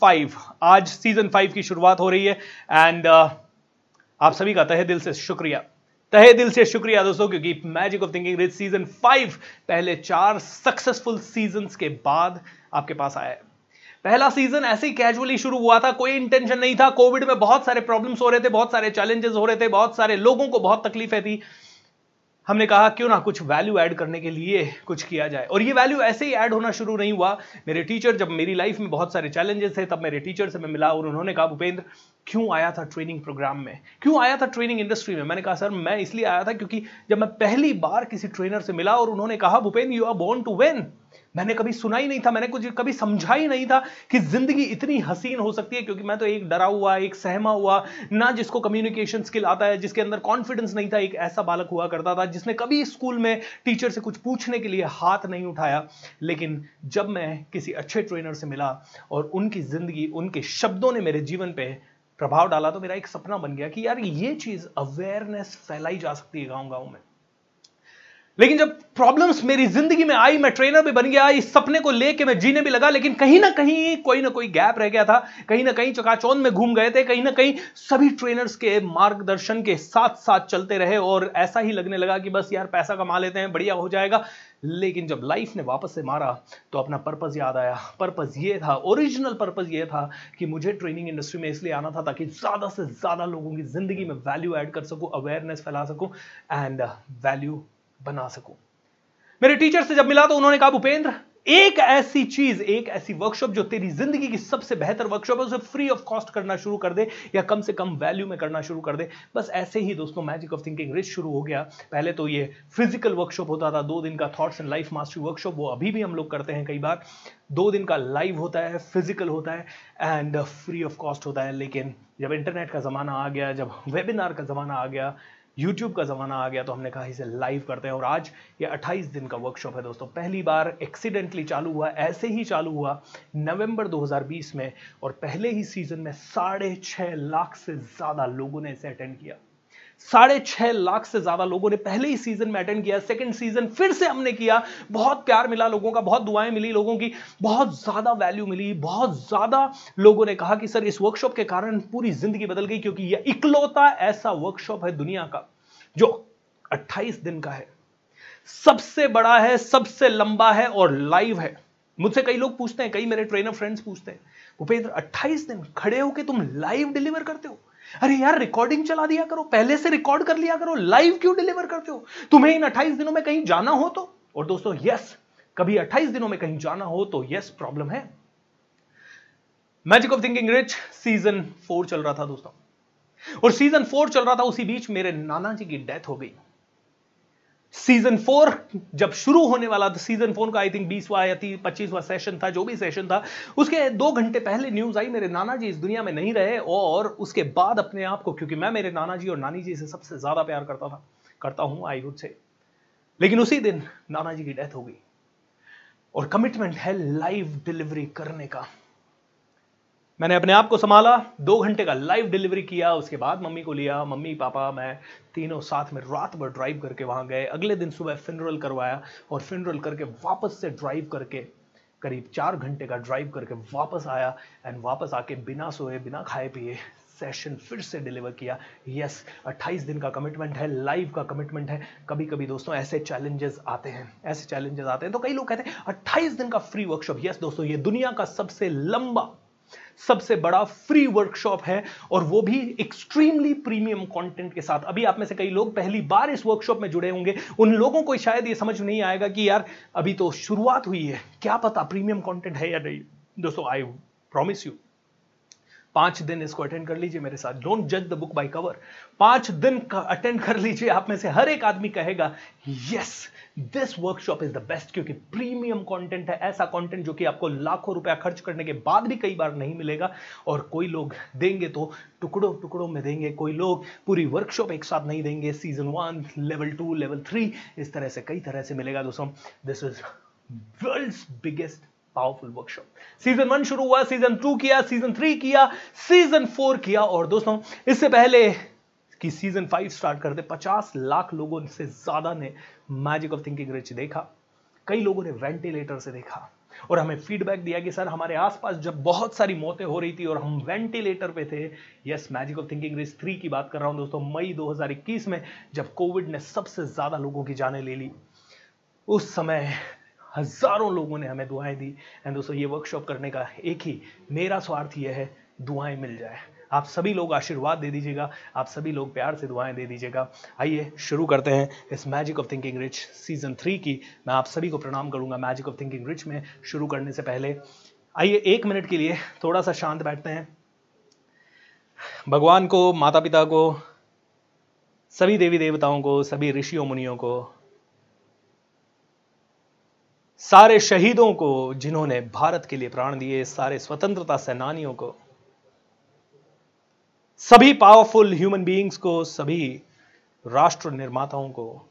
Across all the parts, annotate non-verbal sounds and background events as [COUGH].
Five आज season five की शुरुआत हो रही है एंड uh, आप सभी का तहे दिल से शुक्रिया। तहे दिल से शुक्रिया दोस्तों क्योंकि magic of thinking rich season five पहले चार सक्सेसफुल सीज़न के बाद आपके पास आया है। पहला सीज़न ऐसे ही कैजुअली शुरू हुआ था कोई इंटेंशन नहीं था कोविड में बहुत सारे प्रॉब्लम्स हो रहे थे बहुत सारे चैलेंजेस हो रहे थे बहुत सारे लोगों को बहुत तकलीफें थी। हमने कहा, क्यों ना कुछ वैल्यू ऐड करने के लिए कुछ किया जाए? और ये वैल्यू ऐसे ही ऐड होना शुरू नहीं हुआ। मेरे टीचर जब मेरी लाइफ में बहुत सारे चैलेंजेस थे, तब मेरे टीचर से मैं मिला और उन्होंने कहा, भूपेंद्र, क्यों आया था ट्रेनिंग प्रोग्राम में? क्यों आया था ट्रेनिंग इंडस्ट्री में? मैंने कहा, सर, मैं इसलिए आया था क्योंकि जब मैं पहली बार किसी ट्रेनर से मिला और उन्होंने कहा, Bhupendra you are born to when मैंने कभी सुना ही नहीं था, मैंने कुछ कभी समझा ही नहीं था कि ज़िंदगी इतनी हसीन हो सकती है, क्योंकि मैं तो एक डरा हुआ, एक सहमा हुआ, ना जिसको कम्युनिकेशन स्किल आता है, जिसके अंदर कॉन्फिडेंस नहीं था, एक ऐसा बालक हुआ करता था, जिसने कभी स्कूल में टीचर से कुछ पूछने के लिए हाथ नहीं उठाया। लेकिन जब मैं किसी अच्छे ट्रेनर से मिला और उनकी ज़िंदगी, उनके शब्दों ने मेरे जीवन पे प्रभाव डाला तो मेरा एक सपना बन गया कि यार ये चीज़ अवेयरनेस फैलाई जा सकती है गाँव गाँव में। लेकिन जब प्रॉब्लम्स मेरी ज़िंदगी में आई, मैं ट्रेनर भी बन गया, इस सपने को लेके मैं जीने भी लगा, लेकिन कहीं ना कहीं कोई ना कोई गैप रह गया था। कहीं ना कहीं चकाचौंध में घूम गए थे, कहीं ना कहीं सभी ट्रेनर्स के मार्गदर्शन के साथ साथ चलते रहे और ऐसा ही लगने लगा कि बस यार पैसा कमा लेते हैं, बढ़िया हो जाएगा। लेकिन जब लाइफ ने वापस से मारा तो अपना पर्पज याद आया। पर्पज ये था ओरिजिनल पर्पज ये था कि मुझे ट्रेनिंग इंडस्ट्री में इसलिए आना था ताकि ज़्यादा से ज़्यादा लोगों की ज़िंदगी में वैल्यू ऐड कर सकूँ अवेयरनेस फैला सकूँ एंड वैल्यू बना सकूँ। मेरे टीचर से जब मिला तो उन्होंने कहा, भूपेंद्र, एक ऐसी चीज़, एक ऐसी वर्कशॉप जो तेरी ज़िंदगी की सबसे बेहतर वर्कशॉप है, उसे फ्री ऑफ़ कॉस्ट करना शुरू कर दे या कम से कम वैल्यू में करना शुरू कर दे। बस ऐसे ही दोस्तों मैजिक ऑफ़ थिंकिंग रिच शुरू हो गया। पहले तो ये फ़िज़िकल वर्कशॉप होता था, दो दिन का thoughts and life mastery workshop वो अभी भी हम लोग करते हैं कई बार। दो दिन का लाइव होता है फ़िज़िकल होता है एंड फ्री ऑफ़ कॉस्ट होता है। लेकिन जब इंटरनेट का जमाना आ गया, जब वेबिनार का जमाना आ गया यूट्यूब का ज़माना आ गया तो हमने कहा इसे लाइव करते हैं। और आज ये 28 दिन का वर्कशॉप है दोस्तों। पहली बार एक्सीडेंटली चालू हुआ, ऐसे ही चालू हुआ नवंबर 2020 में। और पहले ही सीज़न में साढ़े छह लाख से ज़्यादा लोगों ने इसे अटेंड किया। साढ़े छह लाख से ज़्यादा लोगों ने पहले ही सीज़न में अटेंड किया सेकंड सीज़न फिर से हमने किया। बहुत प्यार मिला लोगों का, बहुत दुआएँ मिली लोगों की, बहुत ज़्यादा वैल्यू मिली, बहुत ज़्यादा लोगों ने कहा कि, सर, इस वर्कशॉप के कारण पूरी ज़िंदगी बदल गई, क्योंकि यह इकलौता ऐसा वर्कशॉप है दुनिया का, जो 28 दिन का है। सबसे बड़ा है, सबसे लंबा है और लाइव है। मुझसे कई लोग पूछते हैं, कई मेरे ट्रेनर फ्रेंड्स पूछते हैं, भूपेंद्र 28 दिन खड़े होके तुम लाइव डिलीवर करते हो? अरे यार रिकॉर्डिंग चला दिया करो, पहले से रिकॉर्ड कर लिया करो लाइव क्यों डिलीवर करते हो? तुम्हें इन 28 दिनों में कहीं जाना हो तो? और दोस्तों यस कभी 28 दिनों में कहीं जाना हो तो यस प्रॉब्लम है। Magic of thinking rich season four चल रहा था दोस्तों। और सीज़न फोर चल रहा था, उसी बीच मेरे नाना जी की डेथ हो गई। सीज़न फोर जब शुरू होने वाला था सीज़न फोर का आई थिंक बीसवा या पच्चीसवा सेशन था, जो भी सेशन था, उसके दो घंटे पहले न्यूज़ आई, मेरे नाना जी इस दुनिया में नहीं रहे और उसके बाद अपने आप को, क्योंकि मैं मेरे नाना जी और नानी जी से सबसे ज़्यादा प्यार करता था, करता हूँ आई वुड से लेकिन उसी दिन नाना जी की डेथ हो गई और कमिटमेंट है लाइव डिलीवरी करने का। मैंने अपने आप को संभाला दो घंटे का लाइव डिलीवरी किया उसके बाद मम्मी को लिया मम्मी पापा मैं तीनों साथ में रात भर ड्राइव करके वहाँ गए अगले दिन सुबह फिनरल करवाया और फिनरल करके वापस से ड्राइव करके करीब चार घंटे का ड्राइव करके वापस आया एंड वापस आके बिना सोए बिना खाए पिए सेशन फिर से डिलीवर किया। यस yes, 28 दिन का कमिटमेंट है लाइव का कमिटमेंट है। कभी कभी दोस्तों ऐसे चैलेंजेस आते हैं ऐसे चैलेंजेस आते हैं। तो कई लोग कहते हैं 28 दिन का फ्री वर्कशॉप यस yes, दोस्तों ये दुनिया का सबसे लंबा सबसे बड़ा फ्री वर्कशॉप है और वो भी एक्सट्रीमली प्रीमियम कंटेंट के साथ। अभी आप में से कई लोग पहली बार इस वर्कशॉप में जुड़े होंगे। उन लोगों को शायद ये समझ नहीं आएगा कि यार, अभी तो शुरुआत हुई है। क्या पता प्रीमियम कॉन्टेंट है या नहीं। दोस्तों आई प्रॉमिस यू पाँच दिन इसको अटेंड कर लीजिए मेरे साथ। डोंट जज द बुक बाय कवर पाँच दिन का अटेंड कर लीजिए, आप में से हर एक आदमी कहेगा yes this workshop is the best क्योंकि प्रीमियम कंटेंट है, ऐसा कंटेंट जो कि आपको लाखों रुपया खर्च करने के बाद भी कई बार नहीं मिलेगा। और कोई लोग देंगे तो टुकड़ों टुकड़ों में देंगे, कोई लोग पूरी वर्कशॉप एक साथ नहीं देंगे। Season one level two level three इस तरह से, कई तरह से मिलेगा, दोस्तों। This is world's biggest powerful workshop season one शुरू हुआ सीज़न टू किया सीज़न थ्री किया सीज़न फोर किया। और दोस्तों, इससे पहले कि सीज़न फाइव स्टार्ट कर दे पचास लाख लोगों से ज़्यादा ने मैजिक ऑफ़ थिंकिंग रिच देखा। कई लोगों ने वेंटिलेटर से देखा। और हमें फीडबैक दिया कि, सर, हमारे आसपास जब बहुत सारी मौतें हो रही थी और हम वेंटिलेटर पे थे। Yes magic of thinking rich three की बात कर रहा हूँ, दोस्तों, मई 2021 में जब कोविड ने सबसे ज़्यादा लोगों की जानें ले ली। उस समय हज़ारों लोगों ने हमें दुआएँ दी। एंड दोस्तों, ये वर्कशॉप करने का एक ही मेरा स्वार्थ यह है, दुआएँ मिल जाए। आप सभी लोग आशीर्वाद दे दीजिएगा, आप सभी लोग प्यार से दुआएँ दे दीजिएगा। आइए शुरू करते हैं इस magic of thinking rich season three की। मैं आप सभी को प्रणाम करूँगा मैजिक ऑफ़ थिंकिंग रिच में शुरू करने से पहले। आइए एक मिनट के लिए थोड़ा सा शांत बैठते हैं। भगवान को माता पिता को, सभी देवी देवताओं को, सभी ऋषियों मुनियों को सारे शहीदों को, जिन्होंने भारत के लिए प्राण दिए, सारे स्वतंत्रता सेनानियों को, सभी पावरफुल ह्यूमन बीइंग्स को, सभी राष्ट्र निर्माताओं को,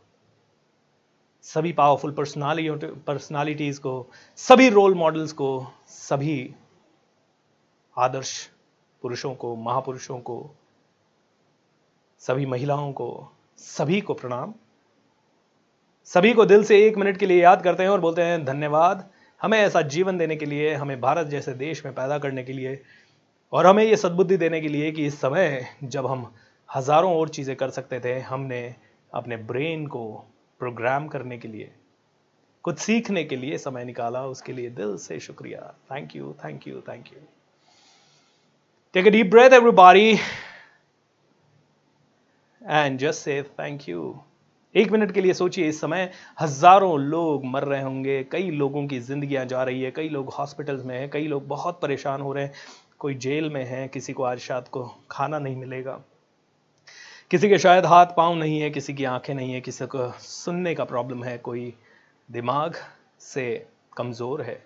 सभी पावरफुल पर्सनालिटी पर्सनालिटीज को, सभी रोल मॉडल्स को, सभी आदर्श पुरुषों को, महापुरुषों को, सभी महिलाओं को, सभी को प्रणाम। सभी को दिल से एक मिनट के लिए याद करते हैं और बोलते हैं धन्यवाद। हमें ऐसा जीवन देने के लिए, हमें भारत जैसे देश में पैदा करने के लिए और हमें ये सद्बुद्धि देने के लिए कि इस समय जब हम हज़ारों और चीज़ें कर सकते थे, हमने अपने ब्रेन को प्रोग्राम करने के लिए, कुछ सीखने के लिए समय निकाला, उसके लिए दिल से शुक्रिया। Thank you thank you thank you take a deep breath everybody and just say thank you एक मिनट के लिए सोचिए, इस समय हज़ारों लोग मर रहे होंगे, कई लोगों की जिंदगियाँ जा रही है, कई लोग हॉस्पिटल्स में हैं, कई लोग बहुत परेशान हो रहे हैं, कोई जेल में है, किसी को आज शायद को खाना नहीं मिलेगा। किसी के शायद हाथ पाँव नहीं है, किसी की आँखें नहीं है, किसी को सुनने का प्रॉब्लम है, कोई दिमाग से कमज़ोर है।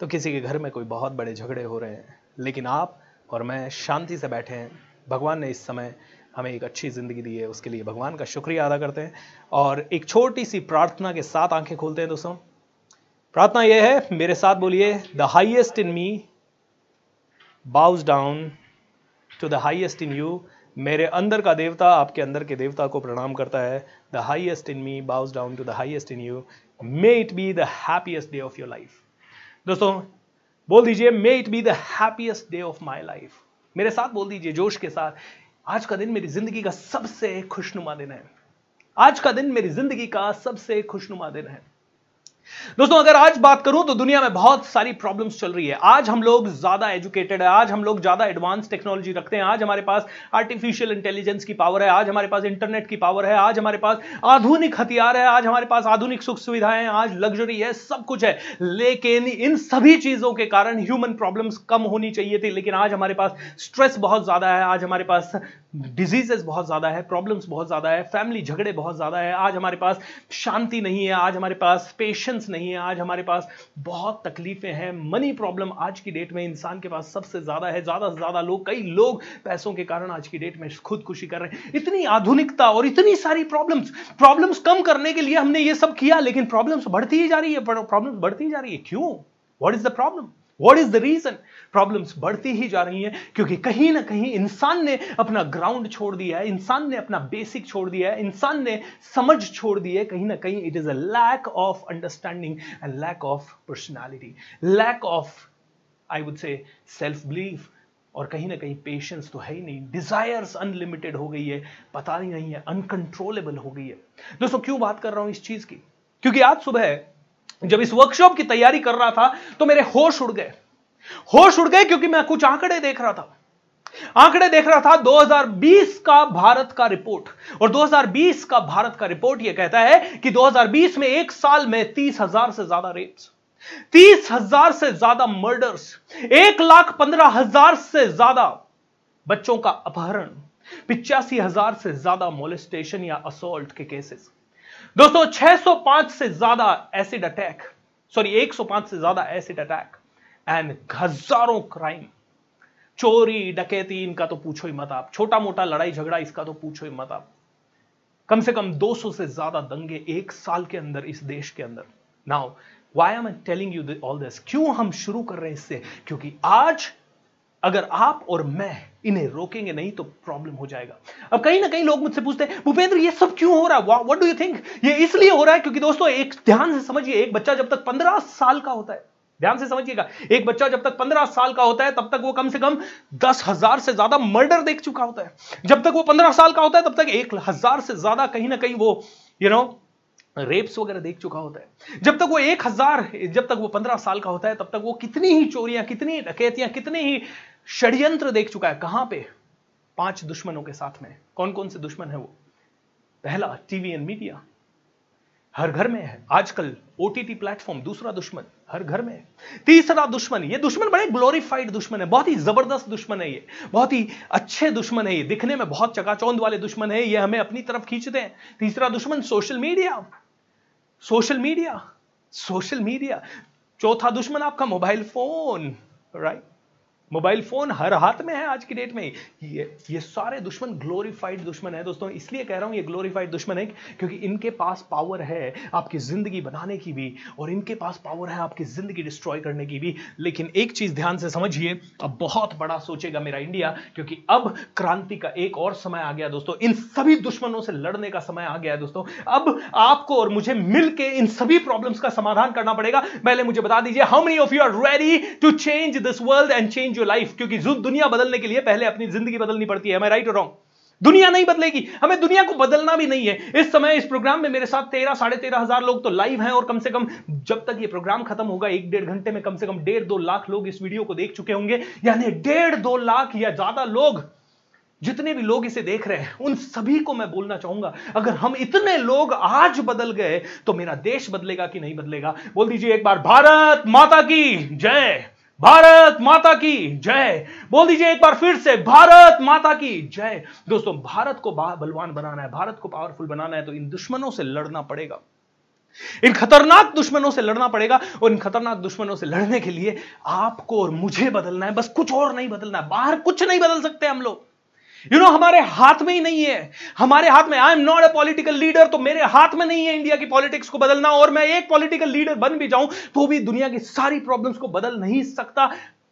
तो किसी के घर में कोई बहुत बड़े झगड़े हो रहे हैं, लेकिन आप और मैं शांति से बैठे हैं। भगवान ने इस समय हमें एक अच्छी ज़िंदगी दी है, उसके लिए भगवान का शुक्रिया अदा करते हैं। और एक छोटी सी प्रार्थना के साथ आँखें खोलते हैं दोस्तों। प्रार्थना यह है, मेरे साथ बोलिए the highest in me bows down to the highest in you मेरे अंदर का देवता आपके अंदर के देवता को प्रणाम करता है। The highest in me bows down to the highest in you may it be the happiest day of your life दोस्तों, बोल दीजिए may it be the happiest day of my life मेरे साथ बोल दीजिए, जोश के साथ। आज का दिन मेरी ज़िंदगी का सबसे खुशनुमा दिन है। आज का दिन मेरी ज़िंदगी का सबसे खुशनुमा दिन है। दोस्तों, अगर आज बात करूँ तो दुनिया में बहुत सारी प्रॉब्लम्स चल रही है। आज हम लोग ज़्यादा एजुकेटेड है, आज हम लोग ज़्यादा एडवांस टेक्नोलॉजी रखते हैं। आज हमारे पास आर्टिफिशियल इंटेलिजेंस की पावर है, आज हमारे पास इंटरनेट की पावर है, आज हमारे पास आधुनिक हथियार है, आज हमारे पास आधुनिक सुख सुविधाएँ, आज लग्जरी है, सब कुछ है। लेकिन इन सभी चीज़ों के कारण ह्यूमन प्रॉब्लम्स कम होनी चाहिए थी, लेकिन आज हमारे पास स्ट्रेस बहुत ज़्यादा है, आज हमारे पास डिजीजेस बहुत ज़्यादा है प्रॉब्लम्स बहुत ज़्यादा है फैमिली झगड़े बहुत ज़्यादा है, आज हमारे पास शांति नहीं है, आज हमारे पास पेशेंस नहीं है आज हमारे पास। बहुत तकलीफें हैं। मनी प्रॉब्लम आज की डेट में इंसान के पास सबसे ज़्यादा है। ज़्यादा से ज़्यादा लोग, कई लोग पैसों के कारण आज की डेट में खुदकुशी कर रहे हैं। इतनी आधुनिकता और इतनी सारी प्रॉब्लम्स प्रॉब्लम्स कम करने के लिए हमने ये सब किया, लेकिन प्रॉब्लम्स बढ़ती ही जा रही है। प्रॉब्लम्स बढ़ती ही जा रही है। क्यों? What is the problem what is the reason problems बढ़ती ही जा रही हैं, क्योंकि कहीं ना कहीं इंसान ने अपना ग्राउंड छोड़ दिया है, इंसान ने अपना बेसिक छोड़ दिया है, इंसान ने समझ छोड़ दी है, कहीं ना कहीं it is a lack of understanding and lack of personality lack of I would say self belief और कहीं ना कहीं पेशेंस तो है ही नहीं डिजायर्स अनलिमिटेड हो गई है, पता नहीं है अनकंट्रोलेबल हो गई है। दोस्तों, क्यों बात कर रहा हूँ इस चीज़ की? क्योंकि आज सुबह जब इस वर्कशॉप की तैयारी कर रहा था तो मेरे होश उड़ गए। होश उड़ गए क्योंकि मैं कुछ आंकड़े देख रहा था। आंकड़े देख रहा था 2020 का भारत का रिपोर्ट और 2020 का भारत का रिपोर्ट यह कहता है कि 2020 में एक साल में तीस हज़ार से ज़्यादा रेप्स तीस हज़ार से ज़्यादा मर्डर्स एक लाख पंद्रह हज़ार से ज़्यादा बच्चों का अपहरण, पिचासी हज़ार से ज़्यादा मोलिस्टेशन या असोल्ट के केसेस दोस्तों 605 से ज़्यादा एसिड अटैक सॉरी 105 से ज़्यादा एसिड अटैक एंड हज़ारों क्राइम चोरी, डकैती, इनका तो पूछो ही मत आप। छोटा मोटा लड़ाई झगड़ा इसका तो पूछो ही मत आप। कम से कम 200 से ज़्यादा दंगे एक साल के अंदर, इस देश के अंदर। Now why am telling you all this क्यों हम शुरू कर रहे हैं इससे? क्योंकि आज अगर आप और मैं इन्हें रोकेंगे नहीं तो प्रॉब्लम हो जाएगा। अब कहीं ना कहीं लोग मुझसे पूछते हैं भूपेंद्र ये सब क्यों हो रहा है? व्हाट डू यू थिंक ये इसलिए हो रहा है क्योंकि दोस्तों एक ध्यान से समझिए एक बच्चा जब तक पंद्रह साल का होता है ध्यान से समझिएगा एक बच्चा जब तक पंद्रह साल का होता है तब तक वो कम से कम दस हज़ार से ज़्यादा मर्डर देख चुका होता है। जब तक वो पंद्रह साल का होता है तब तक एक हज़ार से ज़्यादा कहीं ना कहीं वो you you know know, rapes वगैरह देख चुका होता है। जब तक वो एक हज़ार जब तक वो पंद्रह साल का होता है तब तक वो कितनी ही चोरियाँ कितनी डकैतियाँ कितने ही षड्यंत्र देख चुका है। कहाँ पे? पाँच दुश्मनों के साथ में। कौन कौन से दुश्मन है वो? पहला टीवी एंड मीडिया हर घर में है। आजकल ओटीटी प्लेटफॉर्म दूसरा दुश्मन। हर घर में है। तीसरा दुश्मन, ये दुश्मन बड़े ग्लोरीफाइड दुश्मन है। बहुत ही ज़बरदस्त दुश्मन है ये। बहुत ही अच्छे दुश्मन है ये। दिखने में बहुत चकाचौंध वाले दुश्मन है ये। हमें अपनी तरफ़ खींचते हैं। तीसरा दुश्मन social media social media social media चौथा दुश्मन आपका mobile phone right mobile phone हर हाथ में है आज की डेट में ये ये सारे दुश्मन ग्लोरीफाइड दुश्मन है दोस्तों। इसलिए कह रहा हूँ ये ग्लोरीफाइड दुश्मन है क्योंकि इनके पास पावर है आपकी ज़िंदगी बनाने की भी और इनके पास पावर है आपकी ज़िंदगी डिस्ट्रॉय करने की भी। लेकिन एक चीज़ ध्यान से समझिए, अब बहुत बड़ा सोचेगा मेरा इंडिया क्योंकि अब क्रांति का एक और समय आ गया दोस्तों। इन सभी दुश्मनों से लड़ने का समय आ गया है दोस्तों। अब आपको और मुझे मिलकर इन सभी प्रॉब्लम्स का समाधान करना पड़ेगा। पहले मुझे बता दीजिए how many of you are ready to change this world and change your life क्योंकि दुनिया बदलने के लिए पहले अपनी ज़िंदगी बदलनी पड़ती है। राइट और रॉन्ग दुनिया नहीं बदलेगी। हमें दुनिया को बदलना भी नहीं है। इस समय, इस प्रोग्राम में मेरे साथ तेरह, साढ़े तेरह हज़ार लोग तो लाइव हैं और कम से कम जब तक ये प्रोग्राम खत्म होगा, एक डेढ़ घंटे में कम से कम डेढ़, दो लाख लोग इस वीडियो को देख चुके होंगे। यानी डेढ़, दो लाख या ज़्यादा लोग, जितने भी लोग इसे देख रहे हैं, उन सभी को मैं बोलना चाहूँगा, अगर हम इतने लोग आज बदल गए तो मेरा देश बदलेगा कि नहीं बदलेगा? बोल दीजिए एक बार, भारत माता की जय। भारत माता की जय। बोल दीजिए एक बार फिर से, भारत माता की जय। दोस्तों, भारत को बलवान बनाना है, भारत को पावरफुल बनाना है तो इन दुश्मनों से लड़ना पड़ेगा। इन खतरनाक दुश्मनों से लड़ना पड़ेगा और इन खतरनाक दुश्मनों से लड़ने के लिए आपको और मुझे बदलना है। बस कुछ और नहीं बदलना है, बाहर कुछ नहीं बदल सकते हम लोग। यू you नो know, हमारे हाथ में ही नहीं है। हमारे हाथ में I am not a political leader तो मेरे हाथ में नहीं है इंडिया की पॉलिटिक्स को बदलना और मैं एक पॉलिटिकल लीडर बन भी जाऊँ तो भी दुनिया की सारी प्रॉब्लम्स को बदल नहीं सकता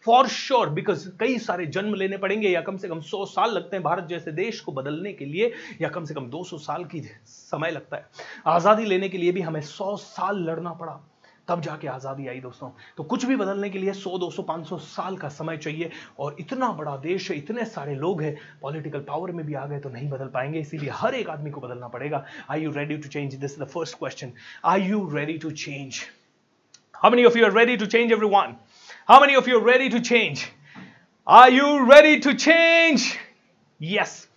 फॉर श्योर बिकॉज़ कई सारे जन्म लेने पड़ेंगे या कम से कम 100 साल लगते हैं भारत जैसे देश को बदलने के लिए या कम से कम 200 साल की समय लगता है। आज़ादी लेने के लिए भी हमें 100 साल लड़ना पड़ा। तब जाके आज़ादी आई दोस्तों। तो कुछ भी बदलने के लिए 100 200 500 साल का समय चाहिए और इतना बड़ा देश है, इतने सारे लोग हैं पॉलिटिकल पावर में भी आ गए तो नहीं बदल पाएँगे, इसीलिए हर एक आदमी को बदलना पड़ेगा। I you ready to change this the first question I you ready to change how many of you are ready to change every one how many of you are ready to change are you ready to change yes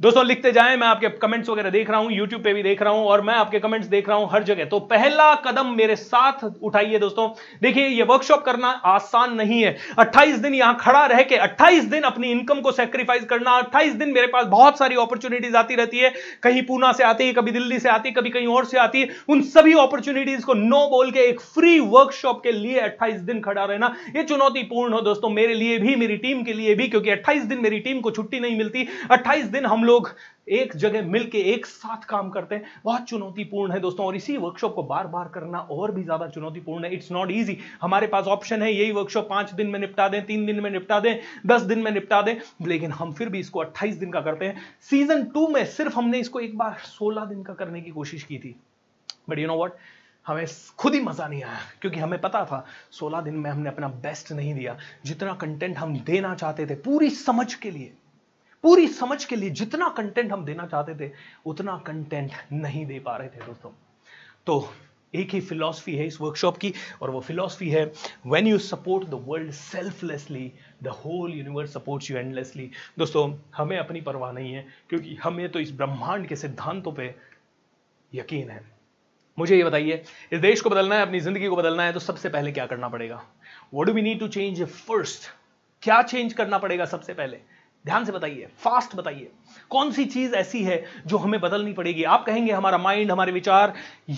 दोस्तों, लिखते जाएँ, मैं आपके comments वगैरह देख रहा हूँ YouTube पे भी देख रहा हूँ और मैं आपके कमेंट्स देख रहा हूँ हर जगह। तो पहला कदम मेरे साथ उठाइए दोस्तों। देखिए, ये वर्कशॉप करना आसान नहीं है। 28 दिन यहाँ खड़ा रह के 28 दिन अपनी इनकम को सेक्रीफाइस करना 28 दिन मेरे पास बहुत सारी अपॉर्चुनिटीज़ आती रहती है। कहीं पूना से आती है, कभी दिल्ली से आती है, कभी कहीं और से आती है। उन सभी अपॉर्चुनिटीज़ को नो बोल के एक फ्री वर्कशॉप के लिए अट्ठाईस दिन खड़ा रहना यह चुनौतीपूर्ण हो दोस्तों, मेरे लिए भी, मेरी टीम के लिए भी, क्योंकि अट्ठाईस दिन मेरी टीम को छुट्टी नहीं मिलती। अट्ठाईस दिन हम लोग एक जगह मिलके एक साथ काम करते हैं। बहुत चुनौतीपूर्ण है दोस्तों, और इसी वर्कशॉप को बार बार करना और भी ज़्यादा चुनौतीपूर्ण है। इट्स नॉट इजी हमारे पास ऑप्शन है, यही वर्कशॉप पाँच दिन में निपटा दें, तीन दिन में निपटा दें, दस दिन में निपटा दें, लेकिन हम फिर भी इसको अट्ठाईस दिन का करते हैं। सीज़न टू में सिर्फ़ हमने इसको एक बार सोलह दिन का करने की कोशिश की थी। बट यू नो वॉट हमें खुद ही मज़ा नहीं आया, क्योंकि हमें पता था 16 दिन में हमने अपना बेस्ट नहीं दिया। जितना कंटेंट हम देना चाहते थे, पूरी समझ के लिए। पूरी समझ के लिए जितना कंटेंट हम देना चाहते थे, उतना कंटेंट नहीं दे पा रहे थे दोस्तों। तो एक ही फिलॉसफी है इस वर्कशॉप की, और वो फिलॉसफी है when you support the world selflessly the whole universe supports you endlessly दोस्तों, हमें अपनी परवाह नहीं है, क्योंकि हमें तो इस ब्रह्मांड के सिद्धांतों पे यकीन है। मुझे ये बताइए, इस देश को बदलना है, अपनी ज़िंदगी को बदलना है तो सबसे पहले क्या करना पड़ेगा? What do we need to change first क्या चेंज करना पड़ेगा सबसे पहले? ध्यान से बताइए फास्ट बताइए कौन सी चीज़ ऐसी है जो हमें बदलनी पड़ेगी? आप कहेंगे हमारा माइंड हमारे विचार।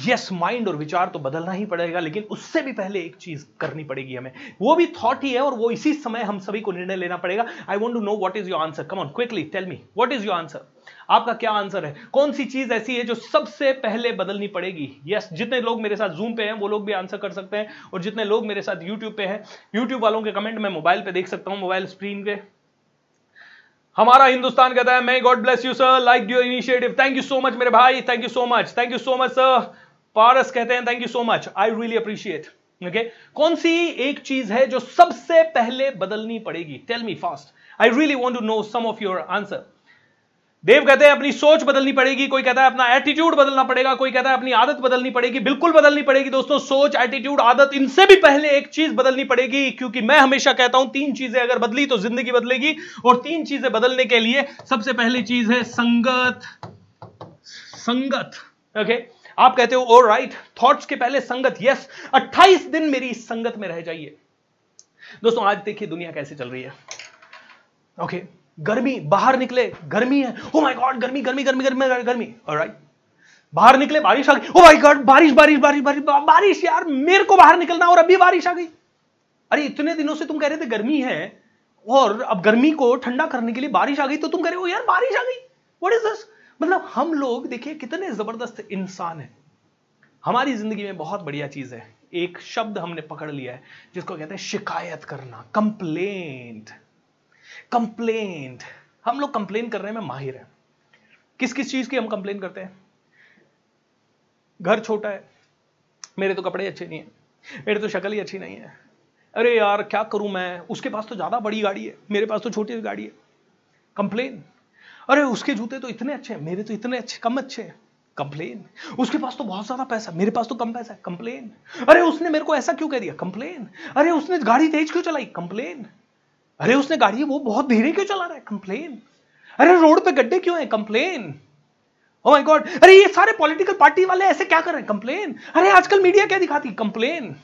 यस माइंड और विचार तो बदलना ही पड़ेगा लेकिन उससे भी पहले एक चीज़ करनी पड़ेगी हमें। वो भी थॉट ही है और वो इसी समय हम सभी को निर्णय लेना पड़ेगा। I want to know what is your answer come on quickly tell me what is your answer आपका क्या आंसर है? कौन सी चीज़ ऐसी है जो सबसे पहले बदलनी पड़ेगी? यस yes, जितने लोग मेरे साथ जूम पे हैं वो लोग भी आंसर कर सकते हैं और जितने लोग मेरे साथ यूट्यूब पे हैं यूट्यूब वालों के कमेंट मैं मोबाइल पे देख सकता हूँ मोबाइल स्क्रीन पे। हमारा हिंदुस्तान कहता है मैं God bless you sir like your initiative thank you so much मेरे भाई. Thank you so much thank you so much sir Paras कहते हैं thank you so much I really appreciate okay कौन सी एक चीज़ है जो सबसे पहले बदलनी पड़ेगी? Tell me fast I really want to know some of your answer Dev कहते हैं अपनी सोच बदलनी पड़ेगी कोई कहता है अपना एटीट्यूड बदलना पड़ेगा कोई कहता है अपनी आदत बदलनी पड़ेगी बिल्कुल बदलनी पड़ेगी। दोस्तों सोच एटीट्यूड आदत इनसे भी पहले एक चीज़ बदलनी पड़ेगी क्योंकि मैं हमेशा कहता हूँ तीन चीज़ें अगर बदली तो ज़िंदगी बदलेगी और तीन चीज़ें बदलने के लिए सबसे पहली चीज़ है संगत। संगत ओके okay? आप कहते हो और राइट थॉट्स के पहले संगत यस 28 दिन मेरी संगत में रह जाइए। दोस्तों आज देखिए दुनिया कैसे चल रही है। ओके okay, गर्मी, बाहर निकले, गर्मी है। ओ माय गॉड गर्मी गर्मी गर्मी गर्मी गर्मी राइट बाहर निकले, बारिश आ गई। ओ माय गॉड बारिश बारिश बारिश बारिश बारिश यार, मेरे को बाहर निकलना और अभी बारिश आ गई। अरे, इतने दिनों से तुम कह रहे थे गर्मी है, और अब गर्मी को ठंडा करने के लिए बारिश आ गई तो तुम कह रहे हो यार, बारिश आ गई। व्हाट इज़ दिस मतलब हम लोग, देखिए, कितने ज़बरदस्त इंसान है। हमारी ज़िंदगी में बहुत बढ़िया चीज़ है। एक शब्द हमने पकड़ लिया है, जिसको कहते हैं शिकायत करना कंप्लेंट कंप्लेंट हम लोग कंप्लेन करने में माहिर हैं। किस किस चीज़ की हम कंप्लेन करते हैं? घर छोटा है, मेरे तो कपड़े अच्छे नहीं है, मेरे तो शक्ल ही अच्छी नहीं है। अरे यार, क्या करूँ मैं? उसके पास तो ज़्यादा बड़ी गाड़ी है, मेरे पास तो छोटी गाड़ी है। कंप्लेन अरे उसके जूते तो इतने अच्छे हैं, मेरे तो इतने अच्छे, कम अच्छे हैं। कंप्लेन उसके पास तो बहुत ज़्यादा पैसा मेरे पास तो कम पैसा है। कंप्लेन अरे उसने मेरे को ऐसा क्यों कह दिया? कंप्लेन अरे उसने गाड़ी तेज क्यों चलाई? कंप्लेन अरे उसने गाड़ी वो बहुत धीरे क्यों चला रहा है? कंप्लेन अरे रोड पे गड्ढे क्यों है? कंप्लेन ओ माय गॉड अरे ये सारे पॉलिटिकल पार्टी वाले ऐसे क्या कर रहे हैं? कंप्लेन अरे आजकल मीडिया क्या दिखाती? है कंप्लेन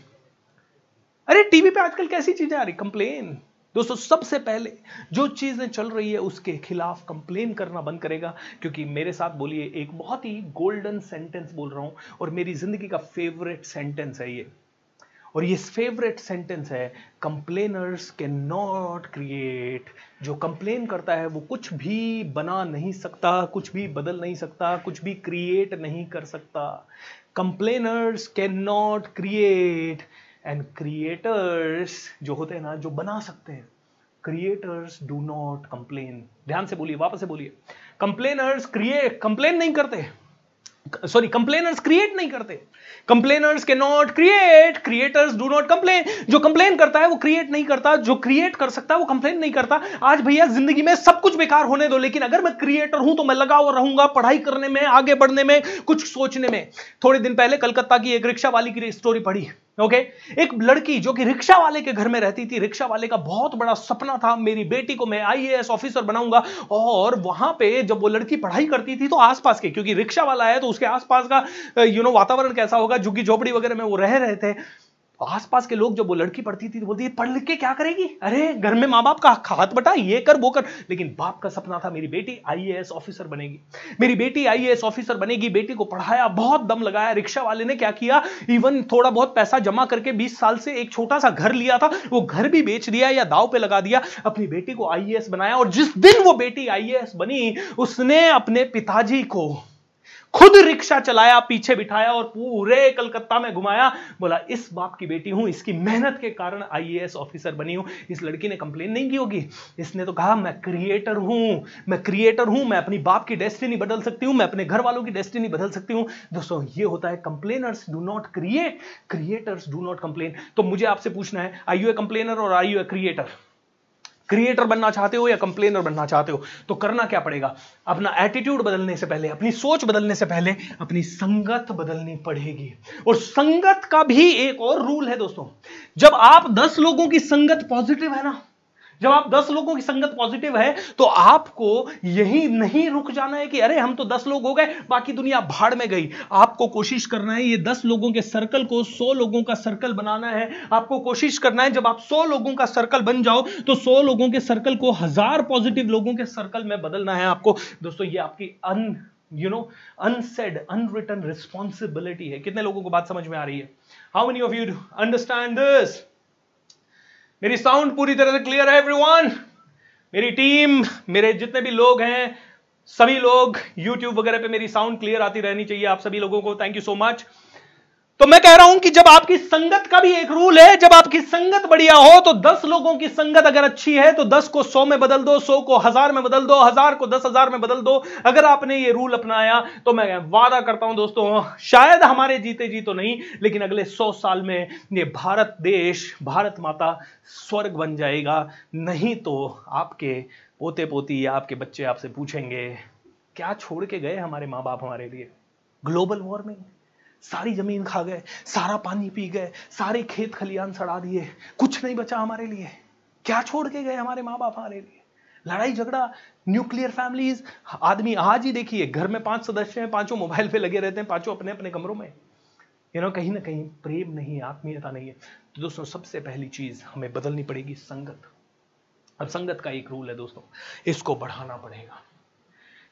अरे टीवी पे आजकल कैसी चीज़ें आ रही? कंप्लेन दोस्तों, सबसे पहले जो चीज़ें चल रही है उसके खिलाफ कंप्लेन करना बंद करेगा, क्योंकि मेरे साथ बोलिए, एक बहुत ही गोल्डन सेंटेंस बोल रहा हूँ और मेरी ज़िंदगी का फेवरेट सेंटेंस है ये। और ये फेवरेट सेंटेंस है कंप्लेनर्स कैन नॉट क्रिएट जो कंप्लेन करता है, वो कुछ भी बना नहीं सकता, कुछ भी बदल नहीं सकता, कुछ भी क्रिएट नहीं कर सकता. Complainers cannot create and creators जो होते हैं ना, जो बना सकते हैं क्रिएटर्स डू नॉट कंप्लेन ध्यान से बोलिए, वापस से बोलिए. कंप्लेनर्स क्रिएट कंप्लेन नहीं करते. सॉरी कंप्लेनर्स क्रिएट नहीं करते। कंप्लेनर्स के not create creators do not complain जो कंप्लेन करता है, वो क्रिएट नहीं करता। जो क्रिएट कर सकता है, वो कंप्लेन नहीं करता। आज भैया ज़िंदगी में सब कुछ बेकार होने दो, लेकिन अगर मैं क्रिएटर हूँ तो मैं लगा हुआ रहूँगा पढ़ाई करने में, आगे बढ़ने में, कुछ सोचने में। थोड़े दिन पहले कलकत्ता की एक रिक्शा वाली की स्टोरी पढ़ी। Okay okay? एक लड़की जो कि रिक्शा वाले के घर में रहती थी, रिक्शा वाले का बहुत बड़ा सपना था, मेरी बेटी को मैं आईएएस ऑफिसर बनाऊँगा और वहाँ पे जब वो लड़की पढ़ाई करती थी तो आसपास के, क्योंकि रिक्शा वाला है तो उसके आसपास का यू नो वातावरण कैसा होगा, झुग्गी झोपड़ी वगैरह में वो रह रहे थे आसपास के लोग जब वो लड़की पढ़ती थी तो बोलती पढ़ लिख के क्या करेगी? अरे, घर में माँ बाप का हाथ बटा, ये कर, वो कर। लेकिन बाप का सपना था, मेरी बेटी आईएएस ऑफिसर बनेगी। मेरी बेटी आईएएस ऑफिसर बनेगी, बेटी को पढ़ाया, बहुत दम लगाया, रिक्शा वाले ने क्या किया इवन थोड़ा बहुत पैसा जमा करके बीस साल से एक छोटा सा घर लिया था, वो घर भी बेच दिया या दाव पे लगा दिया, अपनी बेटी को आईएएस बनाया और जिस दिन वो बेटी आईएएस बनी, उसने अपने पिताजी को खुद रिक्शा चलाया, पीछे बिठाया और पूरे कलकत्ता में घुमाया। बोला, इस बाप की बेटी हूँ, इसकी मेहनत के कारण आईएएस ऑफिसर बनी हूँ। इस लड़की ने कंप्लेन नहीं की होगी। इसने तो कहा, मैं क्रिएटर हूँ, मैं क्रिएटर हूँ, मैं अपनी बाप की डेस्टिनी बदल सकती हूँ, मैं अपने घर वालों की डेस्टिनी बदल सकती हूँ। दोस्तों, ये होता है complainers do not create creators do not complain तो मुझे आपसे पूछना है आई यू ए कंप्लेनर और I you a creator creator बनना चाहते हो या कंप्लेनर बनना चाहते हो तो करना क्या पड़ेगा? अपना एटीट्यूड बदलने से पहले, अपनी सोच बदलने से पहले, अपनी संगत बदलनी पड़ेगी। और संगत का भी एक और रूल है दोस्तों, जब आप दस लोगों की संगत पॉजिटिव है ना जब आप दस लोगों की संगत पॉजिटिव है तो आपको यही नहीं रुक जाना है कि अरे, हम तो दस लोग हो गए, बाकी दुनिया भाड़ में गई। आपको कोशिश करना है, ये दस लोगों के सर्कल को सौ लोगों का सर्कल बनाना है। आपको कोशिश करना है, जब आप सौ लोगों का सर्कल बन जाओ तो सौ लोगों के सर्कल को हज़ार पॉजिटिव लोगों के सर्कल में बदलना है आपको। दोस्तों, ये आपकी un you know unsaid unwritten responsibility है। कितने लोगों को बात समझ में आ रही है? How many of you understand this मेरी साउंड पूरी तरह से क्लियर है एवरीवन मेरी टीम मेरे जितने भी लोग हैं, सभी लोग यूट्यूब वगैरह पे मेरी साउंड क्लियर आती रहनी चाहिए आप सभी लोगों को. थैंक यू सो मच तो मैं कह रहा हूँ कि जब आपकी संगत का भी एक रूल है, जब आपकी संगत बढ़िया हो तो दस लोगों की संगत अगर अच्छी है तो दस को सौ में बदल दो, सौ को हज़ार में बदल दो, हज़ार को दस हज़ार में बदल दो। अगर आपने ये रूल अपनाया तो मैं वादा करता हूँ दोस्तों, शायद हमारे जीते जी तो नहीं, लेकिन अगले सौ साल में ये भारत देश, भारत माता स्वर्ग बन जाएगा। नहीं तो आपके पोते पोती या आपके बच्चे आपसे पूछेंगे, क्या छोड़ के गए हमारे माँ बाप हमारे लिए? Global warming. सारी ज़मीन खा गए, सारा पानी पी गए, सारे खेत खलियान सड़ा दिए, कुछ नहीं बचा हमारे लिए। क्या छोड़ के गए हमारे माँ बाप हमारे लिए? लड़ाई झगड़ा न्यूक्लियर फैमिलीज़ आदमी आज ही देखिए, घर में पाँच सदस्य हैं, पाँचों मोबाइल पे लगे रहते हैं, पाँचों अपने अपने कमरों में। यू नो कहीं ना कहीं प्रेम नहीं आत्मीयता नहीं है। तो दोस्तों, सबसे पहली चीज़ हमें बदलनी पड़ेगी संगत। अब संगत का एक रूल है दोस्तों, इसको बढ़ाना पड़ेगा।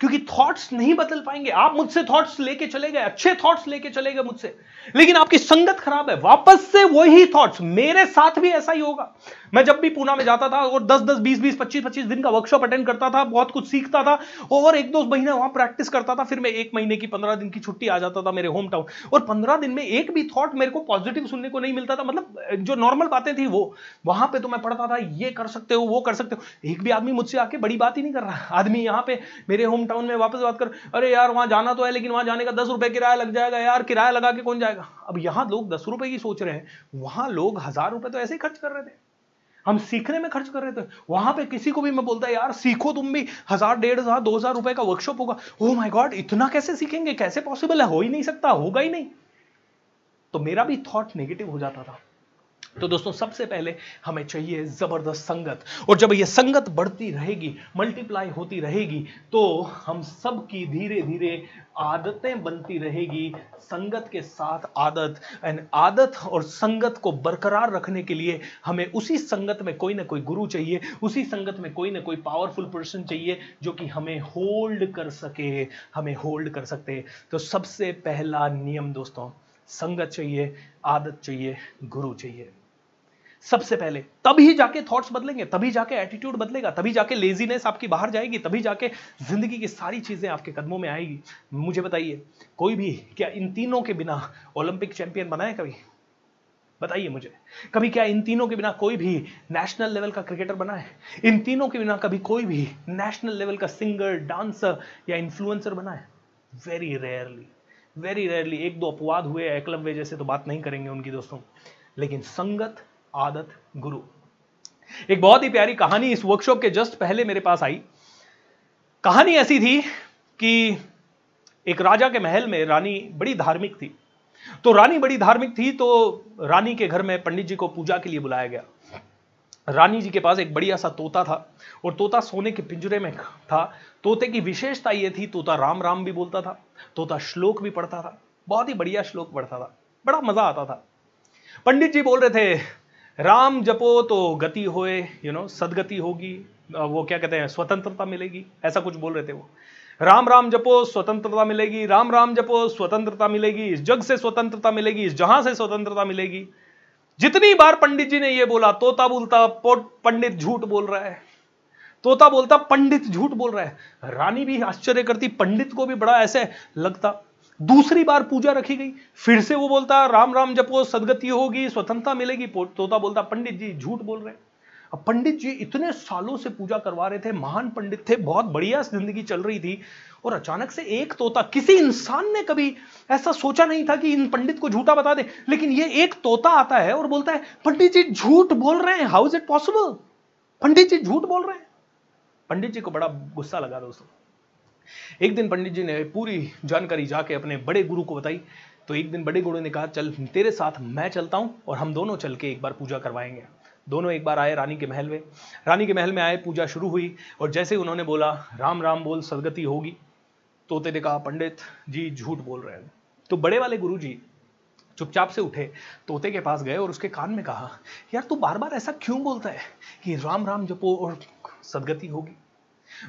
क्योंकि थॉट्स नहीं बदल पाएँगे। आप मुझसे थॉट्स लेके चले गए, अच्छे थॉट्स लेके चले गए मुझसे। लेकिन आपकी संगत खराब है। वापस से वही थॉट्स मेरे साथ भी ऐसा ही होगा। मैं जब भी पूना में जाता था और दस दस, बीस बीस, पच्चीस पच्चीस दिन का वर्कशॉप अटेंड करता था, बहुत कुछ सीखता था और एक दो महीने वहाँ प्रैक्टिस करता था, फिर मैं एक महीने की, पंद्रह दिन की छुट्टी आ जाता था मेरे होम टाउन और पंद्रह दिन में एक भी थॉट मेरे को पॉजिटिव सुनने को नहीं मिलता था। मतलब जो नॉर्मल बातें थी वो, वहाँ पे तो मैं पढ़ता था, ये कर सकते हो, वो कर सकते हो। एक भी आदमी मुझसे आके बड़ी बात ही नहीं कर रहा। आदमी यहाँ पे मेरे होम टाउन में वापस बात कर, अरे यार, वहाँ जाना तो है, लेकिन वहाँ जाने का दस रुपए किराया लग जाएगा यार, किराया लगा के कौन जाएगा? अब यहाँ लोग दस रुपए की सोच रहे हैं, वहाँ लोग हज़ार रुपए तो ऐसे ही खर्च कर रहे थे। हम सीखने में खर्च कर रहे थे। वहाँ पे किसी को भी मैं बोलता, यार, सीखो तुम भी। हज़ार, डेढ़ हज़ार, दो हज़ार रुपए का वर्कशॉप होगा। ओ माय गॉड इतना कैसे सीखेंगे? कैसे पॉसिबल है? हो ही नहीं सकता, होगा ही नहीं। तो मेरा भी थॉट नेगेटिव हो जाता था। तो दोस्तों, सबसे पहले हमें चाहिए ज़बरदस्त संगत। और जब ये संगत बढ़ती रहेगी मल्टीप्लाई होती रहेगी तो हम सब की धीरे धीरे आदतें बनती रहेगी। संगत के साथ आदत, एंड आदत और संगत को बरकरार रखने के लिए हमें उसी संगत में कोई ना कोई गुरु चाहिए, उसी संगत में कोई ना कोई पावरफुल पर्सन चाहिए जो कि हमें होल्ड कर सके, हमें होल्ड कर सकते। तो सबसे पहला नियम दोस्तों, संगत चाहिए, आदत चाहिए, गुरु चाहिए। सबसे पहले। तभी जाके थॉट्स बदलेंगे, तभी जाके एटीट्यूड बदलेगा, तभी जाके लेजीनेस आपकी बाहर जाएगी, तभी जाके ज़िंदगी की सारी चीज़ें आपके कदमों में आएगी। मुझे बताइए, कोई भी, क्या इन तीनों के बिना ओलंपिक चैंपियन बनाए कभी? बताइए मुझे। कभी क्या इन तीनों के बिना कोई भी नेशनल लेवल का क्रिकेटर बना है? इन तीनों के बिना कभी कोई भी नेशनल लेवल का सिंगर डांसर या इन्फ्लुएंसर बना है? वेरी रेयरली वेरी रेयरली एक दो अपवाद हुए एकलव्य जैसे तो बात नहीं करेंगे उनकी दोस्तों। लेकिन संगत आदत गुरु। एक बहुत ही प्यारी कहानी इस वर्कशॉप के जस्ट पहले मेरे पास आई। कहानी ऐसी थी कि एक राजा के महल में रानी बड़ी धार्मिक थी। तो रानी बड़ी धार्मिक थी तो रानी के घर में पंडित जी को पूजा के लिए बुलाया गया। रानी जी के पास एक बढ़िया सा तोता था और तोता सोने के पिंजरे में था। तोते की विशेषता यह थी, तोता राम राम भी बोलता था, तोता श्लोक भी पढ़ता था, बहुत ही बढ़िया श्लोक पढ़ता था, बड़ा मज़ा आता था। पंडित जी बोल रहे थे राम जपो तो गति होए यू नो सदगति होगी वो क्या कहते हैं, स्वतंत्रता मिलेगी, ऐसा कुछ बोल रहे थे वो। राम राम जपो, स्वतंत्रता मिलेगी, राम राम जपो, स्वतंत्रता मिलेगी, इस जग से स्वतंत्रता मिलेगी, इस जहाँ से स्वतंत्रता मिलेगी। जितनी बार पंडित जी ने ये बोला, तोता बोलता पंडित झूठ बोल रहा है। तोता बोलता, पंडित झूठ बोल रहा है। रानी भी आश्चर्य करती, पंडित को भी बड़ा ऐसे लगता दूसरी बार पूजा रखी गई। फिर से वो बोलता, राम राम, जपो, सदगति होगी, स्वतंत्रता मिलेगी। तोता बोलता, पंडित जी, झूठ बोल रहे अब पंडित जी इतने सालों से पूजा करवा रहे थे, महान पंडित थे, बहुत बढ़िया ज़िंदगी चल रही थी, और अचानक से एक तोता, किसी इंसान ने कभी ऐसा सोचा नहीं था कि इन पंडित को झूठा बता दे, लेकिन ये एक तोता आता है और बोलता है, पंडित जी, झूठ बोल रहे हैं how is it possible Pandit ji, झूठ बोल रहे हैं। पंडित जी को बड़ा गुस्सा लगा दोस्तों। एक दिन पंडित जी ने पूरी जानकारी जाके अपने बड़े गुरु को बताई। तो एक दिन बड़े गुरु ने कहा, चल, तेरे साथ मैं चलता हूँ और हम दोनों चल के एक बार पूजा करवाएँगे। दोनों एक बार आए रानी के महल में। रानी के महल में आए, पूजा शुरू हुई और जैसे उन्होंने बोला, राम राम बोल, सदगति होगी। तोते ने कहा, पंडित जी झूठ बोल रहे हैं। तो बड़े वाले गुरु जी चुपचाप से उठे, तोते के पास गए और उसके कान में कहा, यार, तू बार बार ऐसा क्यों बोलता है कि राम राम जपो और सदगति होगी?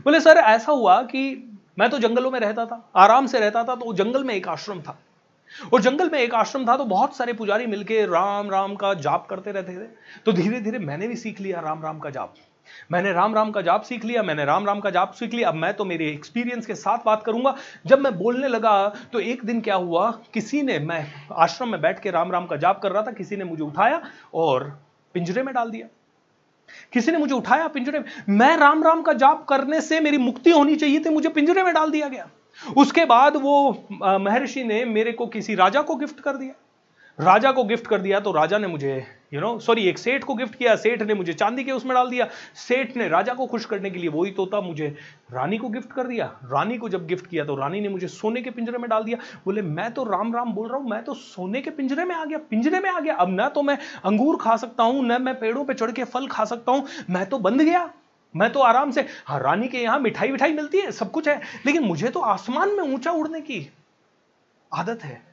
बोले, सर, ऐसा हुआ कि मैं तो जंगलों में रहता था, आराम से रहता था तो जंगल में एक आश्रम था। और जंगल में एक आश्रम था तो बहुत सारे पुजारी मिलके राम राम का जाप करते रहते थे। तो धीरे धीरे मैंने भी सीख लिया राम राम का जाप। मैंने राम राम का जाप सीख लिया, मैंने राम राम का जाप सीख लिया। अब मैं तो मेरे एक्सपीरियंस के साथ बात करूँगा। जब मैं बोलने लगा तो एक दिन क्या हुआ, किसी ने, मैं आश्रम में बैठ के राम राम का जाप कर रहा था, किसी ने मुझे उठाया और पिंजरे में डाल दिया। किसी ने मुझे उठाया पिंजरे में। मैं राम राम का जाप करने से मेरी मुक्ति होनी चाहिए थी, मुझे पिंजरे में डाल दिया गया। उसके बाद वो महर्षि ने मेरे को किसी राजा को गिफ्ट कर दिया। राजा को गिफ्ट कर दिया तो राजा ने मुझे यू नो सॉरी एक सेठ को गिफ्ट किया, सेठ ने मुझे चांदी के उसमें डाल दिया। सेठ ने राजा को खुश करने के लिए वही तोता मुझे, रानी को गिफ्ट कर दिया। रानी को जब गिफ्ट किया तो रानी ने मुझे सोने के पिंजरे में डाल दिया। बोले, मैं तो राम राम बोल रहा हूँ, मैं तो सोने के पिंजरे में आ गया, पिंजरे में आ गया। अब ना तो मैं अंगूर खा सकता हूँ, न मैं पेड़ों पर चढ़ के फल खा सकता हूँ, मैं तो बंद गया, मैं तो आराम से हाँ रानी के यहाँ मिठाई विठाई मिलती है, सब कुछ है, लेकिन मुझे तो आसमान में ऊँचा उड़ने की आदत है।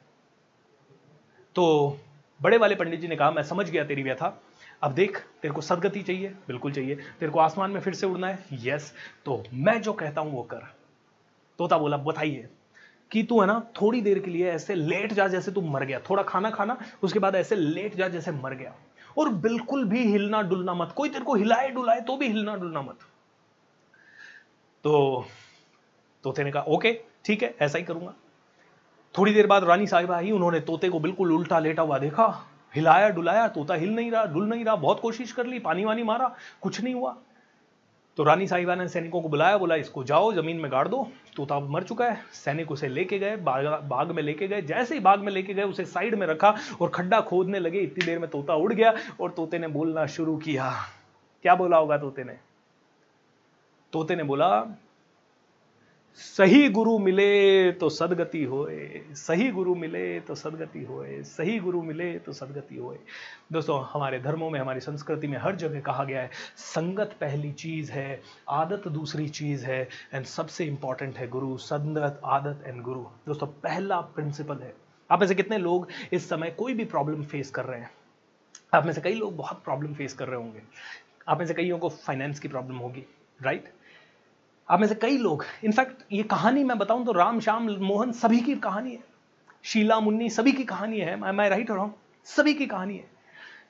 तो बड़े वाले पंडित जी ने कहा, मैं समझ गया तेरी व्यथा। अब देख, तेरे को सदगति चाहिए, बिल्कुल चाहिए। तेरे को आसमान में फिर से उड़ना है? यस। तो मैं जो कहता हूँ वो कर। तोता बोला, बताइए, कि तू है ना, थोड़ी देर के लिए ऐसे लेट जा जैसे तू मर गया। थोड़ा खाना खाना, उसके बाद ऐसे लेट जा जैसे मर गया। और बिल्कुल भी हिलना डुलना मत। कोई तेरे को हिलाए डुलाए तो भी हिलना डुलना मत। तो तोते ने कहा, ओके, ठीक है, ऐसा ही करूँगा। थोड़ी देर बाद रानी साहिबा आई, उन्होंने तोते को बिल्कुल उल्टा लेटा हुआ देखा। हिलाया डुलाया, तोता हिल नहीं रहा, डुल नहीं रहा, बहुत कोशिश कर ली, पानी वानी मारा, कुछ नहीं हुआ। तो रानी साहिबा ने सैनिकों को बुलाया, बोला, इसको जाओ, ज़मीन में गाड़ दो। तोता मर चुका है। सैनिक उसे लेके गए, बाग बाग में लेके गए, जैसे ही बाग में लेके गए, उसे साइड में रखा और खड्डा खोदने लगे। इतनी देर में तोता उड़ गया और तोते ने बोलना शुरू किया। क्या बोला होगा तोते ने? तोते ने बोला सही गुरु मिले तो सदगति होए, सही गुरु मिले तो सदगति होए, सही गुरु मिले तो सदगति होए। दोस्तों, हमारे धर्मों में, हमारी संस्कृति में हर जगह कहा गया है, संगत पहली चीज़ है, आदत दूसरी चीज़ है एंड सबसे इंपॉर्टेंट है गुरु, संगत, आदत एंड गुरु। दोस्तों, पहला प्रिंसिपल है। आप में से कितने लोग इस समय कोई भी प्रॉब्लम फेस कर रहे हैं? आप में से कई लोग बहुत प्रॉब्लम फेस कर रहे होंगे। आप में से कईयों को फाइनेंस की प्रॉब्लम होगी राइट आप में से कई लोग, इनफैक्ट ये कहानी मैं बताऊँ तो राम, श्याम, मोहन सभी की कहानी है। शीला, मुन्नी सभी की कहानी है। मैं राइट रहा हूँ सभी की कहानी है।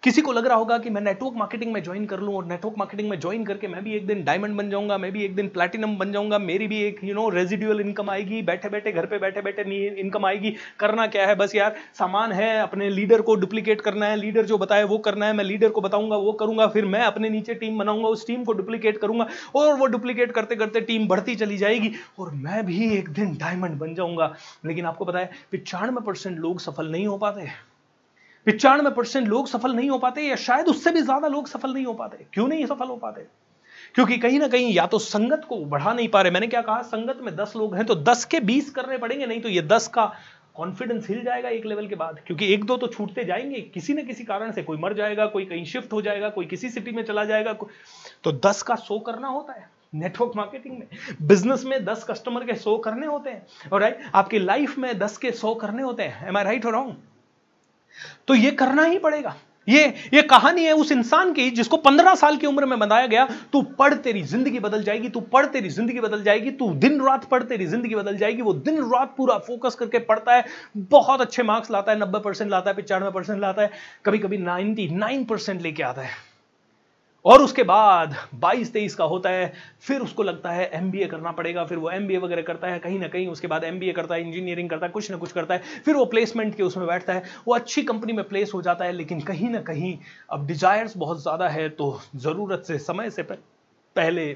किसी को लग रहा होगा कि मैं नेटवर्क मार्केटिंग में ज्वाइन कर लूँ और नेटवर्क मार्केटिंग में ज्वाइन करके मैं भी एक दिन डायमंड बन जाऊँगा, मैं भी एक दिन प्लैटिनम बन जाऊँगा, मेरी भी एक यू नो रेजिडुअल इनकम आएगी बैठे बैठे घर पे बैठे बैठे इनकम आएगी। करना क्या है? बस यार, सामान है, अपने लीडर को डुप्लीकेट करना है लीडर जो बताए वो करना है, मैं लीडर को बताऊँगा, वो करूँगा, फिर मैं अपने नीचे टीम बनाऊँगा, उस टीम को डुप्लीकेट करूँगा और वो डुप्लीकेट करते करते टीम बढ़ती चली जाएगी और मैं भी एक दिन डायमंड बन जाऊँगा। लेकिन आपको पता है, पिचानवे लोग सफल नहीं हो पाते। पिचानवे परसेंट लोग सफल नहीं हो पाते, या शायद उससे भी ज़्यादा लोग सफल नहीं हो पाते। क्यों नहीं सफल हो पाते? क्योंकि कहीं ना कहीं या तो संगत को बढ़ा नहीं पा रहे। मैंने क्या कहा? संगत में दस लोग हैं तो दस के बीस करने पड़ेंगे, नहीं तो ये दस का कॉन्फिडेंस हिल जाएगा एक लेवल के बाद। क्योंकि एक दो तो छूटते जाएँगे, किसी ना किसी कारण से। कोई मर जाएगा, कोई कहीं शिफ्ट हो जाएगा, कोई किसी सिटी में चला जाएगा तो दस का सो करना होता है। नेटवर्क मार्केटिंग में। बिज़नेस में दस कस्टमर के सो करने होते हैं। और राइट आपकी लाइफ में दस के सो करने होते हैं। एम आई राइट और रहा तो ये करना ही पड़ेगा। ये ये कहानी है उस इंसान की जिसको पंद्रह साल की उम्र में बनाया गया, तू पढ़ तेरी ज़िंदगी बदल जाएगी, तू पढ़ तेरी ज़िंदगी बदल जाएगी, तू दिन रात पढ़ तेरी ज़िंदगी बदल जाएगी। वो दिन रात पूरा फोकस करके पढ़ता है, बहुत अच्छे मार्क्स लाता है, नब्बे परसेंट लाता है, पिचानवे परसेंट लाता है कभी कभी नाइनटी नाइन परसेंट लेके आता है। और उसके बाद 22 तेईस का होता है, फिर उसको लगता है एमबीए करना पड़ेगा, फिर वो एमबीए वगैरह करता है, कहीं ना कहीं उसके बाद एमबीए करता है इंजीनियरिंग करता है, कुछ ना कुछ करता है, फिर वो प्लेसमेंट के उसमें बैठता है, वो अच्छी कंपनी में प्लेस हो जाता है, लेकिन कहीं ना कहीं अब डिजायर्स बहुत ज़्यादा है तो ज़रूरत से, समय से पहले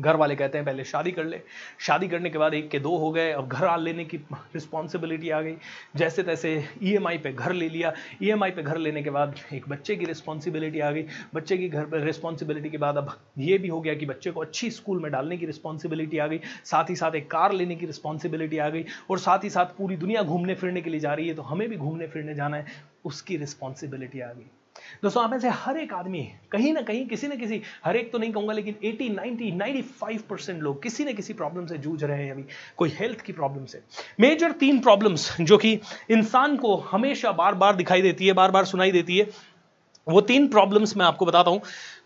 घर वाले कहते हैं, पहले शादी कर ले। शादी करने के बाद एक के दो हो गए, अब घर आ लेने की रिस्पॉन्सिबिलिटी आ गई। जैसे तैसे ईएमआई पे घर ले लिया। ईएमआई पे घर लेने के बाद एक बच्चे की रिस्पॉन्सिबिलिटी आ गई। बच्चे की घर पर रिस्पॉन्सिबिलिटी के बाद अब ये भी हो गया कि बच्चे को अच्छी स्कूल में डालने की रिस्पॉन्सिबिलिटी आ गई। साथ ही साथ एक कार लेने की रिस्पॉन्सिबिलिटी आ गई और साथ ही साथ पूरी दुनिया घूमने फिरने के लिए जा रही है तो हमें भी घूमने फिरने जाना है, उसकी रिस्पॉन्सिबिलिटी आ गई। दोस्तों, आप में से हर एक आदमी कहीं ना कहीं, किसी ना किसी, हर एक तो नहीं कहूँगा, लेकिन 80 90 95 परसेंट लोग किसी ना किसी प्रॉब्लम से जूझ रहे हैं अभी, कोई हेल्थ की प्रॉब्लम से। मेजर तीन प्रॉब्लम्स जो कि इंसान को हमेशा बार बार दिखाई देती है बार बार सुनाई देती है, वो तीन प्रॉब्लम्स मैं आपको बताता हूँ।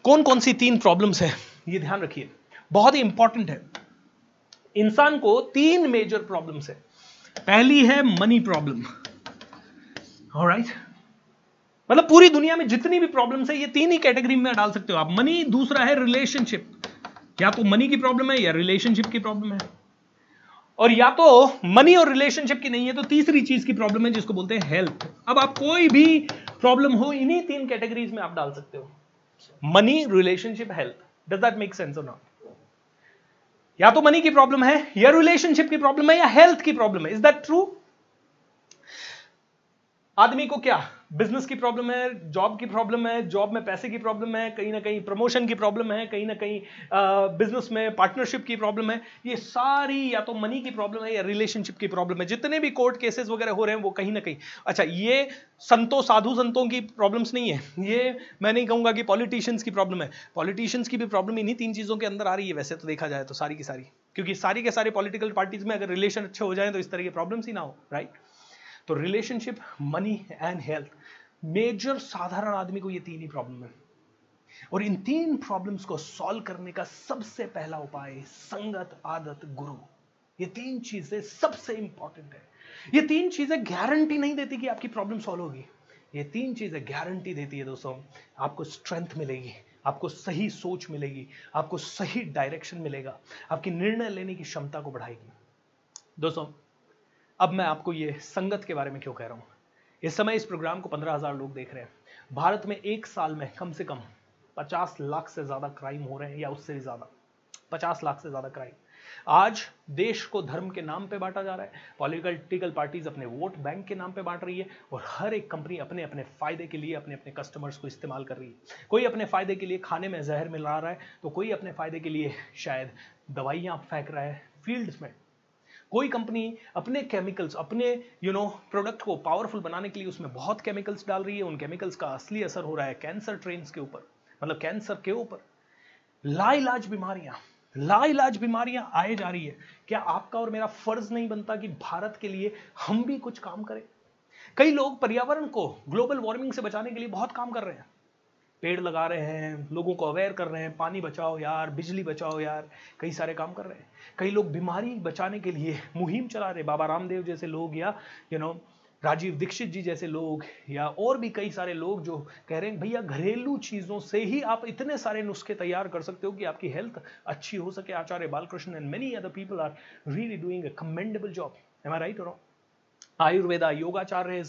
कौन कौन सी तीन प्रॉब्लम्स है, ये ध्यान रखिए। बहुत ही इंपॉर्टेंट है। इंसान को तीन मेजर प्रॉब्लम्स है। पहली है मनी प्रॉब्लम राइट मतलब पूरी दुनिया में जितनी भी प्रॉब्लम्स है, ये तीन ही कैटेगरी में डाल सकते हो आप। मनी दूसरा है रिलेशनशिप या तो मनी की प्रॉब्लम है या रिलेशनशिप की प्रॉब्लम है। और या तो मनी और रिलेशनशिप की नहीं है तो तीसरी चीज़ की प्रॉब्लम है, जिसको बोलते हैं हेल्थ अब आप कोई भी प्रॉब्लम हो, इन्हीं तीन कैटेगरीज में आप डाल सकते हो। Money relationship health does that make sense और नॉट या तो मनी की प्रॉब्लम है, या रिलेशनशिप की प्रॉब्लम है, या हेल्थ की प्रॉब्लम है। इज़ दैट ट्रू आदमी को क्या बिज़नेस की प्रॉब्लम है, जॉब की प्रॉब्लम है, जॉब में पैसे की प्रॉब्लम है, कहीं ना कहीं प्रमोशन की प्रॉब्लम है, कहीं ना कहीं बिज़नेस में पार्टनरशिप की प्रॉब्लम है। ये सारी या तो मनी की प्रॉब्लम है या रिलेशनशिप की प्रॉब्लम है। जितने भी कोर्ट केसेस वगैरह हो रहे हैं, वो कहीं ना कहीं। अच्छा ये संतों साधु संतों की प्रॉब्लम्स नहीं है। ये मैं नहीं कहूँगा कि पॉलिटिशियंस की प्रॉब्लम है। पॉलिटिशियंस की भी प्रॉब्लम इन्हीं तीन चीज़ों के अंदर आ रही है वैसे तो देखा जाए तो सारी की सारी। क्योंकि सारी के सारे पॉलिटिकल पार्टीज़ में अगर रिलेशन अच्छे हो जाए तो इस तरह की प्रॉब्लम्स ही ना हो राइट तो relationship money and health major साधारण आदमी को ये तीन ही प्रॉब्लम है। और इन तीन प्रॉब्लम्स को सॉल्व करने का सबसे पहला उपाय संगत, आदत, गुरु। ये तीन चीज़ें सबसे इंपॉर्टेंट है। ये तीन चीज़ें गारंटी नहीं देती कि आपकी प्रॉब्लम सॉल्व होगी। ये तीन चीज़ें गारंटी देती है दोस्तों, आपको स्ट्रेंथ मिलेगी, आपको सही सोच मिलेगी, आपको सही डायरेक्शन मिलेगा, आपकी निर्णय लेने की क्षमता को बढ़ाएगी। दोस्तों, अब मैं आपको ये संगत के बारे में क्यों कह रहा हूँ? इस समय इस प्रोग्राम को पंद्रह हज़ार लोग देख रहे हैं। भारत में एक साल में कम से कम पचास लाख से ज़्यादा क्राइम हो रहे हैं या उससे भी ज़्यादा, पचास लाख से ज़्यादा क्राइम। आज देश को धर्म के नाम पे बांटा जा रहा है, पॉलिटिकल पार्टीज़ अपने वोट बैंक के नाम पे बांट रही है और हर एक कंपनी अपने अपने फ़ायदे के लिए, अपने अपने कस्टमर्स को इस्तेमाल कर रही है। कोई अपने फ़ायदे के लिए खाने में जहर मिला रहा है तो कोई अपने फ़ायदे के लिए शायद दवाइयाँ फेंक रहा है। फील्ड्स में कोई कंपनी अपने केमिकल्स अपने यू नो प्रोडक्ट को पावरफुल बनाने के लिए उसमें बहुत केमिकल्स डाल रही है। उन केमिकल्स का असली असर हो रहा है कैंसर ट्रेन के ऊपर मतलब कैंसर के ऊपर। लाइलाज बीमारियाँ लाइलाज बीमारियाँ आए जा रही है। क्या आपका और मेरा फ़र्ज़ नहीं बनता कि भारत के लिए हम भी कुछ काम करें? कई लोग पर्यावरण को ग्लोबल वार्मिंग से बचाने के लिए बहुत काम कर रहे हैं। पेड़ लगा रहे हैं, लोगों को अवेयर कर रहे हैं, पानी बचाओ यार, बिजली बचाओ यार, कई सारे काम कर रहे हैं। कई लोग बीमारी बचाने के लिए [LAUGHS] मुहिम चला रहे बाबा रामदेव जैसे लोग या यू नो राजीव दीक्षित जी जैसे लोग या और भी कई सारे लोग जो कह रहे हैं, भैया, घरेलू चीज़ों से ही आप इतने सारे नुस्खे तैयार कर सकते हो कि आपकी हेल्थ अच्छी हो सके। Acharya Balkrishna and many other people are really doing a commendable job am I right और आयुर्वेदा योगाचार्य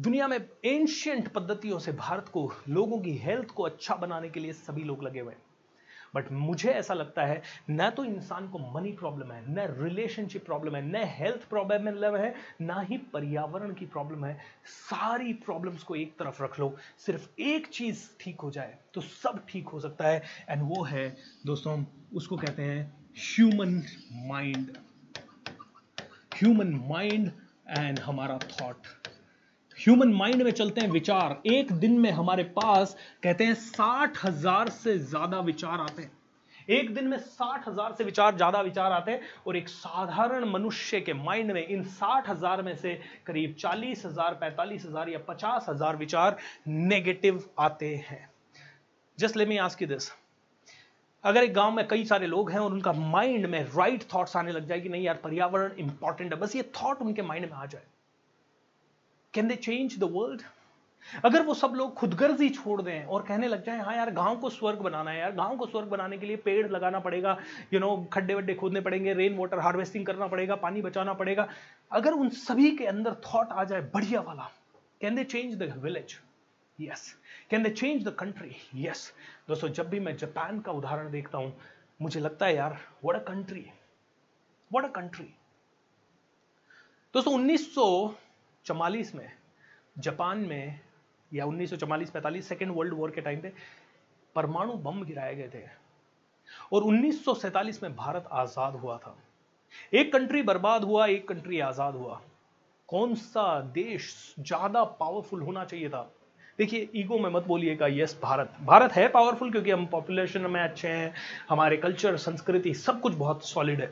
दुनिया में एंशियंट पद्धतियों से भारत को, लोगों की हेल्थ को अच्छा बनाने के लिए सभी लोग लगे हुए बट मुझे ऐसा लगता है, न तो इंसान को मनी प्रॉब्लम है, न रिलेशनशिप प्रॉब्लम है, न हेल्थ प्रॉब्लम है, ना ही पर्यावरण की प्रॉब्लम है। सारी प्रॉब्लम्स को एक तरफ़ रख लो, सिर्फ़ एक चीज़ ठीक हो जाए तो सब ठीक हो सकता है। एंड वो है, दोस्तों, उसको कहते हैं human mind human mind and हमारा थॉट ह्यूमन माइंड में चलते हैं विचार। एक दिन में हमारे पास, कहते हैं, साठ हज़ार से ज़्यादा विचार आते हैं। एक दिन में साठ हज़ार से विचार, ज़्यादा विचार आते हैं और एक साधारण मनुष्य के माइंड में इन साठ हज़ार में से करीब चालीस हज़ार, पैंतालीस हज़ार या पचास हज़ार विचार नेगेटिव आते हैं। Just let me ask you this अगर एक गाँव में कई सारे लोग हैं और उनका माइंड में राइट थॉट्स आने लग जाए कि नहीं यार, पर्यावरण इंपॉर्टेंट है, बस ये थॉट उनके माइंड में आ जाए। Can they change the world अगर वो सब लोग खुदगर्जी छोड़ दें और कहने लग जाए हाँ यार, गाँव को स्वर्ग बनाना है यार। गाँव को स्वर्ग बनाने के लिए पेड़ लगाना पड़ेगा यू नो खड्डे वड्डे खोदने पड़ेंगे रेन वाटर हार्वेस्टिंग करना पड़ेगा, पानी बचाना पड़ेगा। अगर उन सभी के अंदर थॉट आ जाए, बढ़िया वाला can they change the village yes can they change the country yes दोस्तों, जब भी मैं जापान का उदाहरण देखता हूँ, मुझे लगता है यार what a country what a country दोस्तों, उन्नीस सौ चवालीस में, जापान में, या 1944-45 सेकेंड वर्ल्ड वॉर के टाइम पे परमाणु बम गिराए गए थे। और 1947 में भारत आज़ाद हुआ था। एक कंट्री बर्बाद हुआ, एक कंट्री आज़ाद हुआ। कौन सा देश ज़्यादा पावरफुल होना चाहिए था? देखिए ईगो में मत बोलिएगा यस भारत। भारत है पावरफुल क्योंकि हम पॉपुलेशन में अच्छे हैं, हमारे कल्चर संस्कृति सब कुछ बहुत सॉलिड है।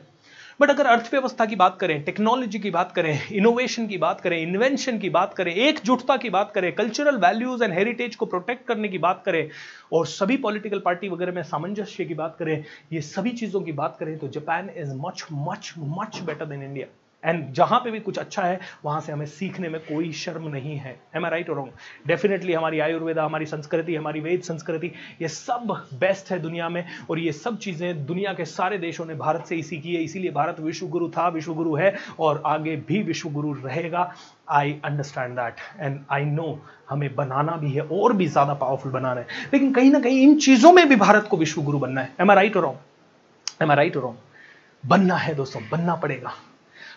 बट अगर अर्थव्यवस्था की बात करें टेक्नोलॉजी की बात करें इनोवेशन की बात करें इन्वेंशन की बात करें, एकजुटता की बात करें कल्चरल वैल्यूज़ एंड हेरिटेज को प्रोटेक्ट करने की बात करें, और सभी पॉलिटिकल पार्टी वगैरह में सामंजस्य की बात करें, ये सभी चीज़ों की बात करें तो Japan is much much much better than India and जहाँ पे भी कुछ अच्छा है, वहाँ से हमें सीखने में कोई शर्म नहीं है। एम आई राइट और रॉन्ग डेफिनेटली हमारी आयुर्वेदा, हमारी संस्कृति, हमारी वेद संस्कृति, ये सब बेस्ट है दुनिया में। और ये सब चीज़ें दुनिया के सारे देशों ने भारत से ही सीखी है। इसीलिए भारत विश्व गुरु था विश्व गुरु है और आगे भी विश्व गुरु रहेगा। I understand that and I know हमें बनाना भी है और भी ज़्यादा पावरफुल बनाना है। लेकिन कहीं ना कहीं इन चीज़ों में भी भारत को विश्व गुरु बनना है। एम आई राइट और रॉन्ग एम आई राइट और रॉन्ग बनना है दोस्तों, बनना पड़ेगा।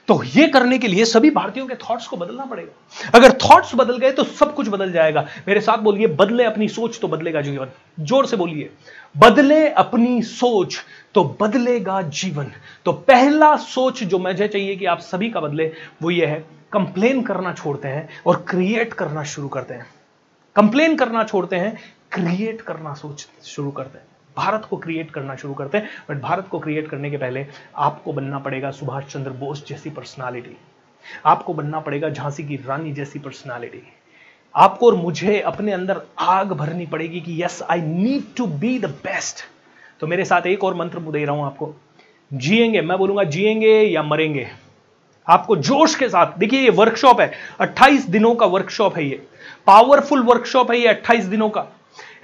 तो ये करने के लिए सभी भारतीयों के थॉट्स को बदलना पड़ेगा। अगर थॉट्स बदल गए तो सब कुछ बदल जाएगा। मेरे साथ बोलिए, बदले अपनी सोच तो बदलेगा जीवन। ज़ोर से बोलिए, बदले अपनी सोच तो बदलेगा जीवन। तो पहला सोच जो मुझे चाहिए कि आप सभी का बदले, वो ये है कंप्लेन करना छोड़ते हैं और क्रिएट करना शुरू करते हैं। कंप्लेन करना छोड़ते हैं क्रिएट करना सोच शुरू करते हैं। भारत को क्रिएट करना शुरू करते हैं। बट भारत को क्रिएट करने के पहले आपको बनना पड़ेगा सुभाष चंद्र बोस जैसी पर्सनालिटी आपको बनना पड़ेगा झांसी की रानी जैसी पर्सनालिटी आपको और मुझे अपने अंदर आग भरनी पड़ेगी कि yes I need to be the best तो मेरे साथ एक और मंत्र दे रहा हूँ आपको। जिएँगे, मैं बोलूँगा जिएँगे या मरेंगे। आपको जोश के साथ, देखिए ये वर्कशॉप है। 28 दिनों का वर्कशॉप है ये। पावरफुल वर्कशॉप है ये 28 दिनों का।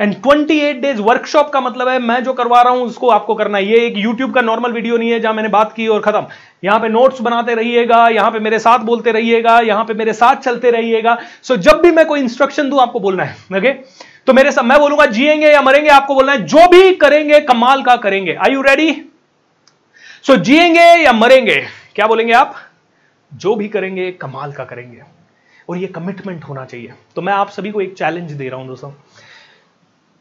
एंड 28 डेज़ वर्कशॉप का मतलब है मैं जो करवा रहा हूँ उसको आपको करना है। ये एक यूट्यूब का नॉर्मल वीडियो नहीं है जहाँ मैंने बात की और खत्म। यहाँ पे नोट्स बनाते रहिएगा यहाँ पे मेरे साथ बोलते रहिएगा यहाँ पे मेरे साथ चलते रहिएगा। सो so, जब भी मैं कोई इंस्ट्रक्शन दू आपको बोलना है ओके तो मेरे साथ मैं बोलूँगा जिएँगे या मरेंगे आपको बोलना है जो भी करेंगे कमाल का करेंगे। आई यू रेडी सो जिएँगे या मरेंगे क्या बोलेंगे आप? जो भी करेंगे कमाल का करेंगे। और ये कमिटमेंट होना चाहिए। तो मैं आप सभी को एक चैलेंज दे रहा हूँ दोस्तों।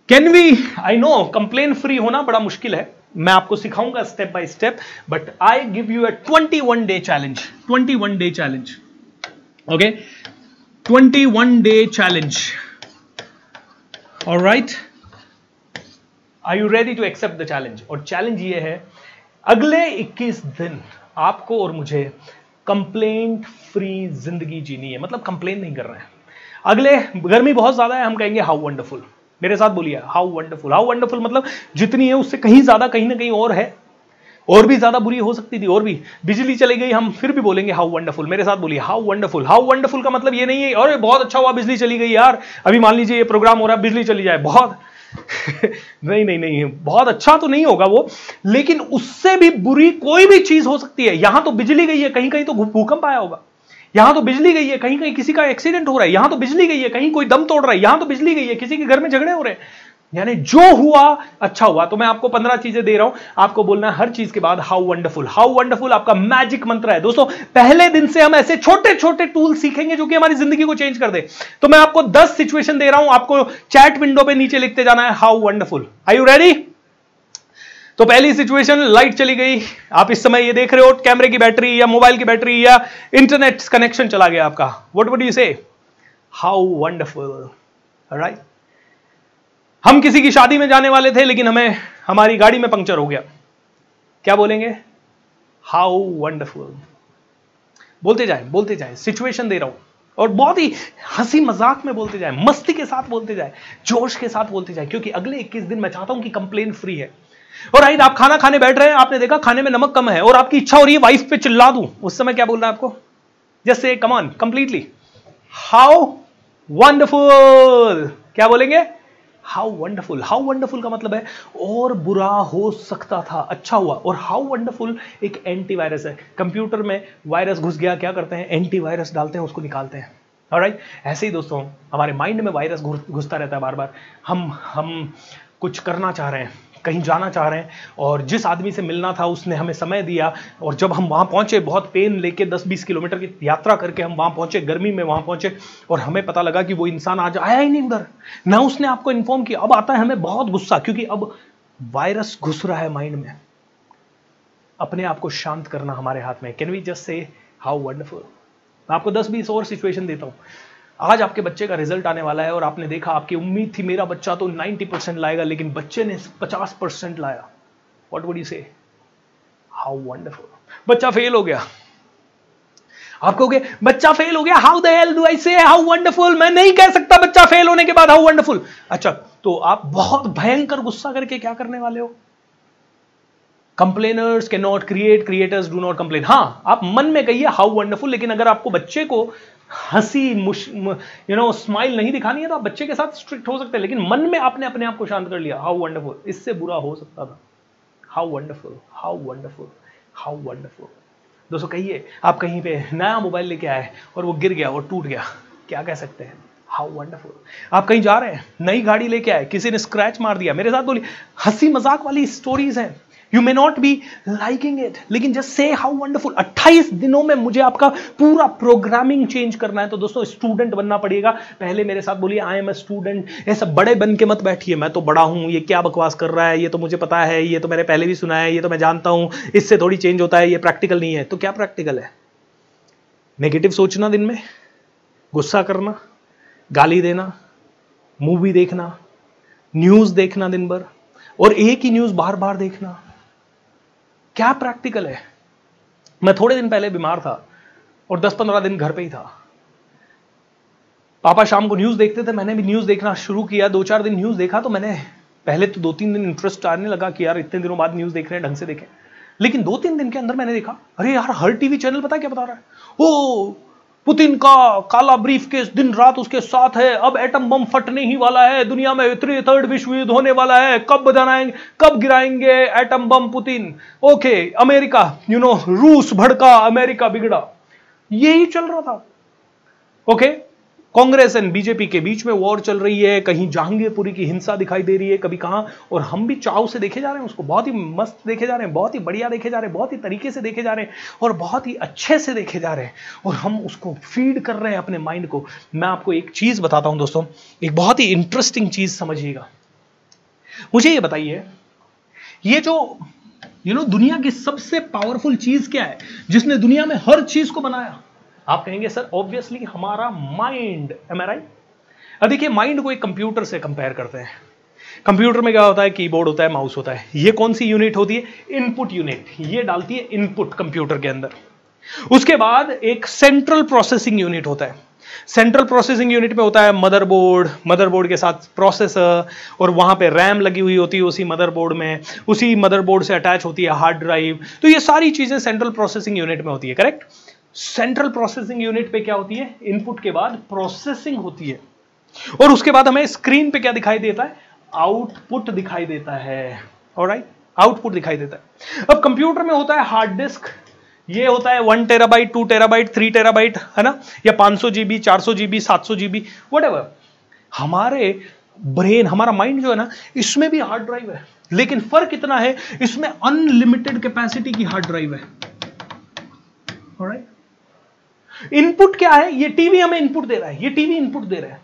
Can we I know complain free होना बड़ा मुश्किल है। मैं आपको सिखाऊँगा step by step but I give you a twenty one day challenge twenty one day challenge okay twenty one day challenge और right are you ready to accept the challenge और challenge ये है, अगले 21 दिन आपको और मुझे कंप्लेंट फ्री ज़िंदगी जीनी है। मतलब कंप्लेन नहीं कर रहे हैं। अगले, गर्मी बहुत ज़्यादा है, हम कहेंगे हाउ वंडरफुल मेरे साथ बोलिए हाउ वंडरफुल हाउ वंडरफुल मतलब जितनी है उससे कहीं ज़्यादा कहीं ना कहीं और है। और भी ज़्यादा बुरी हो सकती थी, और भी। बिजली चली गई, हम फिर भी बोलेंगे हाउ वंडरफुल मेरे साथ बोलिए हाउ वंडरफुल हाउ वंडरफुल का मतलब ये नहीं है और बहुत अच्छा हुआ, बिजली चली गई यार। अभी मान लीजिए ये प्रोग्राम हो रहा है, बिजली चली जाए, बहुत। [LAUGHS] नहीं नहीं नहीं, बहुत अच्छा तो नहीं होगा वो, लेकिन उससे भी बुरी कोई भी चीज़ हो सकती है। यहाँ तो बिजली गई है कहीं कहीं तो भूकंप आया होगा। यहाँ तो बिजली गई है, कहीं कहीं किसी का एक्सीडेंट हो रहा है, यहाँ तो बिजली गई है, कहीं कोई दम तोड़ रहा है, यहाँ तो बिजली गई है, किसी के घर में झगड़े हो रहे हैं। यानी जो हुआ अच्छा हुआ। तो मैं आपको पंद्रह चीज़ें दे रहा हूँ, आपको बोलना है हर चीज़ के बाद हाउ वंडरफुल हाउ वंडरफुल आपका मैजिक मंत्र है। दोस्तों, पहले दिन से हम ऐसे छोटे छोटे टूल सीखेंगे जो कि हमारी ज़िंदगी को चेंज कर दे। तो मैं आपको दस सिचुएशन दे रहा हूँ, आपको चैट विंडो पे नीचे लिखते जाना है how wonderful are you ready तो पहली सिचुएशन लाइट चली गई। आप इस समय ये देख रहे हो कैमरे की बैटरी या मोबाइल की बैटरी या इंटरनेट कनेक्शन चला गया आपका। What would you say how wonderful right हम किसी की शादी में जाने वाले थे, लेकिन हमें, हमारी गाड़ी में पंक्चर हो गया। क्या बोलेंगे? हाउ वंडरफुल बोलते जाए बोलते जाए सिचुएशन दे रहा हूँ। और बहुत ही हँसी मज़ाक में बोलते जाए, मस्ती के साथ बोलते जाए, जोश के साथ बोलते जाए, क्योंकि अगले 21 दिन मैं चाहता हूँ कि कंप्लेन फ्री है। और राइट आप खाना खाने बैठ रहे हैं, आपने देखा खाने में नमक कम है और आपकी इच्छा हो रही है वाइफ पे चिल्ला दूँ। उस समय क्या बोल रहा है आपको? जैसे कमान कंप्लीटली हाउ वंडरफुल क्या बोलेंगे? हाउ वंडरफुल हाउ वंडरफुल का मतलब है, और बुरा हो सकता था अच्छा हुआ। और हाउ वंडरफुल एक एंटीवायरस है। कंप्यूटर में वायरस घुस गया, क्या करते हैं? एंटीवायरस डालते हैं, उसको निकालते हैं। और राइट ऐसे ही दोस्तों, हमारे माइंड में वायरस घुसता रहता है बार बार हम हम कुछ करना चाह रहे हैं। कहीं जाना चाह रहे हैं और जिस आदमी से मिलना था, उसने हमें समय दिया और जब हम वहाँ पहुँचे, बहुत पेन लेके 10-20 किलोमीटर की यात्रा करके हम वहाँ पहुँचे, गर्मी में वहाँ पहुँचे और हमें पता लगा कि वो इंसान आज आया ही नहीं उधर। ना उसने आपको इन्फॉर्म किया। अब आता है हमें बहुत गुस्सा क्योंकि अब वायरस घुस रहा है माइंड में। अपने आप को शांत करना हमारे हाथ में can we just say how wonderful मैं आपको दस बीस और सिचुएशन देता हूँ। आज आपके बच्चे का रिज़ल्ट आने वाला है और आपने देखा आपकी उम्मीद थी मेरा बच्चा तो 90 परसेंट लाएगा, लेकिन बच्चे ने 50 परसेंट लाया। What would you say how wonderful बच्चा फेल हो गया। आप कहोगे, बच्चा फेल हो गया? How the hell do I say how wonderful मैं नहीं कह सकता बच्चा फेल होने के बाद हाउ वंडरफुल अच्छा तो आप बहुत भयंकर गुस्सा करके क्या करने वाले हो? कंप्लेनर्स के not create creators do not complain हाँ आप मन में कहिए हाउ वंडरफुल लेकिन अगर आपको बच्चे को हँसी यू नो स्माइल नहीं दिखानी है तो आप बच्चे के साथ स्ट्रिक्ट हो सकते हैं, लेकिन मन में आपने अपने आप को शांत कर लिया। हाउ वंडरफुल इससे बुरा हो सकता था। How wonderful how wonderful how wonderful दोस्तों, कहिए, आप कहीं पे नया मोबाइल लेके आए और वो गिर गया और टूट गया, क्या कह सकते हैं? हाउ वंडरफुल आप कहीं जा रहे हैं, नई गाड़ी लेके आए, किसी ने स्क्रैच मार दिया, मेरे साथ बोली हँसी मज़ाक वाली स्टोरीज हैं। You may not be liking it लेकिन जस्ट से हाउ वंडरफुल 28 दिनों में मुझे आपका पूरा प्रोग्रामिंग चेंज करना है। तो दोस्तों स्टूडेंट बनना पड़ेगा। पहले मेरे साथ बोलिए आई एम ए स्टूडेंट ये सब बड़े बन के मत बैठिए। मैं तो बड़ा हूँ। ये क्या बकवास कर रहा है? ये तो मुझे पता है। ये तो मैंने पहले भी सुना है। ये तो मैं जानता हूँ। इससे थोड़ी चेंज होता है। ये प्रैक्टिकल नहीं है। तो क्या प्रैक्टिकल है? नेगेटिव सोचना दिन में। गुस्सा करना। गाली देना। मूवी देखना। न्यूज़ देखना दिन भर। और एक ही न्यूज़ बार बार देखना। क्या प्रैक्टिकल है? मैं थोड़े दिन पहले बीमार था और 10-15 दिन घर पे ही था। पापा शाम को न्यूज़ देखते थे, मैंने भी न्यूज़ देखना शुरू किया। दो चार दिन न्यूज़ देखा तो मैंने पहले तो दो तीन दिन इंटरेस्ट आने लगा कि यार इतने दिनों बाद न्यूज़ देख रहे हैं, ढंग से देखें। लेकिन दो तीन दिन के अंदर मैंने देखा, अरे यार, हर टीवी चैनल पता क्या बता रहा है? ओ पुतिन का काला ब्रीफ के दिन रात उसके साथ है। अब एटम बम फटने ही वाला है। दुनिया में थर्ड विश्व युद्ध होने वाला है। कब बनाएँगे, कब गिराएँगे atom bomb Putin? Okay America you know रूस भड़का अमेरिका बिगड़ा। यही चल रहा था। ओके कांग्रेस एंड बीजेपी के बीच में वॉर चल रही है, कहीं जहांगीरपुरी की हिंसा दिखाई दे रही है कभी कहाँ, और हम भी चाव से देखे जा रहे हैं, उसको बहुत ही मस्त देखे जा रहे हैं, बहुत ही बढ़िया देखे जा रहे हैं, बहुत ही तरीके से देखे जा रहे हैं, और बहुत ही अच्छे से देखे जा रहे हैं, और हम उसको फ़ीड कर रहे हैं अपने माइंड को। मैं आपको एक चीज़ बताता हूँ दोस्तों, एक बहुत ही इंटरेस्टिंग चीज़ समझिएगा। मुझे ये बताइए, ये जो यू नो दुनिया की सबसे पावरफुल चीज़ क्या है, जिसने दुनिया में हर चीज़ को बनाया? आप कहेंगे, सर ऑब्वियसली हमारा माइंड एम राइट अब देखिए माइंड को एक कंप्यूटर से कंपेयर करते हैं। कंप्यूटर में क्या होता है? कीबोर्ड होता है माउस होता है। ये कौन सी यूनिट होती है? इनपुट यूनिट ये डालती है इनपुट कंप्यूटर के अंदर। उसके बाद एक सेंट्रल प्रोसेसिंग यूनिट होता है। सेंट्रल प्रोसेसिंग यूनिट में होता है मदरबोर्ड मदरबोर्ड के साथ प्रोसेसर और वहाँ पे रैम लगी हुई होती है उसी मदरबोर्ड में। उसी मदरबोर्ड से अटैच होती है हार्ड ड्राइव तो ये सारी चीज़ें सेंट्रल प्रोसेसिंग यूनिट में होती है करेक्ट सेंट्रल प्रोसेसिंग यूनिट पे क्या होती है? इनपुट के बाद प्रोसेसिंग होती है। और उसके बाद हमें स्क्रीन पे क्या दिखाई देता है? आउटपुट दिखाई देता है। राइट आउटपुट दिखाई देता है। अब कंप्यूटर में होता है हार्ड डिस्क ये होता है one terabyte two terabyte three terabyte है ना? या पाँच सौ जीबी चार सौ जीबी सात सौ जीबी वट हमारे ब्रेन हमारा माइंड जो है ना, इसमें भी हार्ड ड्राइव है। लेकिन फ़र्क इतना है, इसमें अनलिमिटेड कैपेसिटी की हार्ड ड्राइव है। राइट इनपुट क्या है? ये टीवी हमें इनपुट दे रहा है, ये टीवी इनपुट दे रहा है।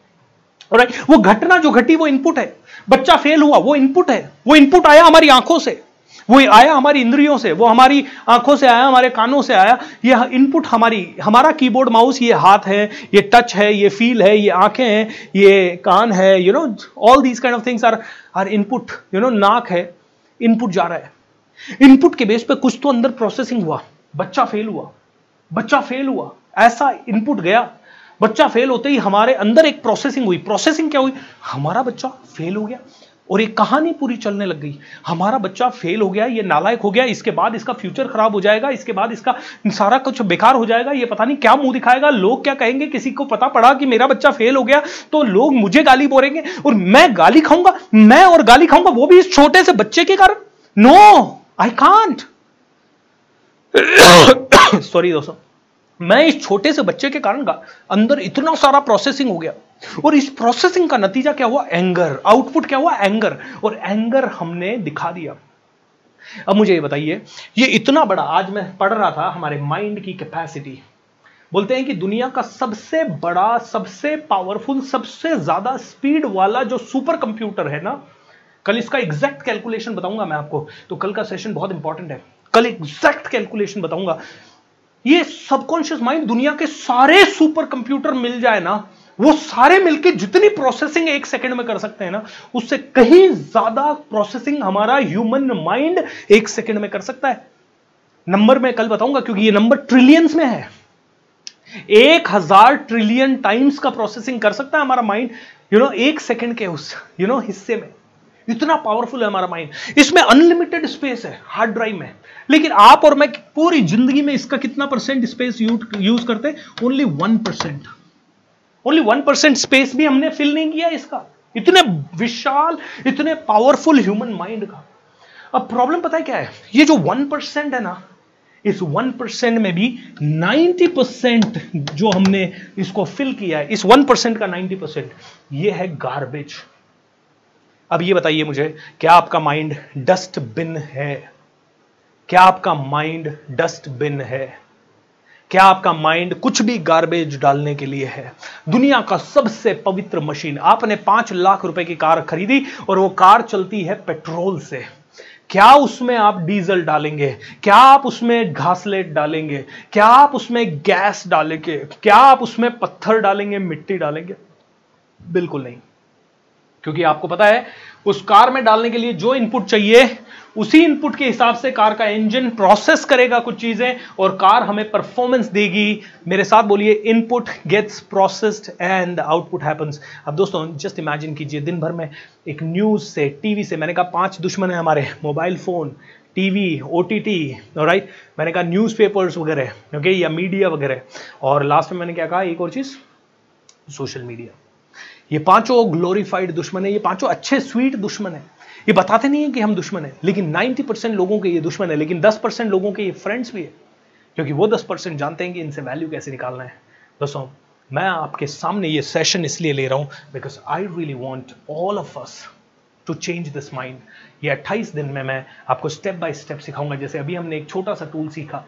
राइट वो घटना जो घटी, वो इनपुट है। बच्चा फेल हुआ, वो इनपुट है। वो इनपुट आया हमारी आँखों से। वो आया हमारी इंद्रियों से। वो हमारी आँखों से आया, हमारे कानों से आया। ये इनपुट हमारी, हमारा कीबोर्ड माउस ये हाथ है, ये टच है, ये फील है, ये आँखें हैं, ये कान है you know all these kind of things are are input you know नाक है इनपुट जा रहा है। इनपुट के बेस पे कुछ तो अंदर प्रोसेसिंग हुआ। बच्चा फेल हुआ। बच्चा फेल हुआ। ऐसा इनपुट गया। बच्चा फेल होते ही हमारे अंदर एक प्रोसेसिंग हुई। प्रोसेसिंग क्या हुई? हमारा बच्चा फेल हो गया और एक कहानी पूरी चलने लग गई। हमारा बच्चा फेल हो गया, ये नालायक हो गया, इसके बाद इसका फ्यूचर खराब हो जाएगा, इसके बाद इसका सारा कुछ बेकार हो जाएगा, ये पता नहीं क्या मुँह दिखाएगा। लोग क्या कहेंगे? किसी को पता पड़ा कि मेरा बच्चा फेल हो गया तो लोग मुझे गाली बोलेंगे और मैं गाली खाऊँगा, मैं और गाली खाऊँगा, वो भी इस छोटे से बच्चे के कारण। नो आई कांट सॉरी दोस्तों। मैं इस छोटे से बच्चे के कारण अंदर इतना सारा प्रोसेसिंग हो गया। और इस प्रोसेसिंग का नतीजा क्या हुआ? एंगर आउटपुट क्या हुआ? एंगर और एंगर हमने दिखा दिया। अब मुझे ये बताइए, ये इतना बड़ा, आज मैं पढ़ रहा था हमारे माइंड की कैपेसिटी बोलते हैं कि दुनिया का सबसे बड़ा, सबसे पावरफुल सबसे ज़्यादा स्पीड वाला जो सुपर कंप्यूटर है ना, कल इसका एग्जैक्ट कैलकुलेशन बताऊँगा मैं आपको। तो कल का सेशन बहुत इंपॉर्टेंट है। कल एग्जैक्ट कैलकुलेशन बताऊँगा। ये सबकॉन्शियस माइंड दुनिया के सारे सुपर कंप्यूटर मिल जाए ना, वो सारे मिलके जितनी प्रोसेसिंग एक सेकंड में कर सकते हैं ना, उससे कहीं ज़्यादा प्रोसेसिंग हमारा ह्यूमन माइंड एक सेकंड में कर सकता है। नंबर में कल बताऊँगा क्योंकि ये नंबर ट्रिलियंस में है। एक हज़ार ट्रिलियन टाइम्स का प्रोसेसिंग कर सकता है हमारा माइंड यू नो एक सेकंड के उस यू नो हिस्से में। इतना पावरफुल है हमारा माइंड इसमें अनलिमिटेड स्पेस है हार्ड ड्राइव में। लेकिन आप और मैं पूरी ज़िंदगी में इसका कितना परसेंट स्पेस यूज़ करते only one percent only one percent space भी हमने फिल नहीं किया इसका। इतने विशाल, इतने पावरफुल ह्यूमन माइंड का। अब प्रॉब्लम पता है क्या है? ये जो वन परसेंट है ना, इस वन परसेंट में भी नाइन्टी परसेंट जो हमने इसको फिल किया है, इस वन परसेंट का नाइन्टी परसेंट ये है गार्बेज अब ये बताइए मुझे, क्या आपका माइंड डस्टबिन है? क्या आपका माइंड डस्टबिन है? क्या आपका माइंड कुछ भी गार्बेज डालने के लिए है? दुनिया का सबसे पवित्र मशीन आपने पाँच लाख रुपए की कार खरीदी और वो कार चलती है पेट्रोल से। क्या उसमें आप डीजल डालेंगे? क्या आप उसमें घासलेट डालेंगे? क्या आप उसमें गैस डालेंगे? क्या आप उसमें पत्थर डालेंगे, मिट्टी डालेंगे? बिल्कुल नहीं। क्योंकि आपको पता है, उस कार में डालने के लिए जो इनपुट चाहिए, उसी इनपुट के हिसाब से कार का इंजन प्रोसेस करेगा कुछ चीज़ें और कार हमें परफॉर्मेंस देगी। मेरे साथ बोलिए input gets processed and output happens अब दोस्तों जस्ट इमेजिन कीजिए, दिन भर में एक न्यूज़ से टीवी से, मैंने कहा पाँच दुश्मन है हमारे mobile phone TV O T T right मैंने कहा न्यूज़पेपर्स वगैरह ओके या मीडिया वगैरह। और लास्ट में मैंने क्या कहा, एक और चीज़ सोशल मीडिया ये पाँचों ग्लोरीफाइड दुश्मन है, ये पाँचों अच्छे स्वीट दुश्मन है। ये बताते नहीं है कि हम दुश्मन है, लेकिन 90 परसेंट लोगों के ये दुश्मन है, लेकिन 10 परसेंट लोगों के ये फ्रेंड्स भी है। क्योंकि वो 10 परसेंट जानते हैं कि इनसे वैल्यू कैसे निकालना है। दोस्तों, मैं आपके सामने ये सेशन इसलिए ले रहा हूँ because I really want all of us to change this mind ये अट्ठाईस दिन में मैं आपको स्टेप बाय स्टेप सिखाऊँगा। जैसे अभी हमने एक छोटा सा टूल सीखा,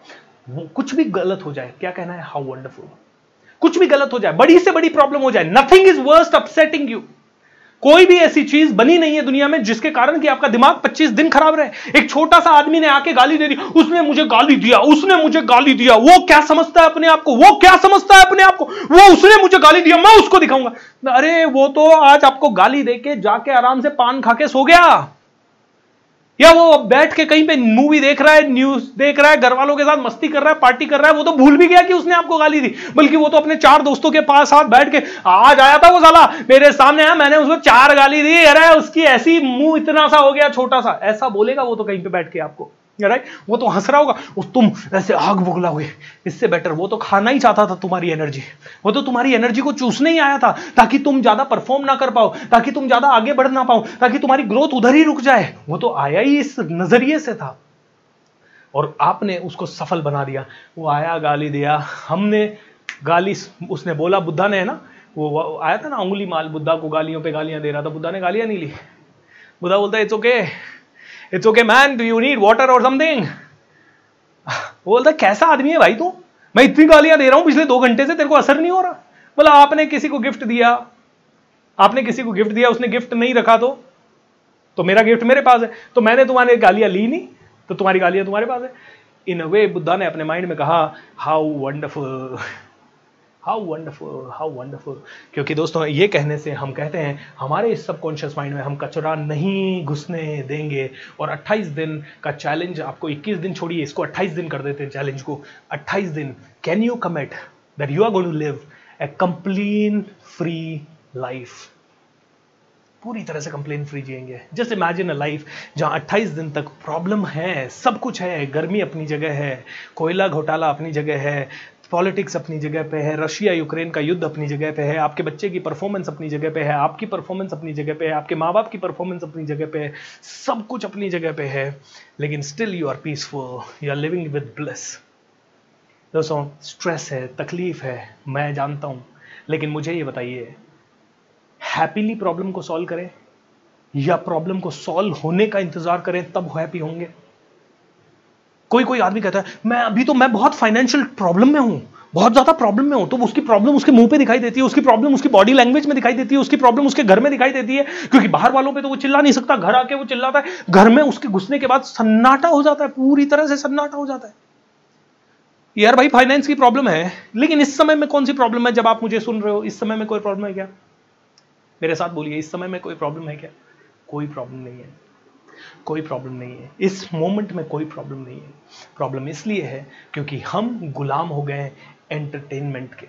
वो कुछ भी गलत हो जाए, क्या कहना है? हाउ वंडरफुल कुछ भी गलत हो जाए, बड़ी से बड़ी प्रॉब्लम हो जाए nothing is worst upsetting you कोई भी ऐसी चीज़ बनी नहीं है दुनिया में जिसके कारण कि आपका दिमाग 25 दिन खराब रहे। एक छोटा सा आदमी ने आके गाली दे दी, उसने मुझे गाली दिया, उसने मुझे गाली दिया, वो क्या समझता है अपने आप को? वो क्या समझता है अपने आप को? वो उसने मुझे गाली दिया, मैं उसको दिखाऊँगा। अरे, वो तो आज आपको गाली देके जाके आराम से पान खा के सो गया। या वो अब बैठ के कहीं पे मूवी देख रहा है न्यूज़ देख रहा है घर वालों के साथ मस्ती कर रहा है पार्टी कर रहा है, वो तो भूल भी गया कि उसने आपको गाली दी। बल्कि वो तो अपने चार दोस्तों के पास साथ बैठ के, आज आया था वो साला, मेरे सामने आया, मैंने उसको चार गाली दी, अरे उसकी ऐसी मुँह इतना सा हो गया, छोटा सा। ऐसा बोलेगा वो तो कहीं पे बैठ के आपको। राइट वो तो हंस रहा होगा वो तुम ऐसे आग बुगलाओगे इससे बेटर वो तो खाना ही चाहता था तुम्हारी एनर्जी वो तो तुम्हारी एनर्जी को चूसने ही आया था, ताकि तुम ज़्यादा परफॉर्म ना कर पाओ, ताकि तुम ज़्यादा आगे बढ़ ना पाओ, ताकि तुम्हारी ग्रोथ उधर ही रुक जाए। वो तो आया ही इस नज़रिए से था। और आपने उसको सफल बना दिया। वो आया, गाली दिया। हमने गाली उसने बोला, बुद्धा ने, है ना? वो आया था ना उंगली माल, बुद्धा को गालियों पे गालियाँ दे रहा था। बुद्धा ने गालियाँ नहीं ली। बुद्धा बोलता है it's okay it's okay man do you need water और समथिंग बोलता, कैसा आदमी है भाई तू? मैं इतनी गालियाँ दे रहा हूँ, पिछले दो घंटे से तेरे को असर नहीं हो रहा। बोला, आपने किसी को गिफ्ट दिया? आपने किसी को गिफ्ट दिया? उसने गिफ्ट नहीं रखा तो? तो मेरा गिफ्ट मेरे पास है। तो मैंने तुम्हारे गालियाँ ली नहीं तो तुम्हारी गालियाँ तुम्हारे पास है। इन अ वे बुद्धा ने अपने माइंड में कहा how wonderful how wonderful how wonderful क्योंकि दोस्तों, ये कहने से हम कहते हैं, हमारे इस सबकॉन्शियस माइंड में हम कचरा नहीं घुसने देंगे। और 28 दिन का चैलेंज आपको 21 दिन छोड़िए, इसको 28 दिन कर देते हैं चैलेंज को। 28 दिन can you commit that you are going to live a complain free life पूरी तरह से कंप्लेन फ्री जिएँगे। जस्ट इमेजिन अ लाइफ जहाँ 28 दिन तक प्रॉब्लम है, सब कुछ है, गर्मी अपनी जगह है, कोयला घोटाला अपनी जगह है पॉलिटिक्स अपनी जगह पे है रशिया यूक्रेन का युद्ध अपनी जगह पे है, आपके बच्चे की परफॉर्मेंस अपनी जगह पे है, आपकी परफॉर्मेंस अपनी जगह पे है, आपके माँ बाप की परफॉर्मेंस अपनी जगह पे है, सब कुछ अपनी जगह पे है, लेकिन still you are peaceful you are living with bless दोस्तों स्ट्रेस है, तकलीफ़ है, मैं जानता हूँ, लेकिन मुझे ये बताइए हैप्पीली प्रॉब्लम को सॉल्व करें या प्रॉब्लम को सॉल्व होने का इंतज़ार करें, तब हैप्पी होंगे? कोई कोई आदमी कहता है, मैं अभी तो मैं बहुत फाइनेंशियल प्रॉब्लम में हूँ, बहुत ज़्यादा प्रॉब्लम में हूँ। तो उसकी प्रॉब्लम उसके मुँह पे दिखाई देती है, उसकी प्रॉब्लम उसकी बॉडी लैंग्वेज में दिखाई देती है, उसकी प्रॉब्लम उसके घर में दिखाई देती है, क्योंकि बाहर वालों पे तो वो चिल्ला नहीं सकता, घर आके वो चिल्लाता है। घर में उसके घुसने के बाद सन्नाटा हो जाता है, पूरी तरह से सन्नाटा हो जाता है। यार भाई फाइनेंस की प्रॉब्लम है, लेकिन इस समय में कौन सी प्रॉब्लम है जब आप मुझे सुन रहे हो? इस समय में कोई प्रॉब्लम है क्या? मेरे साथ बोलिए, इस समय में कोई प्रॉब्लम है क्या? कोई प्रॉब्लम नहीं है। कोई प्रॉब्लम नहीं है। इस मोमेंट में कोई प्रॉब्लम नहीं है। प्रॉब्लम इसलिए है क्योंकि हम गुलाम हो गए हैं एंटरटेनमेंट के।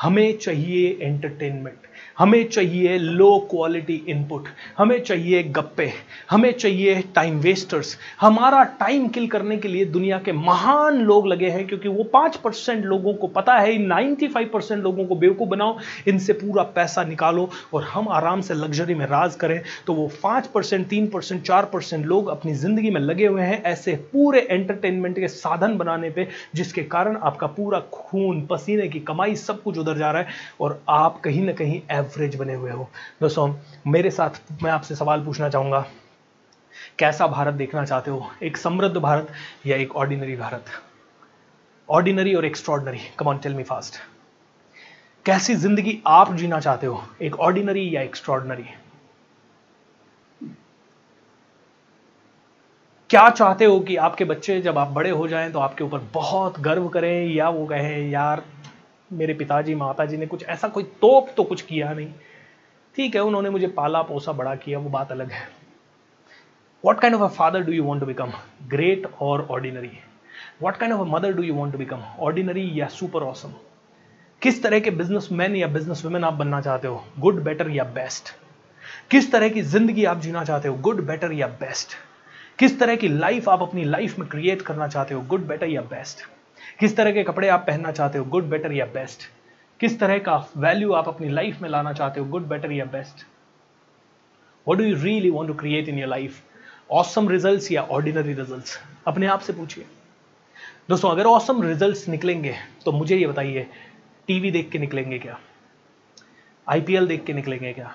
हमें चाहिए एंटरटेनमेंट हमें चाहिए लो क्वालिटी इनपुट हमें चाहिए गप्पे, हमें चाहिए टाइम वेस्टर्स हमारा टाइम किल करने के लिए दुनिया के महान लोग लगे हैं क्योंकि वो पाँच परसेंट लोगों को पता है नाइन्टी फाइव परसेंट लोगों को बेवकूफ़ बनाओ, इनसे पूरा पैसा निकालो और हम आराम से लग्जरी में राज करें। तो वो पाँच परसेंट, तीन परसेंट, चार परसेंट लोग अपनी ज़िंदगी में लगे हुए हैं ऐसे पूरे एंटरटेनमेंट के साधन बनाने पर जिसके कारण आपका पूरा खून, पसीने की कमाई सब कुछ उधर जा रहा है और आप कहीं ना कहीं एवरेज बने हुए हो। दोस्तों, मेरे साथ मैं आपसे सवाल पूछना चाहूँगा, कैसा भारत देखना चाहते हो? एक समृद्ध भारत या एक ऑर्डिनरी भारत? ऑर्डिनरी और extraordinary come on tell me fast कैसी ज़िंदगी आप जीना चाहते हो? एक ऑर्डिनरी या एक्स्ट्रॉर्डनरी क्या चाहते हो कि आपके बच्चे जब आप बड़े हो जाएँ तो आपके ऊपर बहुत गर्व करें या वो कहें, यार मेरे पिताजी, माताजी ने कुछ ऐसा कोई तोप तो कुछ किया नहीं। ठीक है, उन्होंने मुझे पाला पोसा, बड़ा किया, वो बात अलग है। What kind of a father do you want to become great और ordinary what kind of a mother do you want to become ordinary या सुपर ऑसम किस तरह के बिज़नेस मैन या बिज़नेस वुमेन आप बनना चाहते हो? गुड बेटर या बेस्ट किस तरह की ज़िंदगी आप जीना चाहते हो? गुड बेटर या बेस्ट किस तरह की लाइफ आप अपनी लाइफ में क्रिएट करना चाहते हो? गुड बेटर या बेस्ट किस तरह के कपड़े आप पहनना चाहते हो गुड बेटर या बेस्ट किस तरह का वैल्यू आप अपनी लाइफ में लाना चाहते हो गुड बेटर या best what do you really want to create in your life awesome result या ऑर्डिनरी रिज़ल्ट अपने आप से पूछिए। दोस्तों, अगर ऑसम रिज़ल्ट निकलेंगे तो मुझे ये बताइए टीवी देख के निकलेंगे क्या? आईपीएल देख के निकलेंगे क्या?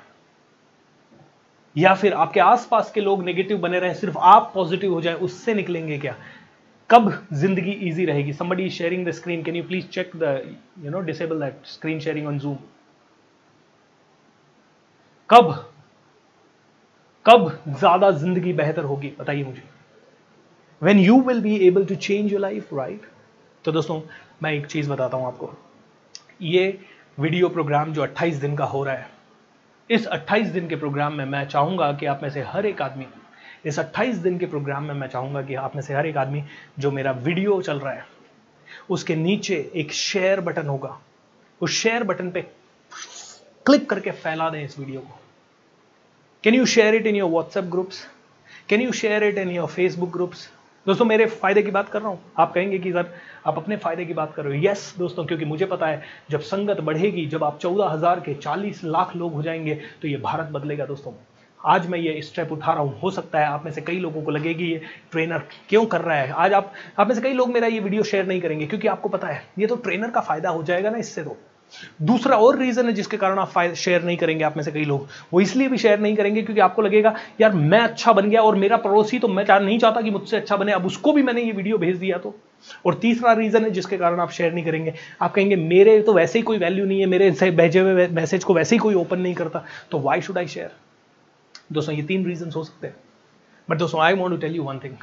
या फिर आपके आसपास के लोग नेगेटिव बने रहे, सिर्फ़ आप पॉजिटिव हो जाए, उससे निकलेंगे क्या? कब ज़िंदगी इजी रहेगी? Somebody is sharing the screen. Can you please check the, you know, disable that screen sharing on zoom? कब कब ज़्यादा ज़िंदगी बेहतर होगी? बताइए मुझे। When you will be able to change your life right तो दोस्तों, मैं एक चीज़ बताता हूँ आपको। ये वीडियो प्रोग्राम जो 28 दिन का हो रहा है, इस 28 दिन के प्रोग्राम में मैं चाहूँगा कि आप में से हर एक आदमी इस 28 दिन के प्रोग्राम में मैं चाहूँगा कि आप में से हर एक आदमी जो मेरा वीडियो चल रहा है, उसके नीचे एक शेयर बटन होगा। उस शेयर बटन पे क्लिक करके फैला दें इस वीडियो को। Can you share it in your WhatsApp groups can you share it in your Facebook groups दोस्तों, मेरे फ़ायदे की बात कर रहा हूँ। आप कहेंगे कि सर, आप अपने फ़ायदे की बात कर रहे हो। यस दोस्तों, क्योंकि मुझे पता है, जब संगत बढ़ेगी, जब आप चौदह हज़ार के चालीस लाख लोग हो जाएँगे तो ये भारत बदलेगा, दोस्तों। आज मैं ये स्टेप उठा रहा हूँ। हो सकता है आप में से कई लोगों को लगेगी ये ट्रेनर क्यों कर रहा है? आज आप आप में से कई लोग मेरा ये वीडियो शेयर नहीं करेंगे क्योंकि आपको पता है, ये तो ट्रेनर का फ़ायदा हो जाएगा ना इससे तो। दूसरा और रीजन है जिसके कारण आप शेयर नहीं करेंगे आप में से कई लोग, वो इसलिए भी शेयर नहीं करेंगे क्योंकि आपको लगेगा, यार, मैं अच्छा बन गया और मेरा पड़ोसी तो मैं नहीं चाहता कि मुझसे अच्छा बने, अब उसको भी मैंने ये वीडियो भेज दिया तो। और तीसरा रीजन है जिसके कारण आप शेयर नहीं करेंगे। आप कहेंगे, मेरे तो वैसे ही कोई वैल्यू नहीं है, मेरे भेजे हुए मैसेज को वैसे ही कोई ओपन नहीं करता तो वाई शुड आई शेयर दोस्तों ये तीन रीजन हो सकते हैं। बट दोस्तों I want to tell you one thing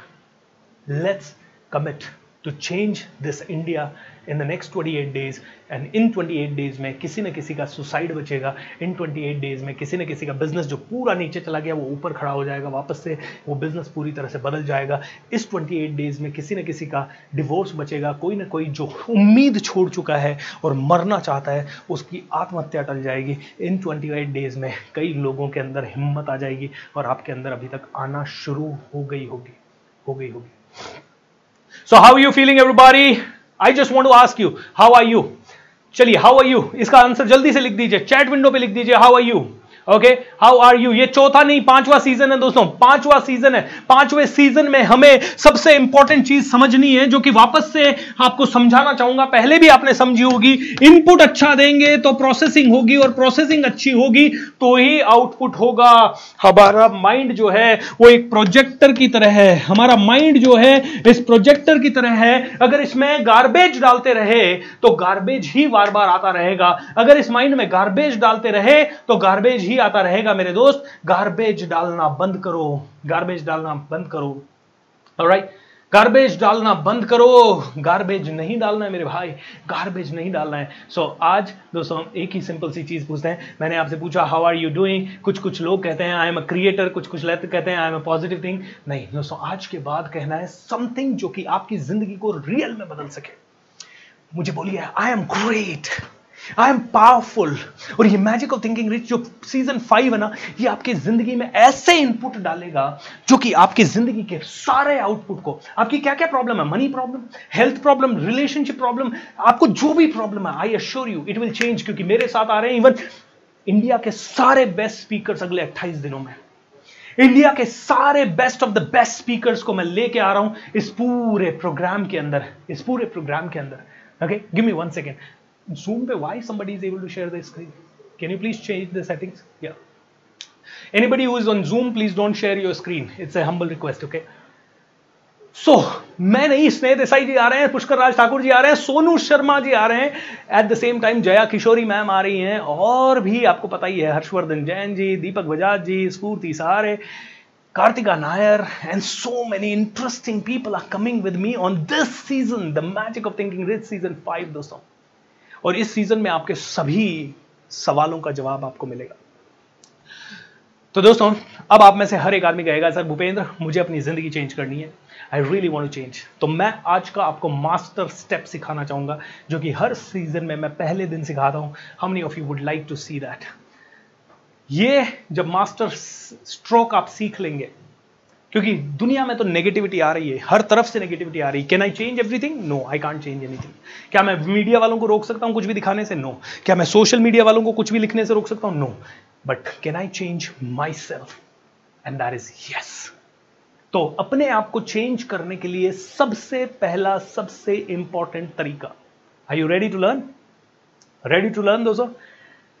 let's commit to change this India in the next 28 days and in 28 days में किसी न किसी का सुसाइड बचेगा। इन 28 डेज़ में किसी न किसी का बिज़नेस जो पूरा नीचे चला गया, वो ऊपर खड़ा हो जाएगा वापस से। वो बिज़नेस पूरी तरह से बदल जाएगा। इस 28 डेज़ में किसी न किसी का डिवोर्स बचेगा। कोई ना कोई जो उम्मीद छोड़ चुका है और मरना चाहता है, उसकी आत्महत्या टल जाएगी। इन ट्वेंटी डेज़ में कई लोगों के अंदर हिम्मत आ जाएगी और आपके अंदर अभी तक आना शुरू हो गई होगी, हो गई होगी। So how you feeling everybody I just want to ask you how are you चलिए हाउ आर यू इसका आंसर जल्दी से लिख दीजिए चैट विंडो पे लिख दीजिए how are you okay how are you ये चौथा नहीं, पांचवा सीज़न है दोस्तों, पांचवा सीज़न है। पांचवे सीज़न में हमें सबसे इंपॉर्टेंट चीज़ समझनी है, जो कि वापस से आपको समझाना चाहूँगा। पहले भी आपने समझी होगी इनपुट अच्छा देंगे तो प्रोसेसिंग होगी और प्रोसेसिंग अच्छी होगी तो ही आउटपुट होगा। हमारा माइंड जो है, वो एक प्रोजेक्टर की तरह है। हमारा माइंड जो है, इस प्रोजेक्टर की तरह है। अगर इसमें गार्बेज डालते रहे तो गार्बेज ही बार बार आता रहेगा। अगर इस माइंड में गार्बेज डालते रहे तो गार्बेज ही आता रहेगा मेरे दोस्त गार्बेज डालना बंद करो गार्बेज डालना बंद करो। राइट गार्बेज डालना बंद करो। गार्बेज नहीं डालना है मेरे भाई गार्बेज नहीं डालना है। सो so, आज दोस्तों हम एक ही सिंपल सी चीज़ पूछते हैं। मैंने आपसे पूछा हाउ आर यू डूइंग कुछ कुछ लोग कहते हैं आई एम अ क्रिएटर कुछ कुछ लेते कहते हैं I am a positive thing नहीं दोस्तों आज के बाद कहना है समथिंग जो कि आपकी ज़िंदगी को रियल में बदल सके। मुझे बोलिए I am great I am powerful और ये मैजिक ऑफ़ थिंकिंग रिच जो सीज़न फाइव है ना, ये आपकी ज़िंदगी में ऐसे इनपुट डालेगा जो कि आपकी ज़िंदगी के सारे आउटपुट को। आपकी क्या क्या प्रॉब्लम है? Money problem health problem relationship problem आपको जो भी प्रॉब्लम है I assure you it will change क्योंकि मेरे साथ आ रहे हैं इवन इंडिया के सारे बेस्ट स्पीकर अगले अट्ठाईस दिनों में। इंडिया के सारे best of the best speakers को मैं लेके आ रहा हूँ इस पूरे प्रोग्राम के अंदर, इस पूरे प्रोग्राम के अंदर। Okay give me one second Zoom पे why somebody is able to share the screen? Can you please change the settings? Yeah. Anybody who is on Zoom, please don't share your screen. It's a humble request, okay? So so, मैं नहीं स्नेह देसाई जी आ रहे हैं पुष्कर राज ठाकुर जी आ रहे हैं सोनू शर्मा जी आ रहे हैं at the same time Jaya Kishori ma'am आ रही हैं और भी आपको पता ही है हर्षवर्धन जैन जी दीपक बजाज जी स्फूर्ति सहारे Kartika Nair and so many interesting people are coming with me on this season, the Magic of Thinking Rich season 5 दोस्तों और इस सीज़न में आपके सभी सवालों का जवाब आपको मिलेगा। तो दोस्तों, अब आप में से हर एक आदमी कहेगा, सर भूपेंद्र, मुझे अपनी ज़िंदगी चेंज करनी है। I really want to change तो मैं आज का आपको मास्टर स्टेप सिखाना चाहूँगा, जो कि हर सीज़न में मैं पहले दिन सिखाता हूँ। How many of you would like to see that ये जब मास्टर स्ट्रोक आप सीख लेंगे क्योंकि दुनिया में तो नेगेटिविटी आ रही है, हर तरफ़ से नेगेटिविटी आ रही है। Can I change everything no I can't change anything क्या मैं मीडिया वालों को रोक सकता हूँ कुछ भी दिखाने से? No no. क्या मैं सोशल मीडिया वालों को कुछ भी लिखने से रोक सकता हूँ? No but can I change myself and that is yes तो अपने आप को चेंज करने के लिए सबसे पहला, सबसे इंपॉर्टेंट तरीका। Are you ready to learn ready to learn दोस्तों?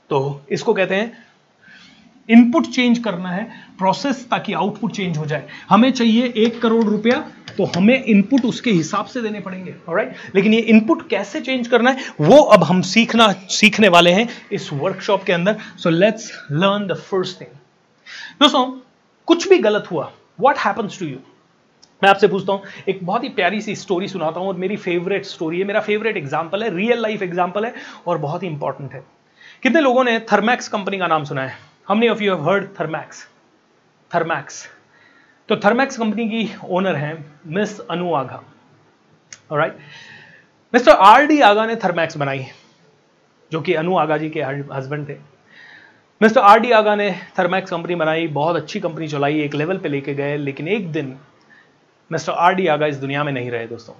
तो इसको कहते हैं इनपुट चेंज करना है, प्रोसेस ताकि आउटपुट चेंज हो जाए। हमें चाहिए एक करोड़ रुपया तो हमें इनपुट उसके हिसाब से देने पड़ेंगे राइट लेकिन ये इनपुट कैसे चेंज करना है, वो अब हम सीखना, सीखने वाले हैं इस वर्कशॉप के अंदर। So let's learn the first thing दोस्तों, कुछ भी गलत हुआ वॉट हैपन्स टू यू मैं आपसे पूछता हूँ, एक बहुत ही प्यारी सी स्टोरी सुनाता हूँ और मेरी फेवरेट स्टोरी है, मेरा फेवरेट एग्ज़ाम्पल है रियल लाइफ एग्ज़ाम्पल है और बहुत ही इंपॉर्टेंट है। कितने लोगों ने थर्मैक्स कंपनी का नाम सुना है? How many of you have heard Thermax? Thermax. तो थर्मैक्स कंपनी की ओनर हैं miss Anu Aga right mister R D Aga ने थर्मैक्स बनाई, जो कि अनु आगा जी के हस्बैंड थे मिस्टर आर डी आगा ने थर्मैक्स कंपनी बनाई, बहुत अच्छी कंपनी चलाई, एक लेवल पे लेके गए, लेकिन एक दिन मिस्टर आर डी आगा इस दुनिया में नहीं रहे दोस्तों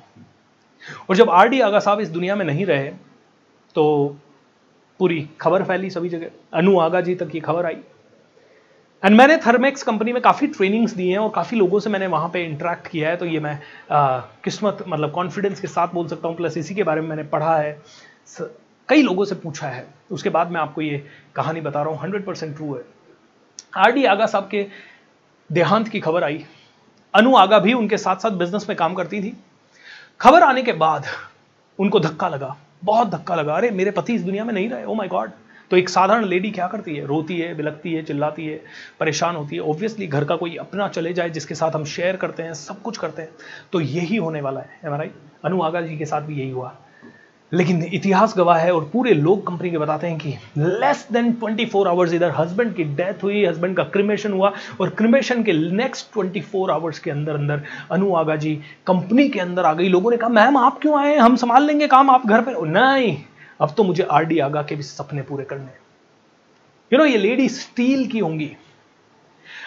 और जब आर डी आगा साहब इस दुनिया में नहीं रहे तो पूरी खबर फैली सभी जगह। अनु आगा जी तक ये खबर आई। एंड मैंने थर्मेक्स कंपनी में काफ़ी ट्रेनिंग्स दी हैं और काफ़ी लोगों से मैंने वहाँ पे इंटरेक्ट किया है तो ये मैं आ, किस्मत मतलब कॉन्फिडेंस के साथ बोल सकता हूँ। प्लस इसी के बारे में मैंने पढ़ा है। स, कई लोगों से पूछा है। उसके बाद मैं आपको ये कहानी बता रहा हूँ। हंड्रेड परसेंट ट्रू है। आर डी आगा साहब के देहांत की खबर आई। अनु आगा भी उनके साथ साथ बिज़नेस में काम करती थी। खबर आने के बाद उनको धक्का लगा। बहुत धक्का लगा। अरे, मेरे पति इस दुनिया में नहीं रहे। ओ माई गॉड तो एक साधारण लेडी क्या करती है? रोती है बिलकती है, चिल्लाती है, परेशान होती है। ऑब्वियसली घर का कोई अपना चले जाए, जिसके साथ हम शेयर करते हैं, सब कुछ करते हैं। तो यही होने वाला है। हमारा अनु आगा जी के साथ भी यही हुआ। लेकिन इतिहास गवाह है और पूरे लोग कंपनी के बताते हैं कि लेस देन 24 फोर आवर्स इधर हस्बैंड की डेथ हुई हस्बैंड का क्रिमेशन हुआ और क्रिमेशन के नेक्स्ट 24 फोर आवर्स के अंदर अंदर अनु आगा जी कंपनी के अंदर आ गई। लोगों ने कहा, मैम, आप क्यों आए हम संभाल लेंगे काम आप घर पे? नहीं, अब तो मुझे आर डी आगा के भी सपने पूरे करने यू नो ये लेडी स्टील की होंगी।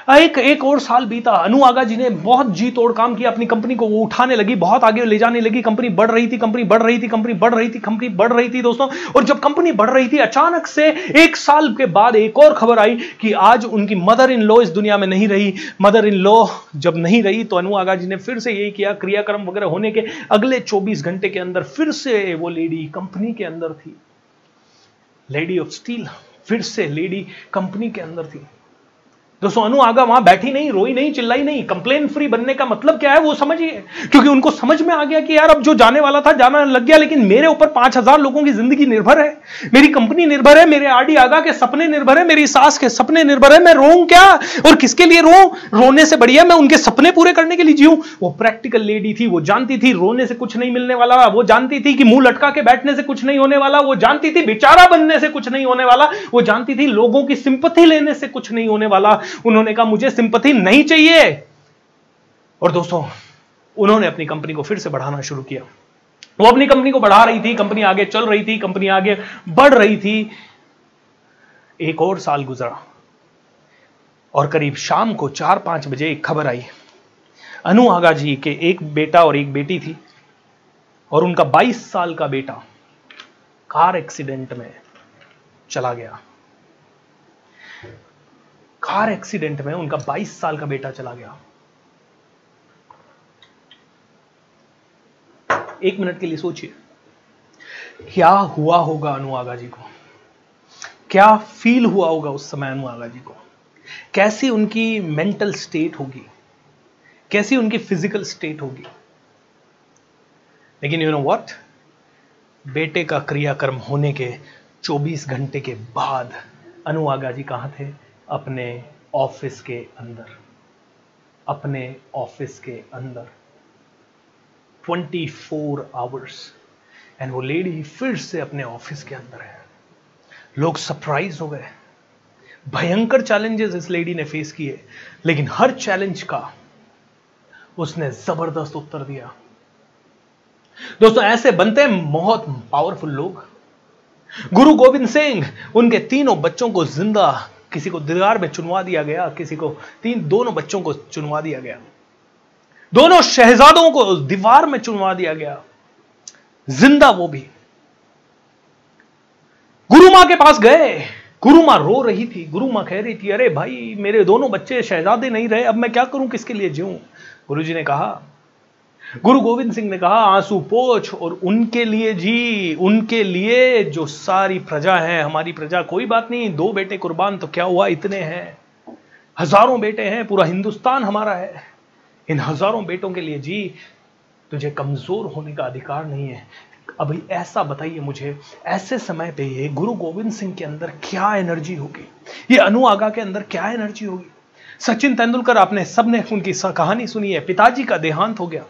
एक एक और साल बीता। अनु आगा जी ने बहुत जी तोड़ काम किया, अपनी कंपनी को वो उठाने लगी, बहुत आगे ले जाने लगी। कंपनी बढ़ रही थी, कंपनी बढ़ रही थी, कंपनी बढ़ रही थी, कंपनी बढ़ रही थी, दोस्तों। और जब कंपनी बढ़ रही थी, अचानक से एक साल के बाद एक और खबर आई कि आज उनकी मदर इन लॉ इस दुनिया में नहीं रही। मदर इन लॉ जब नहीं रही तो अनु आगा जी ने फिर से यही किया, क्रियाक्रम वगैरह होने के अगले चौबीस घंटे के अंदर फिर से वो लेडी कंपनी के अंदर थी। लेडी ऑफ़ स्टील, फिर से लेडी कंपनी के अंदर थी। दोस्तों अनु आगा वहाँ बैठी नहीं, रोई नहीं, चिल्लाई नहीं कंप्लेन फ्री बनने का मतलब क्या है वो समझिए। क्योंकि उनको समझ में आ गया कि यार अब जो जाने वाला था, जाना लग गया, लेकिन मेरे ऊपर पाँच हज़ार लोगों की ज़िंदगी निर्भर है। मेरी कंपनी निर्भर है, मेरे आरडी आगा के सपने निर्भर है, मेरी सास के सपने निर्भर है, मैं रो क्या? और किसके लिए रो रोने से बढ़िया मैं उनके सपने पूरे करने के लिए जीऊं। वो प्रैक्टिकल लेडी थी, वो जानती थी, रोने से कुछ नहीं मिलने वाला, वो जानती थी कि मुँह लटका के बैठने से कुछ नहीं होने वाला, वो जानती थी बेचारा बनने से कुछ नहीं होने वाला, वो जानती थी लोगों की सिंपथी लेने से कुछ नहीं होने वाला। उन्होंने कहा, मुझे सिंपथी नहीं चाहिए। और दोस्तों, उन्होंने अपनी कंपनी को फिर से बढ़ाना शुरू किया। वो अपनी कंपनी को बढ़ा रही थी, कंपनी आगे चल रही थी, कंपनी आगे बढ़ रही थी। एक और साल गुजरा और करीब शाम को चार पाँच बजे एक खबर आई। अनु आगा जी के एक बेटा और एक बेटी थी और उनका 22 साल का बेटा कार एक्सीडेंट में चला गया। कार एक्सीडेंट में उनका 22 साल का बेटा चला गया। एक मिनट के लिए सोचिए। क्या हुआ होगा अनुआगा जी को? क्या फील हुआ होगा उस समय अनुआगा जी को? कैसी उनकी मेंटल स्टेट होगी? कैसी उनकी फ़िज़िकल स्टेट होगी? लेकिन यू नो व्हाट बेटे का क्रियाकर्म होने के 24 घंटे के बाद अनुआगा जी कहाँ थे? अपने ऑफ़िस के अंदर। अपने ऑफ़िस के अंदर। 24 आवर्स। एंड वो लेडी फिर से अपने ऑफ़िस के अंदर है। लोग सरप्राइज़ हो गए। भयंकर चैलेंजेस इस लेडी ने फेस किए। लेकिन हर चैलेंज का उसने ज़बरदस्त उत्तर दिया। दोस्तों, ऐसे बनते हैं बहुत पावरफुल लोग। गुरु गोविंद सिंह, उनके तीनों बच्चों को ज़िंदा किसी को दीवार में चुनवा दिया गया, किसी को तीन दोनों बच्चों को चुनवा दिया गया। दोनों शहजादों को दीवार में चुनवा दिया गया। ज़िंदा वो भी। गुरु माँ के पास गए। गुरु माँ रो रही थी। गुरु माँ कह रही थी, अरे भाई, मेरे दोनों बच्चे शहजादे नहीं रहे, अब मैं क्या करूँ? किसके लिए जीऊं? गुरु जी ने कहा गुरु गोविंद सिंह ने कहा, आँसू पोछ और उनके लिए जी, उनके लिए जो सारी प्रजा है, हमारी प्रजा कोई बात नहीं, दो बेटे कुर्बान तो क्या हुआ, इतने हैं। हज़ारों बेटे हैं, पूरा हिंदुस्तान हमारा है। इन हज़ारों बेटों के लिए जी, तुझे कमज़ोर होने का अधिकार नहीं है। अभी ऐसा बताइए मुझे, ऐसे समय पे ये गुरु गोविंद सिंह के अंदर क्या एनर्जी होगी? ये अनु आगा के अंदर क्या एनर्जी होगी? सचिन तेंदुलकर, आपने सबने उनकी कहानी सुनी है, पिताजी का देहांत हो गया।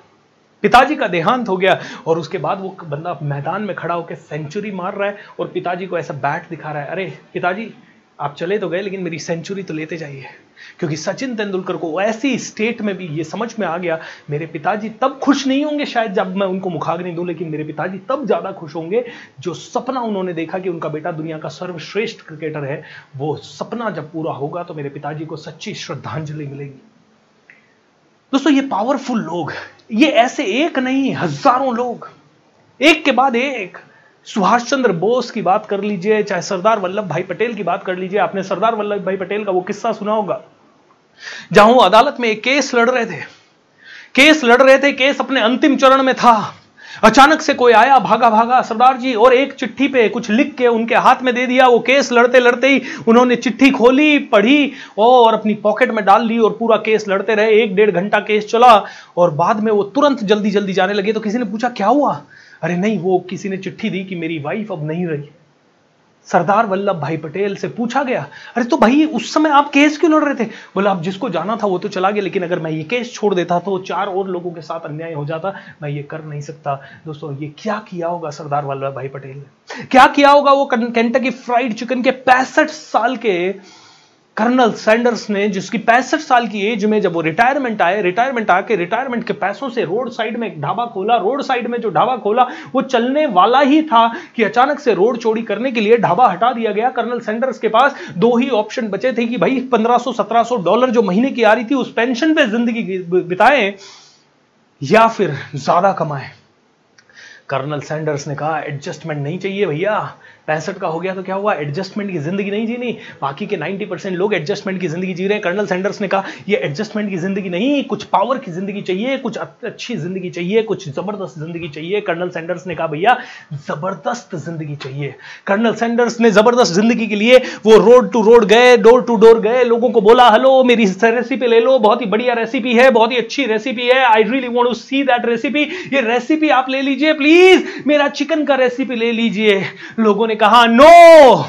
पिताजी का देहांत हो गया और उसके बाद वो बंदा मैदान में खड़ा होकर सेंचुरी मार रहा है और पिताजी को ऐसा बैट दिखा रहा है, अरे, पिताजी, आप चले तो गए, लेकिन मेरी सेंचुरी तो लेते जाइए। क्योंकि सचिन तेंदुलकर को ऐसी स्टेट में भी ये समझ में आ गया, मेरे पिताजी तब खुश नहीं होंगे शायद जब मैं उनको मुखाग्नि दूँ, लेकिन मेरे पिताजी तब ज़्यादा खुश होंगे। जो सपना उन्होंने देखा कि उनका बेटा दुनिया का सर्वश्रेष्ठ क्रिकेटर है, वो सपना जब पूरा होगा तो मेरे पिताजी को सच्ची श्रद्धांजलि मिलेगी। दोस्तों, ये पावरफुल लोग ये ऐसे एक नहीं, हज़ारों लोग। एक के बाद एक। सुभाष चंद्र बोस की बात कर लीजिए, चाहे सरदार वल्लभ भाई पटेल की बात कर लीजिए, आपने सरदार वल्लभ भाई पटेल का वो किस्सा सुना होगा। जहाँ वो अदालत में एक केस लड़ रहे थे। केस लड़ रहे थे, केस अपने अंतिम चरण में था। अचानक से कोई आया, भागा भागा। सरदार जी, और एक चिट्ठी पे कुछ लिख के उनके हाथ में दे दिया। वो केस लड़ते लड़ते ही उन्होंने चिट्ठी खोली, पढ़ी और अपनी पॉकेट में डाल ली और पूरा केस लड़ते रहे। एक डेढ़ घंटा केस चला और बाद में वो तुरंत जल्दी जल्दी जाने लगे। तो किसी ने पूछा, क्या हुआ? अरे नहीं, वो किसी ने चिट्ठी दी कि मेरी वाइफ अब नहीं रही। सरदार वल्लभ भाई पटेल से पूछा गया, अरे तो भाई उस समय आप केस क्यों लड़ रहे थे? बोला, आप जिसको जाना था वो तो चला गया, लेकिन अगर मैं ये केस छोड़ देता तो चार और लोगों के साथ अन्याय हो जाता, मैं ये कर नहीं सकता। दोस्तों, ये क्या किया होगा सरदार वल्लभ भाई पटेल ने? क्या किया होगा वो कैंटकी फ्राइड चिकन के पैंसठ साल के कर्नल सैंडर्स ने, जिसकी पैंसठ साल की एज में जब वो रिटायरमेंट आए, रिटायरमेंट आके रिटायरमेंट के पैसों से रोड साइड में एक ढाबा खोला, रोड साइड में जो ढाबा खोला, वो चलने वाला ही था कि अचानक से रोड चोरी करने के लिए ढाबा हटा दिया गया। कर्नल सैंडर्स के पास दो ही ऑप्शन बचे थे कि भाई 1500-1700 डॉलर जो महीने की आ रही थी, उस पेंशन पे ज़िंदगी बिताएँ या फिर ज़्यादा कमाएँ। कर्नल सैंडर्स ने कहा, एडजस्टमेंट नहीं चाहिए भैया पैंसठ का हो गया तो क्या हुआ? एडजस्टमेंट की ज़िंदगी नहीं जीनी। बाकी के 90 परसेंट लोग एडजस्टमेंट की ज़िंदगी जी रहे हैं। कर्नल सैंडर्स ने कहा, ये एडजस्टमेंट की ज़िंदगी नहीं, कुछ पावर की ज़िंदगी चाहिए, कुछ अच्छी ज़िंदगी चाहिए, कुछ ज़बरदस्त ज़िंदगी चाहिए। कर्नल सैंडर्स ने कहा, भैया, ज़बरदस्त ज़िंदगी चाहिए। कर्नल सैंडर्स ने ज़बरदस्त ज़िंदगी के लिए वो रोड टू रोड गए डोर टू डोर गए। लोगों को बोला, हेलो, मेरी रेसिपी ले लो। बहुत ही बढ़िया रेसिपी है, बहुत ही अच्छी रेसिपी है। I really want to see that recipe ये रेसिपी आप ले लीजिए प्लीज़ मेरा चिकन का रेसिपी ले लीजिए। लोगों ने ने कहा, नो!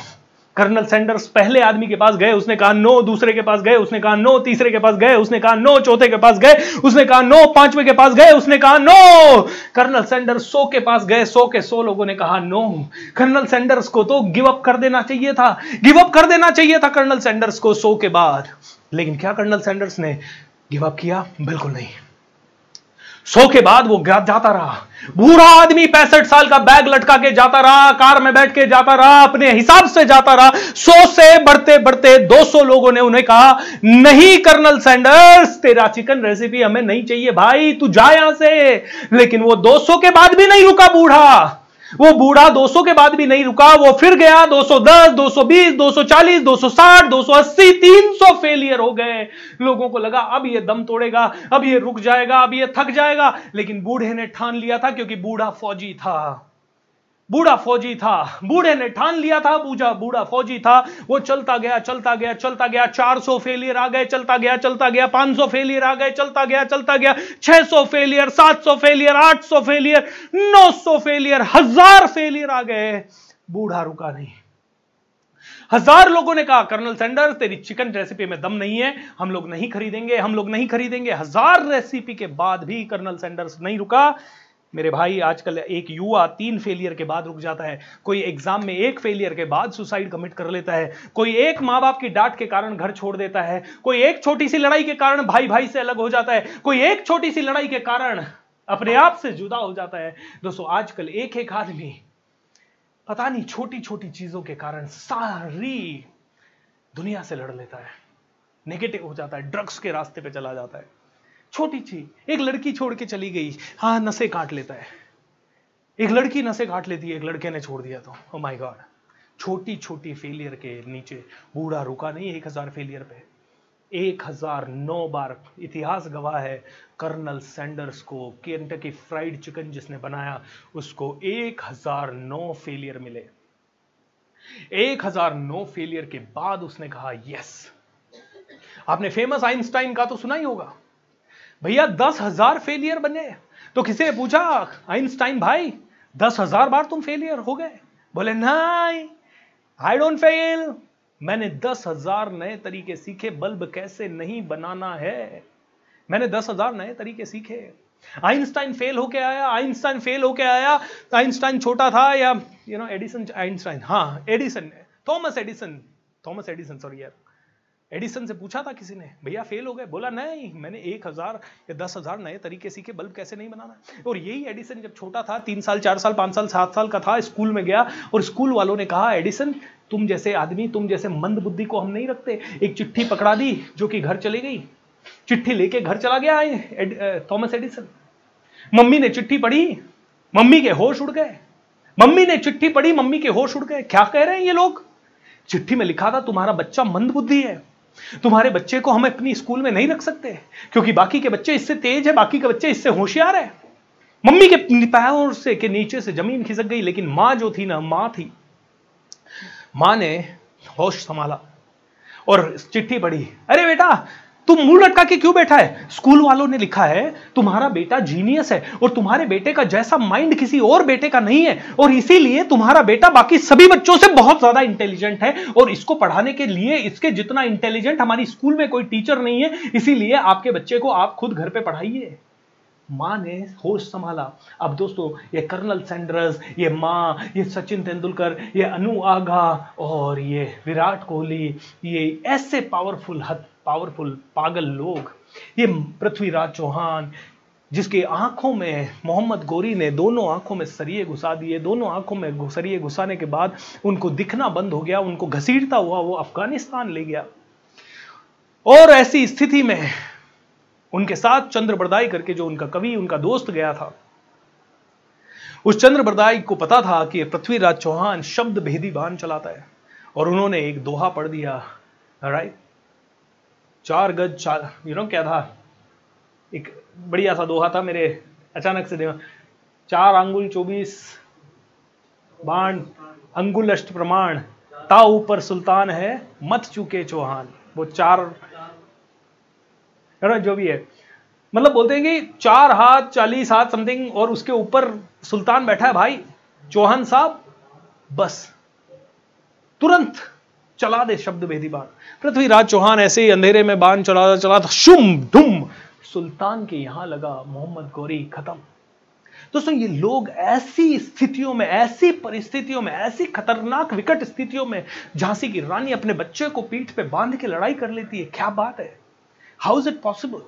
कर्नल सैंडर्स पहले आदमी के पास गए, उसने कहा, नो! दूसरे के पास गए, उसने कहा, नो! तीसरे के पास गए, उसने कहा, नो! चौथे के पास गए, उसने कहा, नो! पांचवे के पास गए, उसने कहा, नो! कर्नल सैंडर्स सो के पास गए, सो के सो लोगों ने कहा, नो! कर्नल सैंडर्स को तो गिव अप कर देना चाहिए था, गिव अप कर देना चाहिए था कर्नल सैंडर्स को सो के बाद। लेकिन क्या कर्नल सैंडर्स ने गिव अप किया? बिल्कुल नहीं। सो के बाद वो जाता रहा बूढ़ा आदमी पैंसठ साल का बैग लटका के जाता रहा, कार में बैठ के जाता रहा, अपने हिसाब से जाता रहा। सौ से बढ़ते बढ़ते 200 लोगों ने उन्हें कहा, नहीं, कर्नल सैंडर्स, तेरा चिकन रेसिपी हमें नहीं चाहिए भाई, तू जा यहाँ से। लेकिन वो 200 के बाद भी नहीं रुका बूढ़ा। वो बूढ़ा 200 के बाद भी नहीं रुका वो फिर गया 210, 220, 240, 260, 280, 300 फेलियर हो गए। लोगों को लगा अब ये दम तोड़ेगा अब ये रुक जाएगा अब ये थक जाएगा। लेकिन बूढ़े ने ठान लिया था क्योंकि बूढ़ा फौजी था। बूढ़ा फौजी था, बूढ़े ने ठान लिया था, बूझा बूढ़ा फौजी था। वो चलता गया चलता गया चलता गया 400 फेलियर आ गए, चलता गया चलता गया 500 फेलियर आ गए, चलता गया चलता गया 600 फेलियर 700 फेलियर 800 फेलियर 900 फेलियर हज़ार फेलियर आ गए। बूढ़ा रुका नहीं। हज़ार लोगों ने कहा, कर्नल सेंडर, तेरी चिकन रेसिपी में दम नहीं है, हम लोग नहीं खरीदेंगे, हम लोग नहीं खरीदेंगे। हज़ार रेसिपी के बाद भी कर्नल सेंडर्स नहीं रुका। मेरे भाई आजकल एक युवा तीन फेलियर के बाद रुक जाता है। कोई एग्ज़ाम में एक फेलियर के बाद सुसाइड कमिट कर लेता है। कोई एक माँ बाप की डांट के कारण घर छोड़ देता है। कोई एक छोटी सी लड़ाई के कारण भाई भाई से अलग हो जाता है। कोई एक छोटी सी लड़ाई के कारण अपने आप से जुदा हो जाता है। दोस्तों, आजकल एक एक आदमी पता नहीं छोटी छोटी चीज़ों के कारण सारी दुनिया से लड़ लेता है। नेगेटिव हो जाता है। ड्रग्स के रास्ते पे चला जाता है। छोटी चीज़ एक लड़की छोड़ के चली गई। हाँ नशे काट लेता है। एक लड़की नशे काट लेती है, एक लड़के ने छोड़ दिया तो। ओ माय गॉड छोटी छोटी फेलियर के नीचे। बूढ़ा रुका नहीं एक हज़ार फेलियर पे। एक हज़ार नौ बार इतिहास गवाह है, कर्नल सैंडर्स को केंटकी फ्राइड चिकन जिसने बनाया, उसको एक हज़ार नौ फेलियर मिले। एक हज़ार नौ फेलियर के बाद उसने कहा यस आपने फ़ेमस आइंस्टाइन का तो सुना ही होगा। भैया, दस हज़ार फेलियर बने। तो किसी पूछा? आइंस्टाइन भाई, दस हज़ार बार तुम फेलियर हो गए। बोले, नहीं आई डोंट फेल मैंने दस हज़ार नए तरीके सीखे, बल्ब कैसे नहीं बनाना है? मैंने दस हज़ार नए तरीके सीखे। आइंस्टाइन फेल होके आया, आइंस्टाइन फेल होके आया। आइंस्टाइन छोटा था या यू नो एडिसन आइंस्टाइन हाँ Edison Thomas Edison Thomas Edison sorry यार। एडिसन से पूछा था किसी ने, भैया फेल हो गए? बोला, नहीं, मैंने एक हज़ार या दस हज़ार नए तरीके सीखे, बल्ब कैसे नहीं बनाना? और यही एडिसन जब छोटा था, तीन साल, चार साल, पाँच साल, सात साल का था, स्कूल में गया, और स्कूल वालों ने कहा, एडिसन, तुम जैसे आदमी, तुम जैसे मंद बुद्धि को हम नहीं रखते। एक चिट्ठी पकड़ा दी, जो कि घर चली गई। चिट्ठी लेके घर चला गया थॉमस एडिसन। मम्मी ने चिट्ठी पढ़ी, मम्मी के होश उड़ गए। मम्मी ने चिट्ठी पढ़ी, मम्मी के होश उड़ गए। क्या कह रहे हैं ये लोग? चिट्ठी में लिखा था, तुम्हारा बच्चा मंद बुद्धि है। तुम्हारे बच्चे को हम अपनी स्कूल में नहीं रख सकते, क्योंकि बाकी के बच्चे इससे तेज है, बाकी के बच्चे इससे होशियार है। मम्मी के पैरों से, के नीचे से ज़मीन खिसक गई, लेकिन माँ जो थी ना, माँ थी। माँ ने होश संभाला और चिट्ठी पढ़ी, अरे बेटा तुम मुँह लटका के क्यों बैठा है? स्कूल वालों ने लिखा है, तुम्हारा बेटा जीनियस है और तुम्हारे बेटे का जैसा माइंड किसी और बेटे का नहीं है और इसीलिए तुम्हारा बेटा बाकी सभी बच्चों से बहुत ज़्यादा इंटेलिजेंट है और इसको पढ़ाने के लिए, इसके जितना इंटेलिजेंट हमारी स्कूल में कोई टीचर नहीं है, इसीलिए आपके बच्चे को आप खुद घर पर पढ़ाइए। माँ ने होश संभाला। अब दोस्तों, ये कर्नल सैंडर्स, ये माँ, ये सचिन तेंदुलकर, ये अनु आगा और ये विराट कोहली, ये ऐसे पावरफुल हद पावरफुल पागल लोग, ये पृथ्वीराज चौहान, जिसके आँखों में मोहम्मद गोरी ने दोनों आँखों में सरिये घुसा दिए, दोनों आँखों में सरिये घुसाने के बाद उनको दिखना बंद हो गया, उनको घसीटता हुआ वो अफ़गानिस्तान ले गया। और ऐसी स्थिति में उनके साथ चंद्र बरदाई करके जो उनका कवि, उनका दोस्त गया था, उस चंद्र बरदाई को पता था कि पृथ्वीराज चौहान शब्द भेदी बाण चलाता है और उन्होंने एक दोहा पढ़ दिया। राइट चार गज चार यू नो क्या था? एक बढ़िया सा दोहा था मेरे अचानक से देखा चार अंगुल चौबीस, बाण, अंगुल अष्ट प्रमाण ता ऊपर सुल्तान है, मत चुके चौहान। वो चार है ना, जो भी है। मतलब बोलते हैं कि चार हाथ, चालीस हाथ समथिंग और उसके ऊपर सुल्तान बैठा है, भाई, चौहान साहब, बस। तुरंत चला दे शब्द भेदी बाण। पृथ्वीराज चौहान ऐसे ही अंधेरे में बाण चला चला था, शुम ढुम सुल्तान के यहाँ लगा मोहम्मद गौरी खत्म। दोस्तों, ये लोग ऐसी स्थितियों में, ऐसी परिस्थितियों में, ऐसी खतरनाक, विकट स्थितियों में, झांसी की रानी अपने बच्चे को पीठ पे बाँध के लड़ाई कर लेती है। क्या बात है? हाउ इज़ इट पॉसिबल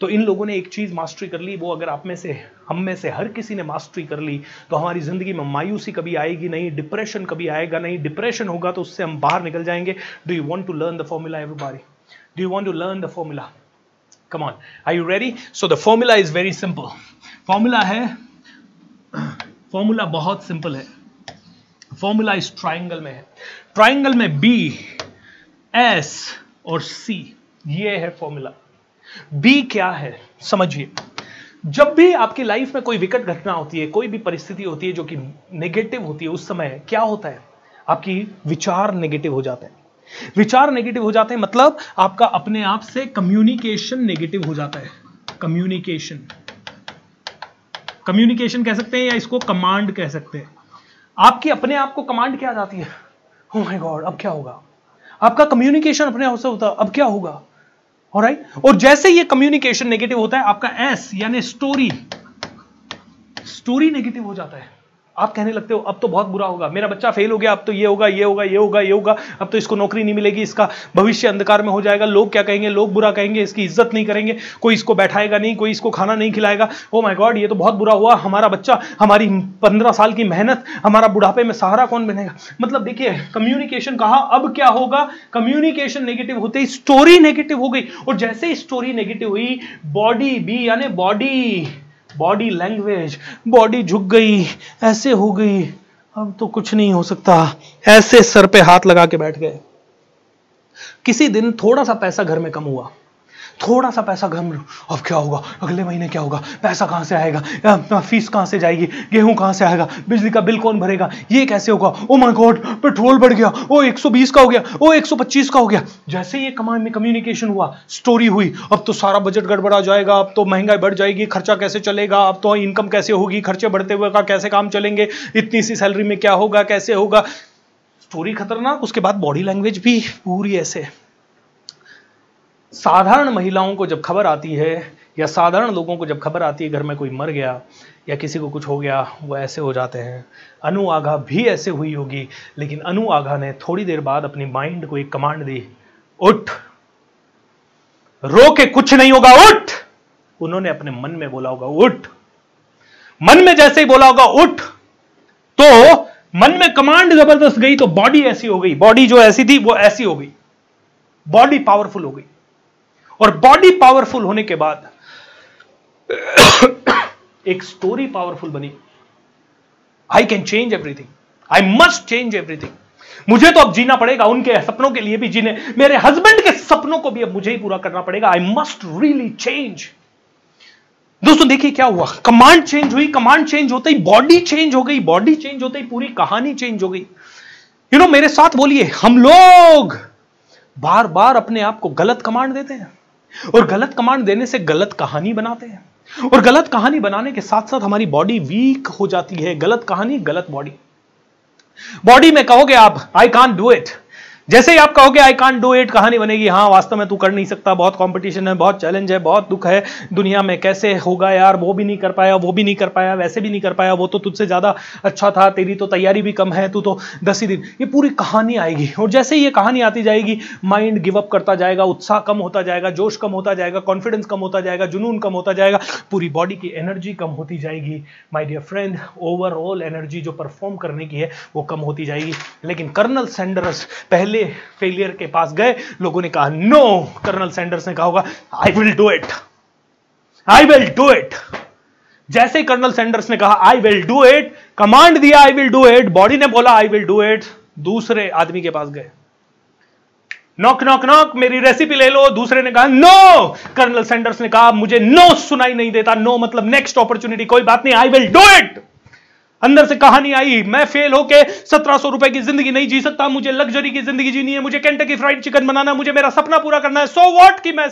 तो इन लोगों ने एक चीज़ मास्टरी कर ली, वो अगर आप में से, हम में से हर किसी ने मास्टरी कर ली तो हमारी ज़िंदगी में मायूसी कभी आएगी नहीं डिप्रेशन कभी आएगा नहीं। डिप्रेशन होगा तो उससे हम बाहर निकल जाएँगे। Do you want to learn the formula everybody do you want to learn the formula come on I you ready so the formula is very simple formula है फॉर्मूला बहुत सिंपल है. फॉर्मूला इस ट्राइंगल में है. Triangle में B S और सी ये है फॉर्मूला बी क्या है? समझिए. जब भी आपकी लाइफ में कोई विकट घटना होती है, कोई भी परिस्थिति होती है जो कि नेगेटिव होती है, उस समय क्या होता है? आपकी विचार नेगेटिव हो जाते हैं. विचार नेगेटिव हो जाते हैं मतलब आपका अपने आप से कम्युनिकेशन नेगेटिव हो जाता है. कम्युनिकेशन कम्युनिकेशन कह सकते हैं या इसको कमांड कह सकते हैं. आपकी अपने आप को कमांड क्या जाती है? ओ माय गॉड अब क्या होगा? आपका कम्युनिकेशन अपने आप से होता, अब क्या होगा? राइट और जैसे ये कम्युनिकेशन नेगेटिव होता है, आपका एस यानी स्टोरी स्टोरी नेगेटिव हो जाता है। आप कहने लगते हो, अब तो बहुत बुरा होगा, मेरा बच्चा फेल हो गया, अब तो ये होगा ये होगा ये होगा ये होगा, अब तो इसको नौकरी नहीं मिलेगी, इसका भविष्य अंधकार में हो जाएगा, लोग क्या कहेंगे, लोग बुरा कहेंगे, इसकी इज़्ज़त नहीं करेंगे, कोई इसको बैठाएगा नहीं, कोई इसको खाना नहीं खिलाएगा ओ माई गॉड ये तो बहुत बुरा हुआ, हमारा बच्चा, हमारी पंद्रह साल की मेहनत, हमारा बुढ़ापे में सहारा कौन बनेगा? मतलब देखिए कम्युनिकेशन कहा, अब क्या होगा? कम्युनिकेशन नेगेटिव होते ही स्टोरी नेगेटिव हो गई, और जैसे ही स्टोरी नेगेटिव हुई बॉडी बी यानी बॉडी बॉडी लैंग्वेज बॉडी झुक गई, ऐसे हो गई। अब तो कुछ नहीं हो सकता। ऐसे सर पे हाथ लगा के बैठ गए। किसी दिन थोड़ा सा पैसा घर में कम हुआ। थोड़ा सा पैसा घर में अब क्या होगा? अगले महीने क्या होगा? पैसा कहाँ से आएगा? फ़ीस कहाँ से जाएगी? गेहूँ कहाँ से आएगा? बिजली का बिल कौन भरेगा? ये कैसे होगा? ओ माय गॉड पेट्रोल बढ़ गया। ओ 120 का हो गया। ओ 125 का हो गया। जैसे ये कमांड में कम्युनिकेशन हुआ स्टोरी हुई, अब तो सारा बजट गड़बड़ा जाएगा, अब तो महँगाई बढ़ जाएगी, खर्चा कैसे चलेगा, अब तो इनकम कैसे होगी, खर्चे बढ़ते हुए का कैसे काम चलेंगे, इतनी सी सैलरी में क्या होगा, कैसे होगा? स्टोरी खतरनाक, उसके बाद बॉडी लैंग्वेज भी पूरी ऐसे। साधारण महिलाओं को जब खबर आती है, या साधारण लोगों को जब खबर आती है, घर में कोई मर गया, या किसी को कुछ हो गया, वो ऐसे हो जाते हैं। अनु आघा भी ऐसे हुई होगी, लेकिन अनु आघा ने थोड़ी देर बाद अपनी माइंड को एक कमांड दी, उठ। रो के कुछ नहीं होगा, उठ! उन्होंने अपने मन में बोला होगा, उठ। मन में जैसे ही बोला होगा, उठ। तो मन में कमांड ज़बरदस्त गई तो बॉडी ऐसी हो गई, बॉडी जो ऐसी थी, वो ऐसी हो गई, बॉडी पावरफुल हो गई। और बॉडी पावरफुल होने के बाद, एक स्टोरी पावरफुल बनी। I can change everything I must change everything मुझे तो अब जीना पड़ेगा, उनके सपनों के लिए भी जीने। मेरे हस्बैंड के सपनों को भी अब मुझे ही पूरा करना पड़ेगा। आई मस्ट रियली चेंज दोस्तों, देखिए क्या हुआ। कमांड चेंज हुई कमांड चेंज होते ही बॉडी चेंज हो गई बॉडी चेंज होते ही पूरी कहानी चेंज हो गई। यू नो मेरे साथ बोलिए, हम लोग बार बार अपने आप को गलत कमांड देते हैं। और गलत कमांड देने से गलत कहानी बनाते हैं। और गलत कहानी बनाने के साथ साथ हमारी बॉडी वीक हो जाती है। गलत कहानी, गलत बॉडी। बॉडी में कहोगे आप आई कान डू इट जैसे ही आप कहोगे आई कान डू इट कहानी बनेगी हाँ वास्तव में तू कर नहीं सकता, बहुत कंपटीशन है, बहुत चैलेंज है, बहुत दुख है, दुनिया में कैसे होगा यार, वो भी नहीं कर पाया, वो भी नहीं कर पाया, वैसे भी नहीं कर पाया, वो तो तुझसे ज़्यादा अच्छा था, तेरी तो तैयारी भी कम है, तू तो दस ही दिन। ये पूरी कहानी आएगी, और जैसे ही ये कहानी आती जाएगी माइंड गिव अप करता जाएगा, उत्साह कम होता जाएगा, जोश कम होता जाएगा कॉन्फिडेंस कम होता जाएगा, जुनून कम होता जाएगा, पूरी बॉडी की एनर्जी कम होती जाएगी। My dear friend overall energy जो परफॉर्म करने की है, वो कम होती जाएगी। लेकिन कर्नल सेंडरस पहले पहले फेलियर के पास गए। लोगों ने कहा नो कर्नल सैंडर्स ने कहा होगा I will do it I will do it जैसे कर्नल सैंडर्स ने कहा I will do it command दिया I will do it body ने बोला आई विल डू इट दूसरे आदमी के पास गए। नॉक नॉक नॉक मेरी रेसिपी ले लो। दूसरे ने कहा नो कर्नल सैंडर्स ने कहा, मुझे नो सुनाई नहीं देता। नो मतलब नेक्स्ट अपॉर्चुनिटी कोई बात नहीं आई विल डू इट अंदर से कहानी आई, मैं फेल होके सत्रह सौ रुपए की ज़िंदगी नहीं जी सकता, मुझे लग्जरी की ज़िंदगी जीनी है, मुझे की फ्राइड चिकन बनाना मुझे मेरा सपना पूरा करना है। सो so वॉट की मैं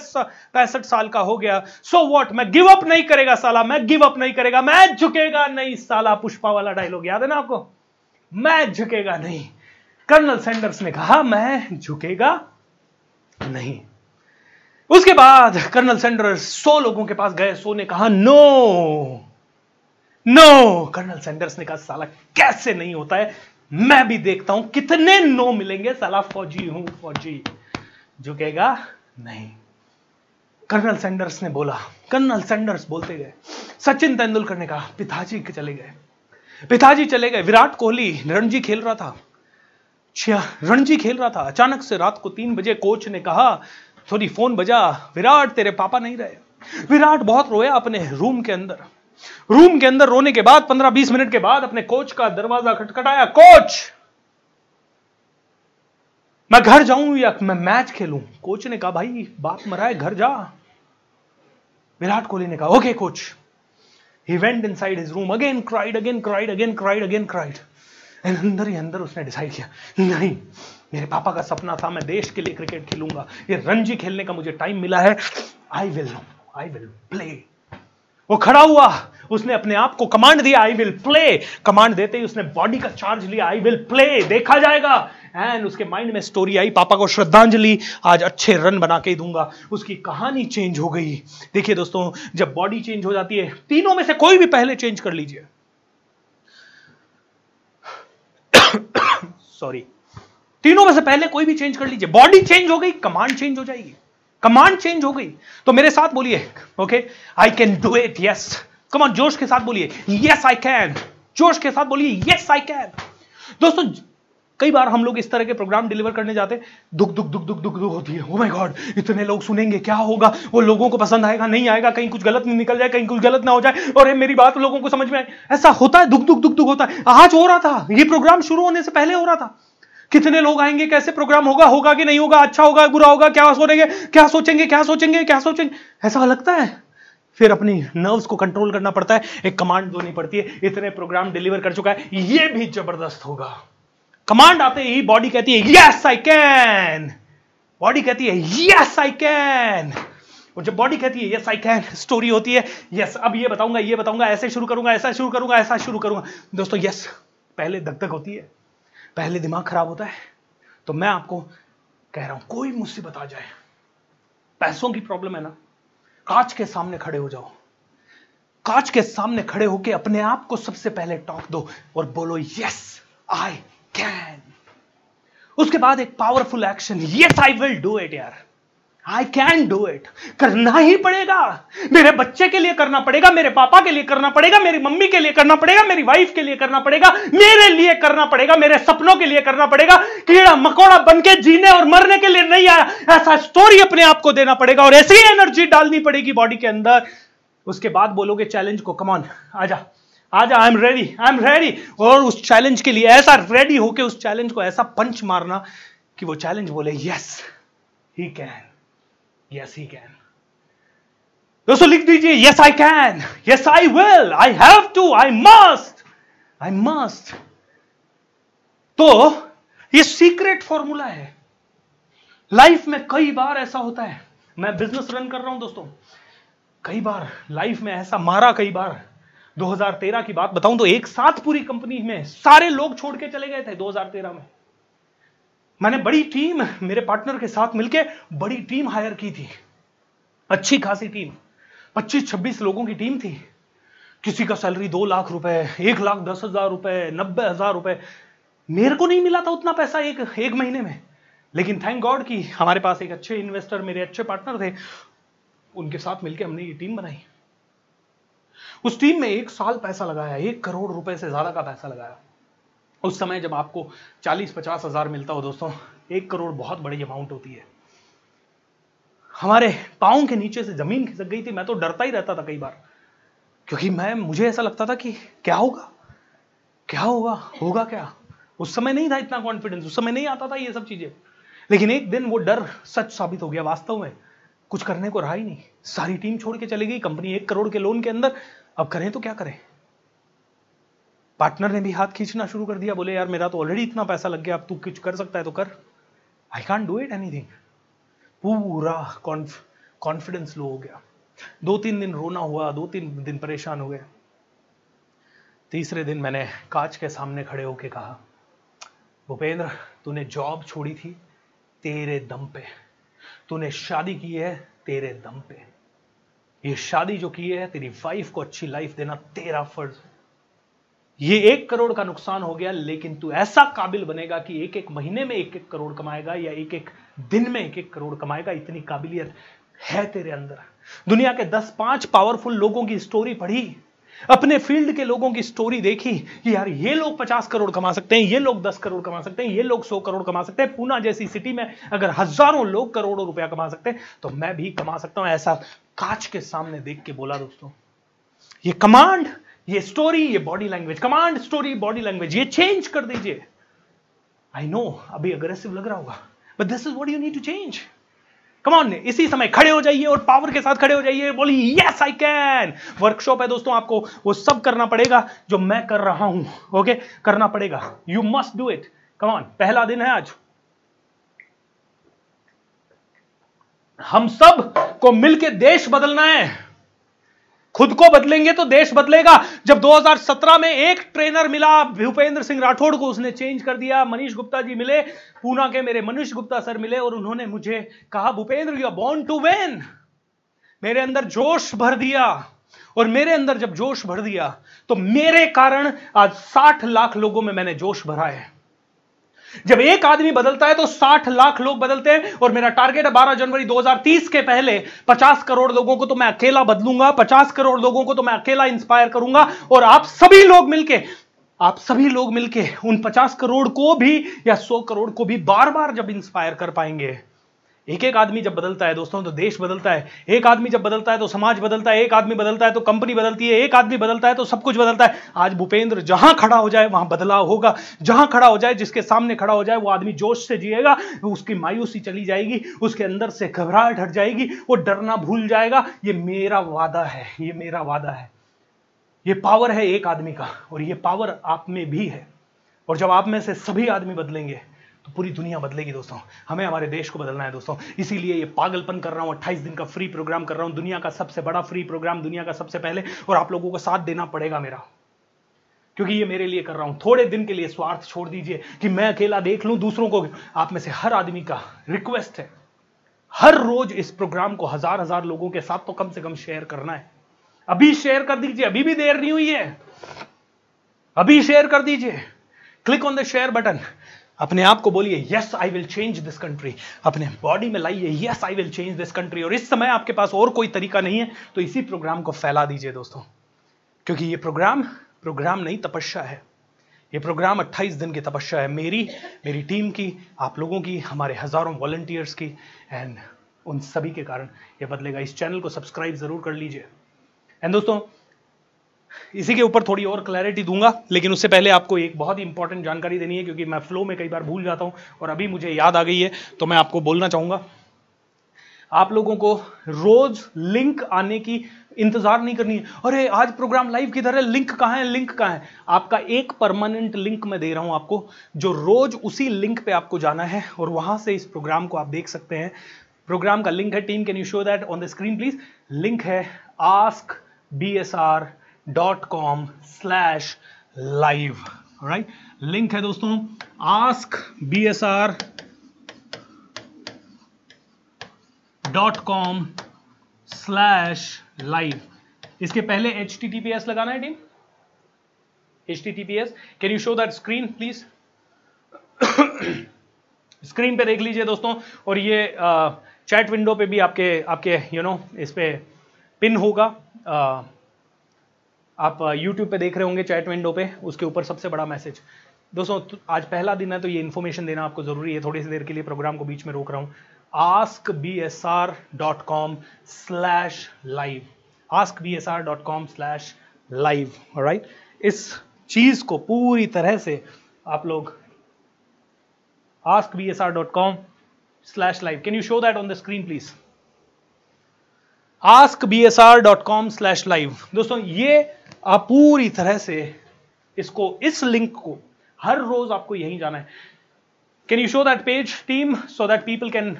पैंसठ साल का हो गया। सो so वॉट मैं गिव अप नहीं करेगा साला, मैं गिव अप नहीं करेगा, मैं झुकेगा नहीं साला, पुष्पा वाला डायलॉग याद है ना आपको? मैं झुकेगा नहीं। कर्नल सैंडर्स ने कहा, मैं झुकेगा नहीं। उसके बाद कर्नल सैंडर्स सौ लोगों के पास गए, सो ने कहा नो नो कर्नल सैंडर्स ने कहा, साला, कैसे नहीं होता है? मैं भी देखता हूँ, कितने नो मिलेंगे, साला, फौजी हूँ, फौजी। झुकेगा नहीं। कर्नल सैंडर्स ने बोला, कर्नल सैंडर्स बोलते गए। सचिन तेंदुलकर ने कहा, पिताजी चले गए। पिताजी चले गए। विराट कोहली रणजी खेल रहा था। रणजी खेल रहा था। अचानक से रात को तीन बजे कोच ने कहा, सॉरी, फ़ोन बजा। विराट, तेरे पापा नहीं रहे। विराट बहुत रोया अपने रूम के अंदर। रूम के अंदर रोने के बाद, पंद्रह बीस मिनट के बाद अपने कोच का दरवाज़ा खटखटाया, कोच, मैं घर जाऊँ या मैं मैच खेलूं? कोच ने कहा, भाई, बाप मरा है, घर जा। विराट कोहली ने कहा, okay coach. He went inside his room again cried again cried again cried again cried and अंदर ही अंदर उसने डिसाइड किया, नहीं, मेरे पापा का सपना था, मैं देश के लिए क्रिकेट खेलूँगा। ये रणजी खेलने का मुझे टाइम मिला है। I will I will play वो खड़ा हुआ। उसने अपने आप को कमांड दिया आई विल प्ले कमांड देते ही उसने बॉडी का चार्ज लिया आई विल प्ले देखा जाएगा। एंड उसके माइंड में स्टोरी आई, पापा को श्रद्धांजलि, आज अच्छे रन बना के दूँगा। उसकी कहानी चेंज हो गई। देखिए दोस्तों, जब बॉडी चेंज हो जाती है, तीनों में से कोई भी पहले चेंज कर लीजिए। [COUGHS] सॉरी तीनों में से पहले कोई भी चेंज कर लीजिए। बॉडी चेंज हो गई कमांड चेंज हो जाएगी। कमांड चेंज हो गई। तो मेरे साथ बोलिए okay I can do it yes come on जोश के साथ बोलिए। यस आई कैन जोश के साथ बोलिए यस आई कैन दोस्तों, कई बार हम लोग इस तरह के प्रोग्राम डिलीवर करने जाते दुख दुख दुख दुख दुख दुख होती है। ओ माय गॉड इतने लोग सुनेंगे, क्या होगा? वो लोगों को पसंद आएगा, नहीं आएगा? कहीं कुछ गलत नहीं निकल जाए, कहीं कुछ गलत ना हो जाए। और ये मेरी बात लोगों को समझ में आए। ऐसा होता है, दुख दुख दुख दुख होता है। आज हो रहा था। ये प्रोग्राम शुरू होने से पहले हो रहा था। कितने लोग आएँगे, कैसे प्रोग्राम होगा होगा कि नहीं होगा अच्छा होगा, बुरा होगा, क्या सोचेंगे क्या सोचेंगे क्या सोचेंगे क्या सोचेंगे? ऐसा लगता है। फिर अपनी नर्व्स को कंट्रोल करना पड़ता है, एक कमांड देनी पड़ती है, इतने प्रोग्राम डिलीवर कर चुका है, ये भी ज़बरदस्त होगा। कमांड आते ही बॉडी कहती है यस आई कैन बॉडी कहती है यस आई कैन और जब बॉडी कहती है यस आई कैन स्टोरी होती है यस अब ये बताऊँगा ये बताऊँगा, ऐसे शुरू करूँगा, ऐसा शुरू करूँगा, ऐसा शुरू करूँगा. दोस्तों यस पहले धक धक होती है, पहले दिमाग खराब होता है तो मैं आपको कह रहा हूँ, कोई मुसीबत आ जाए। पैसों की प्रॉब्लम है ना कांच के सामने खड़े हो जाओ। कांच के सामने खड़े होके अपने आप को सबसे पहले टॉक दो और बोलो यस आई कैन उसके बाद एक powerful action yes I will do it यार। आई कैन डू इट करना ही पड़ेगा। मेरे बच्चे के लिए करना पड़ेगा, मेरे पापा के लिए करना पड़ेगा, मेरी मम्मी के लिए करना पड़ेगा, मेरी वाइफ के लिए करना पड़ेगा, मेरे लिए करना पड़ेगा, मेरे सपनों के लिए करना पड़ेगा। कीड़ा मकोड़ा बन के जीने और मरने के लिए नहीं आया, ऐसा स्टोरी अपने आप को देना पड़ेगा और ऐसी एनर्जी डालनी पड़ेगी बॉडी के अंदर। उसके बाद बोलोगे चैलेंज को कमान आजा आजा I am ready I am ready और उस चैलेंज के लिए ऐसा रेडी होके उस चैलेंज को ऐसा पंच मारना कि वो चैलेंज बोले yes he can yes he can दोस्तों लिख दीजिए yes I can yes I will I have to I must I must तो ये सीक्रेट फॉर्मूला है. लाइफ में कई बार ऐसा होता है. मैं बिज़नेस रन कर रहा हूँ दोस्तों. कई बार लाइफ में ऐसा मारा कई बार. 2013 की बात बताऊँ तो एक साथ पूरी कंपनी में सारे लोग छोड़ के चले गए थे 2013 में. मैंने बड़ी टीम मेरे पार्टनर के साथ मिलकर बड़ी टीम हायर की थी। अच्छी खासी टीम। 25-26 लोगों की टीम थी। किसी का सैलरी दो लाख रुपए, एक लाख दस हज़ार रुपए, नब्बे हज़ार रुपए। मेरे को नहीं मिला था उतना पैसा एक एक महीने में। लेकिन थैंक गॉड कि हमारे पास एक अच्छे इन्वेस्टर मेरे अच्छे पार्टनर थे। उनके साथ मिलकर हमने ये टीम बनाई। उस टीम में एक साल पैसा लगाया, एक करोड़ रुपए से ज़्यादा का पैसा लगाया। उस समय जब आपको चालीस, पचास हज़ार मिलता हो दोस्तों, एक करोड़ बहुत बड़ी अमाउंट होती है। हमारे पाओं के नीचे से ज़मीन खिसक गई थी, मैं तो डरता ही रहता था कई बार। क्योंकि मैं, मुझे ऐसा लगता था कि क्या होगा? क्या होगा? होगा क्या? उस समय नहीं था इतना कॉन्फिडेंस उस समय नहीं आता था ये सब चीज़ें। लेकिन एक दिन वो डर सच साबित हो गया वास्तव में। कुछ करने को रहा ही नहीं। सारी टीम छोड़ के चली गई कंपनी एक करोड़ के लोन के अंदर। अब करें तो क्या करें? पार्टनर ने भी हाथ खींचना शुरू कर दिया, बोले, यार, मेरा तो ऑलरेडी इतना पैसा लग गया, अब तू कुछ कर सकता है तो कर। I can do it anything पूरा कॉन्फिडेंस लो हो गया। दो तीन दिन रोना हुआ, दो तीन दिन परेशान हो गए। तीसरे दिन मैंने कांच के सामने खड़े होके कहा, भूपेंद्र, तूने जॉब छोड़ी थी तेरे दम पे। तूने शादी की है तेरे दम पे। ये शादी जो की है, तेरी वाइफ को अच्छी लाइफ देना तेरा फ़र्ज़ है। ये एक करोड़ का नुकसान हो गया, लेकिन तू ऐसा काबिल बनेगा कि एक एक महीने में एक एक करोड़ कमाएगा या एक एक दिन में एक एक करोड़ कमाएगा, इतनी काबिलियत है तेरे अंदर। दुनिया के दस पाँच पावरफुल लोगों की स्टोरी पढ़ी, अपने फ़ील्ड के लोगों की स्टोरी देखी कि यार ये लोग पचास करोड़ कमा सकते हैं, ये लोग दस करोड़ कमा सकते हैं, ये लोग सौ करोड़ कमा सकते हैं, पूना जैसी सिटी में अगर हज़ारों लोग करोड़ों रुपया कमा सकते हैं तो मैं भी कमा सकता हूँ, ऐसा कांच के सामने देख के बोला दोस्तों। ये कमांड ये स्टोरी ये body language command story body language ये चेंज कर दीजिए। आई नो अभी अग्रेसिव लग रहा होगा but this is what you need to change come on इसी समय खड़े हो जाइए और पावर के साथ खड़े हो जाइए बोली यस आई कैन वर्कशॉप है दोस्तों, आपको वो सब करना पड़ेगा, जो मैं कर रहा हूँ ओके okay? करना पड़ेगा। You must do it come on पहला दिन है आज। हम सबको मिलकर देश बदलना है। खुद को बदलेंगे तो देश बदलेगा। जब 2017 में एक ट्रेनर मिला, भूपेंद्र सिंह राठौड़ को उसने चेंज कर दिया, मनीष गुप्ता जी मिले, पूना के मेरे मनीष गुप्ता सर मिले और उन्होंने मुझे कहा, Bhupendra you are born to win मेरे अंदर जोश भर दिया और मेरे अंदर जब जोश भर दिया तो मेरे कारण आज 60 लाख लोगों में मैंने जोश भरा है। जब एक आदमी बदलता है तो 60 लाख लोग बदलते हैं। और मेरा टारगेट है 12 जनवरी 2030 के पहले। 50 करोड़ लोगों को तो मैं अकेला बदलूँगा 50 करोड़ लोगों को तो मैं अकेला इंस्पायर करूँगा। और आप सभी लोग मिलके, आप सभी लोग मिलके उन 50 करोड़ को भी या 100 करोड़ को भी बार बार जब इंस्पायर कर पाएँगे। एक एक आदमी जब बदलता है, दोस्तों तो देश बदलता है। एक आदमी जब बदलता है तो समाज बदलता है। एक आदमी बदलता है तो कंपनी बदलती है। एक आदमी बदलता है तो सब कुछ बदलता है। आज भूपेंद्र जहाँ खड़ा हो जाए, वहाँ बदलाव होगा। जहाँ खड़ा हो जाए, जिसके सामने खड़ा हो जाए, वो आदमी जोश से जिएगा, उसकी मायूसी चली जाएगी, उसके अंदर से घबराहट हट जाएगी, वो डरना भूल जाएगा। ये मेरा वादा है, ये मेरा वादा है। ये पावर है एक आदमी का, और ये पावर आप में भी है। और जब आप में से सभी आदमी बदलेंगे तो पूरी दुनिया बदलेगी दोस्तों। हमें हमारे देश को बदलना है दोस्तों। इसीलिए ये पागलपन कर रहा हूँ, अट्ठाईस दिन का फ्री प्रोग्राम कर रहा हूँ। दुनिया का सबसे बड़ा फ्री प्रोग्राम दुनिया का सबसे पहले, और आप लोगों को साथ देना पड़ेगा मेरा। क्योंकि ये मेरे लिए कर रहा हूँ। थोड़े दिन के लिए स्वार्थ छोड़ दीजिए कि मैं अकेला देख लूँ दूसरों को। आप में से हर आदमी का रिक्वेस्ट है। हर रोज इस प्रोग्राम को हज़ार हज़ार लोगों के साथ तो कम से कम शेयर करना है। अभी शेयर कर दीजिए। अभी भी देर नहीं हुई है। अभी शेयर कर दीजिए। Click on the share button अपने आप को बोलिए yes I will change this country अपने बॉडी में लाइए yes I will change this country और इस समय आपके पास और कोई तरीका नहीं है तो इसी प्रोग्राम को फैला दीजिए दोस्तों। क्योंकि ये प्रोग्राम प्रोग्राम नहीं, तपस्या है। ये प्रोग्राम 28 दिन की तपस्या है। मेरी मेरी टीम की, आप लोगों की, हमारे हज़ारों वॉलंटियर्स की एंड उन सभी के कारण ये बदलेगा। इस चैनल को सब्सक्राइब ज़रूर कर लीजिए। एंड दोस्तों इसी के ऊपर थोड़ी और क्लैरिटी दूँगा, लेकिन उससे पहले आपको एक बहुत ही इंपॉर्टेंट जानकारी देनी है, क्योंकि मैं फ्लो में कई बार भूल जाता हूँ, और अभी मुझे याद आ गई है तो मैं आपको बोलना चाहूँगा। आप लोगों को रोज लिंक आने की इंतज़ार नहीं करनी है। अरे, आज प्रोग्राम लाइव किधर है? लिंक कहाँ है? लिंक कहाँ है? आपका एक परमानेंट लिंक मैं दे रहा हूँ आपको, जो रोज उसी लिंक पे आपको जाना है, और वहाँ से इस प्रोग्राम को आप देख सकते हैं। प्रोग्राम का लिंक है team can you show that on the screen please link है ask B S R dot com slash live right link है दोस्तों ask B S R dot com slash live इसके पहले H T T P S लगाना है team H T T P S can you show that screen please screen पे देख लीजिए दोस्तों और ये चैट विंडो पे भी आपके आपके यू you नो know, इस पे पिन होगा आ, आप यूट्यूब पे देख रहे होंगे चैट विंडो पे, उसके ऊपर सबसे बड़ा मैसेज दोस्तों आज पहला दिन है तो ये इन्फॉर्मेशन देना आपको ज़रूरी है, थोड़ी सी देर के लिए प्रोग्राम को बीच में रोक रहा हूँ। Ask B S R dot com slash live ask B S R dot com slash live right इस चीज़ को पूरी तरह से आप लोग ask B S R dot com slash live can you show that on the screen please ask B S R dot com slash live दोस्तों, ये आप पूरी तरह से इसको, इस लिंक को हर रोज आपको यहीं जाना है। Can you show that page team so that people can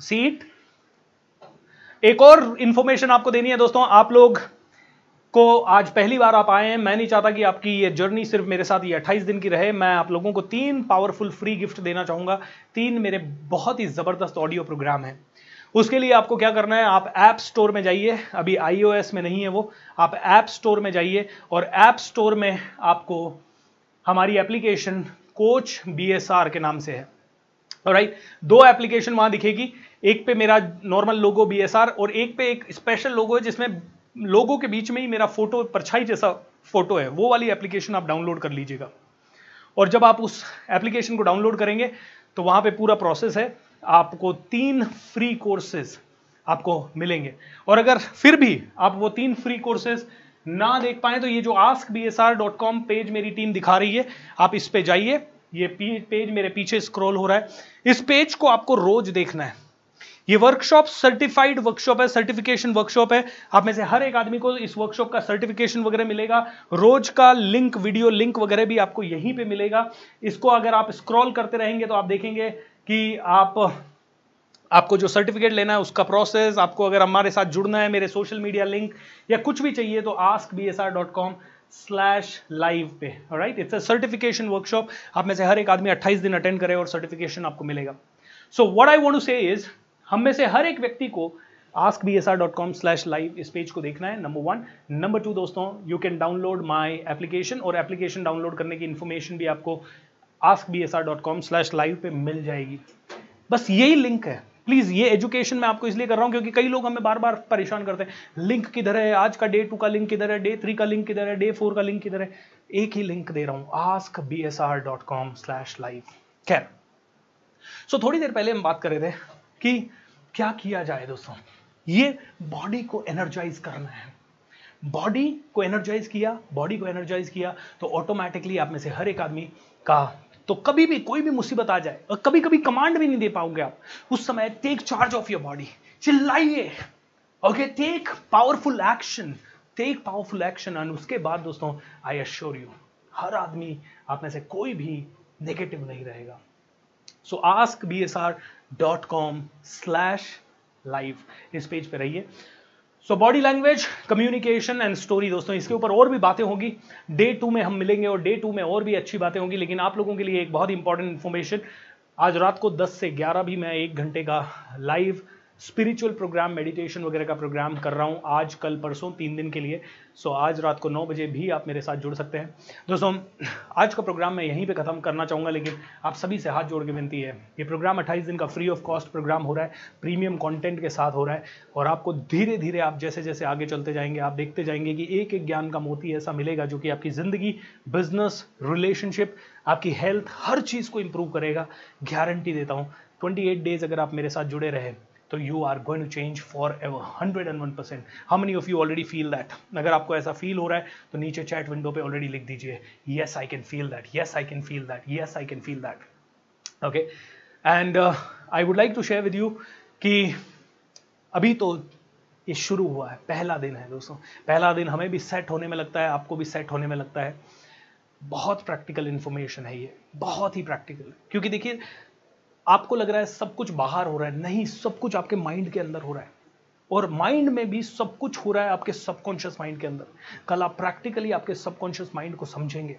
see it एक और इंफॉर्मेशन आपको देनी है दोस्तों, आप लोग को आज पहली बार आप आए हैं। मैं नहीं चाहता कि आपकी ये जर्नी सिर्फ़ मेरे साथ ये 28 दिन की रहे। मैं आप लोगों को तीन पावरफुल फ्री गिफ्ट देना चाहूँगा। तीन मेरे बहुत ही ज़बरदस्त ऑडियो प्रोग्राम है। उसके लिए आपको क्या करना है, आप ऐप स्टोर में जाइए। अभी आईओएस में नहीं है वो। आप ऐप स्टोर में जाइए और ऐप स्टोर में आपको हमारी एप्लीकेशन कोच बीएसआर के नाम से है। राइट दो एप्लीकेशन वहाँ दिखेगी। एक पे मेरा नॉर्मल लोगो बीएसआर और एक पे एक स्पेशल लोगो है जिसमें लोगों के बीच में ही मेरा फ़ोटो परछाई जैसा फ़ोटो है। वो वाली एप्लीकेशन आप डाउनलोड कर लीजिएगा। और जब आप उस एप्लीकेशन को डाउनलोड करेंगे तो वहाँ पे पूरा प्रोसेस है। आपको तीन फ्री कोर्सेज आपको मिलेंगे। और अगर फिर भी आप वो तीन फ्री कोर्सेज ना देख पाए तो ये जो आस्क बी पेज मेरी टीम दिखा रही है, आप इस पे जाइए। ये पेज मेरे पीछे स्क्रॉल हो रहा है। इस पेज को आपको रोज देखना है। ये वर्कशॉप सर्टिफाइड वर्कशॉप है सर्टिफिकेशन वर्कशॉप है। आप में से हर एक आदमी को इस वर्कशॉप का सर्टिफिकेशन वगैरह मिलेगा। रोज का लिंक वीडियो लिंक वगैरह भी आपको यहीं पे मिलेगा। इसको अगर आप स्क्रॉल करते रहेंगे तो आप देखेंगे कि आप, आपको जो सर्टिफिकेट लेना है, उसका प्रोसेस आपको अगर हमारे साथ जुड़ना है, मेरे सोशल मीडिया लिंक या कुछ भी चाहिए तो ask B S R dot com slash live पे right it's a certification workshop आप में से हर एक आदमी 28 दिन अटेंड करे और सर्टिफिकेशन आपको मिलेगा। So what I want to say is हम में से हर एक व्यक्ति को ask B S R dot com slash live इस पेज को देखना है नंबर वन नंबर टू दोस्तों you can download my application और एप्लीकेशन डाउनलोड करने की इन्फॉर्मेशन भी आपको ask B S R dot com slash live पे मिल जाएगी। बस यही लिंक है। प्लीज़ ये एजुकेशन मैं आपको इसलिए कर रहा हूँ क्योंकि कई लोग हमें बार बार परेशान करते हैं। लिंक किधर है? आज का डे टू का लिंक किधर है? डे थ्री का लिंक किधर है? डे फोर का लिंक किधर है? एक ही लिंक दे रहा हूँ। Ask B S R dot com slash live खैर सो थोड़ी देर पहले हम बात कर रहे थे कि क्या किया जाए दोस्तों? ये बॉडी को एनर्जाइज करना है। बॉडी को एनर्जाइज किया बॉडी को एनर्जाइज किया तो ऑटोमेटिकली आप में से हर एक आदमी का तो कभी भी कोई भी मुसीबत आ जाए और कभी कभी कमांड भी नहीं दे पाओगे आप, उस समय take charge of your body चिल्लाइए। Okay take powerful action take powerful action and उसके बाद दोस्तों आई अश्योर यू हर आदमी आप में से कोई भी नेगेटिव नहीं रहेगा। So ask B S R dot com slash live इस पेज पे रहिए। So body language communication and story दोस्तों, इसके ऊपर और भी बातें होगी। डे टू में हम मिलेंगे और डे टू में और भी अच्छी बातें होंगी, लेकिन आप लोगों के लिए एक बहुत इंपॉर्टेंट इन्फॉर्मेशन आज रात को 10 से 11 भी मैं एक घंटे का लाइव स्पिरिचुअल प्रोग्राम मेडिटेशन वगैरह का प्रोग्राम कर रहा हूँ आज, कल, परसों, तीन दिन के लिए। सो आज रात को नौ बजे भी आप मेरे साथ जुड़ सकते हैं। दोस्तों, आज का प्रोग्राम मैं यहीं पे ख़त्म करना चाहूँगा, लेकिन आप सभी से हाथ जोड़ के विनती है। ये प्रोग्राम 28 दिन का फ्री ऑफ़ कॉस्ट प्रोग्राम हो रहा है प्रीमियम कॉन्टेंट के साथ हो रहा है, और आपको धीरे धीरे आप जैसे जैसे आगे चलते जाएँगे, आप देखते जाएँगे कि एक एक ज्ञान का मोती ऐसा मिलेगा जो कि आपकी ज़िंदगी बिज़नेस रिलेशनशिप आपकी हेल्थ हर चीज़ को इंप्रूव करेगा। गारंटी देता हूँ ट्वेंटी डेज़ अगर आप मेरे साथ जुड़े रहे तो you are going to change forever hundred and one percent how many of you already feel that अगर आपको ऐसा फील हो रहा है तो नीचे चैट विंडो पे ऑलरेडी लिख दीजिए yes I can feel that yes I can feel that yes I can feel that okay and I would like to share with you कि अभी तो ये शुरू हुआ है, पहला दिन है दोस्तों। पहला दिन हमें भी सेट होने में लगता है, आपको भी सेट होने में लगता है। बहुत प्रैक्टिकल इंफॉर्मेशन है ये, बहुत ही प्रैक्टिकल क्योंकि देखिए आपको लग रहा है सब कुछ बाहर हो रहा है। नहीं, सब कुछ आपके माइंड के अंदर हो रहा है। और माइंड में भी सब कुछ हो रहा है आपके सबकॉन्शियस माइंड के अंदर। कल आप प्रैक्टिकली आपके सबकॉन्शियस माइंड को समझेंगे।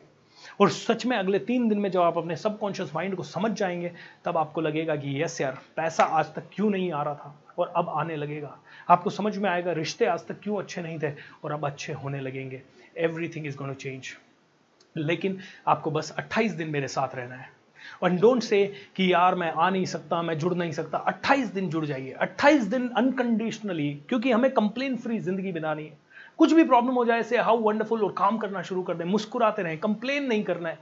और सच में अगले तीन दिन में जब आप अपने सबकॉन्शियस माइंड को समझ जाएँगे, तब आपको लगेगा कि यस यार, पैसा आज तक क्यों नहीं आ रहा था? और अब आने लगेगा। आपको समझ में आएगा, रिश्ते आज तक क्यों अच्छे नहीं थे? और अब अच्छे होने लगेंगे। Everything is going to change लेकिन आपको बस 28 दिन मेरे साथ रहना है। और डोंट से कि यार मैं आ नहीं सकता मैं जुड़ नहीं सकता। 28 दिन जुड़ जाइए। 28 दिन अनकंडीशनली क्योंकि हमें कंप्लेन फ्री ज़िंदगी बनानी है। कुछ भी प्रॉब्लम हो जाए से हाउ वंडरफुल और काम करना शुरू कर दें मुस्कुराते रहें कंप्लेन नहीं करना है।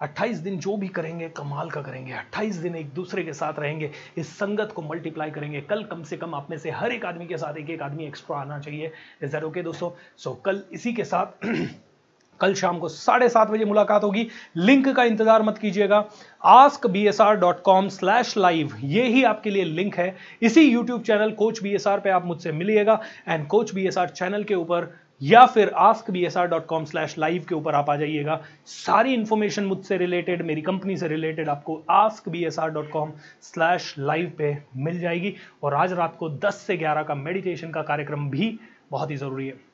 28 दिन जो भी करेंगे कमाल का करेंगे। 28 दिन एक दूसरे के साथ रहेंगे इस संगत को मल्टीप्लाई करेंगे। कल कम से कम आप में से हर एक आदमी के साथ एक एक आदमी एक्स्ट्रा आना चाहिए। इज़ दैट ओके दोस्तों? सो so, कल इसी के साथ [CLEARS THROAT] कल शाम को साढ़े सात बजे मुलाकात होगी। लिंक का इंतज़ार मत कीजिएगा। Ask B S R dot com slash live ये ही आपके लिए लिंक है। इसी YouTube channel coach B S R पे आप मुझसे मिलिएगा and coach B S R channel के ऊपर या फिर ask B S R dot com slash live के ऊपर आप आ जाइएगा। सारी इंफॉर्मेशन मुझसे रिलेटेड मेरी कंपनी से रिलेटेड आपको ask B S R dot com slash live पे मिल जाएगी। और आज रात को 10 से 11 का मेडिटेशन का कार्यक्रम भी बहुत ही ज़रूरी है।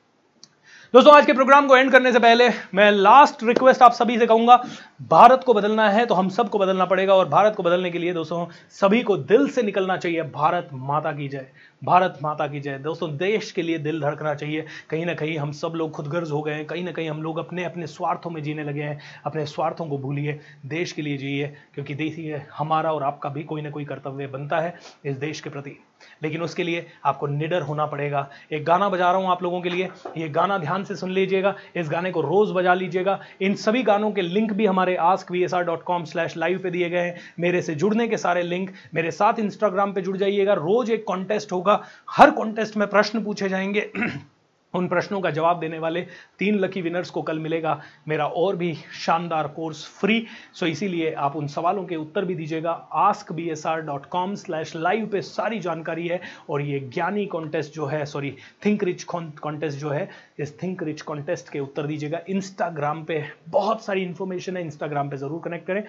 दोस्तों, आज के प्रोग्राम को एंड करने से पहले मैं लास्ट रिक्वेस्ट आप सभी से कहूँगा, भारत को बदलना है तो हम सबको बदलना पड़ेगा और भारत को बदलने के लिए दोस्तों, सभी को दिल से निकलना चाहिए, भारत माता की जय। भारत माता की जय। दोस्तों, देश के लिए दिल धड़कना चाहिए। कहीं ना कहीं हम सब लोग खुदगर्ज हो गए हैं। कहीं ना कहीं हम लोग अपने अपने स्वार्थों में जीने लगे हैं। अपने स्वार्थों को भूलिए। देश के लिए जिए, क्योंकि देखिए हमारा और आपका भी कोई ना कोई कर्तव्य बनता है इस देश के प्रति। लेकिन उसके लिए आपको निडर होना पड़ेगा। एक गाना बजा रहा हूँ आप लोगों के लिए, ये गाना ध्यान से सुन लीजिएगा, इस गाने को रोज बजा लीजिएगा। इन सभी गानों के लिंक भी हमारे ask V S R dot com slash live पर दिए गए हैं। मेरे से जुड़ने के सारे लिंक मेरे साथ इंस्टाग्राम पर जुड़ जाइएगा। रोज एक कॉन्टेस्ट होगा। हर कॉन्टेस्ट में प्रश्न पूछे जाएँगे। [CLEARS THROAT] उन प्रश्नों का जवाब देने वाले तीन लकी विनर्स को कल मिलेगा मेरा और भी शानदार कोर्स फ्री सो इसीलिए आप उन सवालों के उत्तर भी दीजिएगा। Ask B S R dot com slash live पे सारी जानकारी है और ये ज्ञानी कॉन्टेस्ट जो है सॉरी थिंक रिच कॉन्टेस्ट जो है, इस थिंक रिच कॉन्टेस्ट के उत्तर दीजिएगा। इंस्टाग्राम पे बहुत सारी इंफॉर्मेशन है इंस्टाग्राम पे ज़रूर कनेक्ट करें।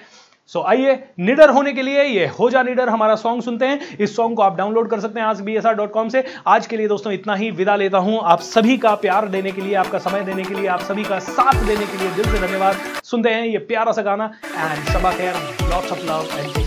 सो आइए, निडर होने के लिए ये हो जा निडर हमारा सॉन्ग सुनते हैं। इस सॉन्ग को आप डाउनलोड कर सकते हैं आज बी से। आज के लिए दोस्तों इतना ही, विदा लेता हूँ। आप सभी का प्यार देने के लिए, आपका समय देने के लिए, आप सभी का साथ देने के लिए दिल से धन्यवाद। सुनते हैं ये प्यारा सा गाना। एंड सबा खैर लॉट्स ऑफ़ लव एंड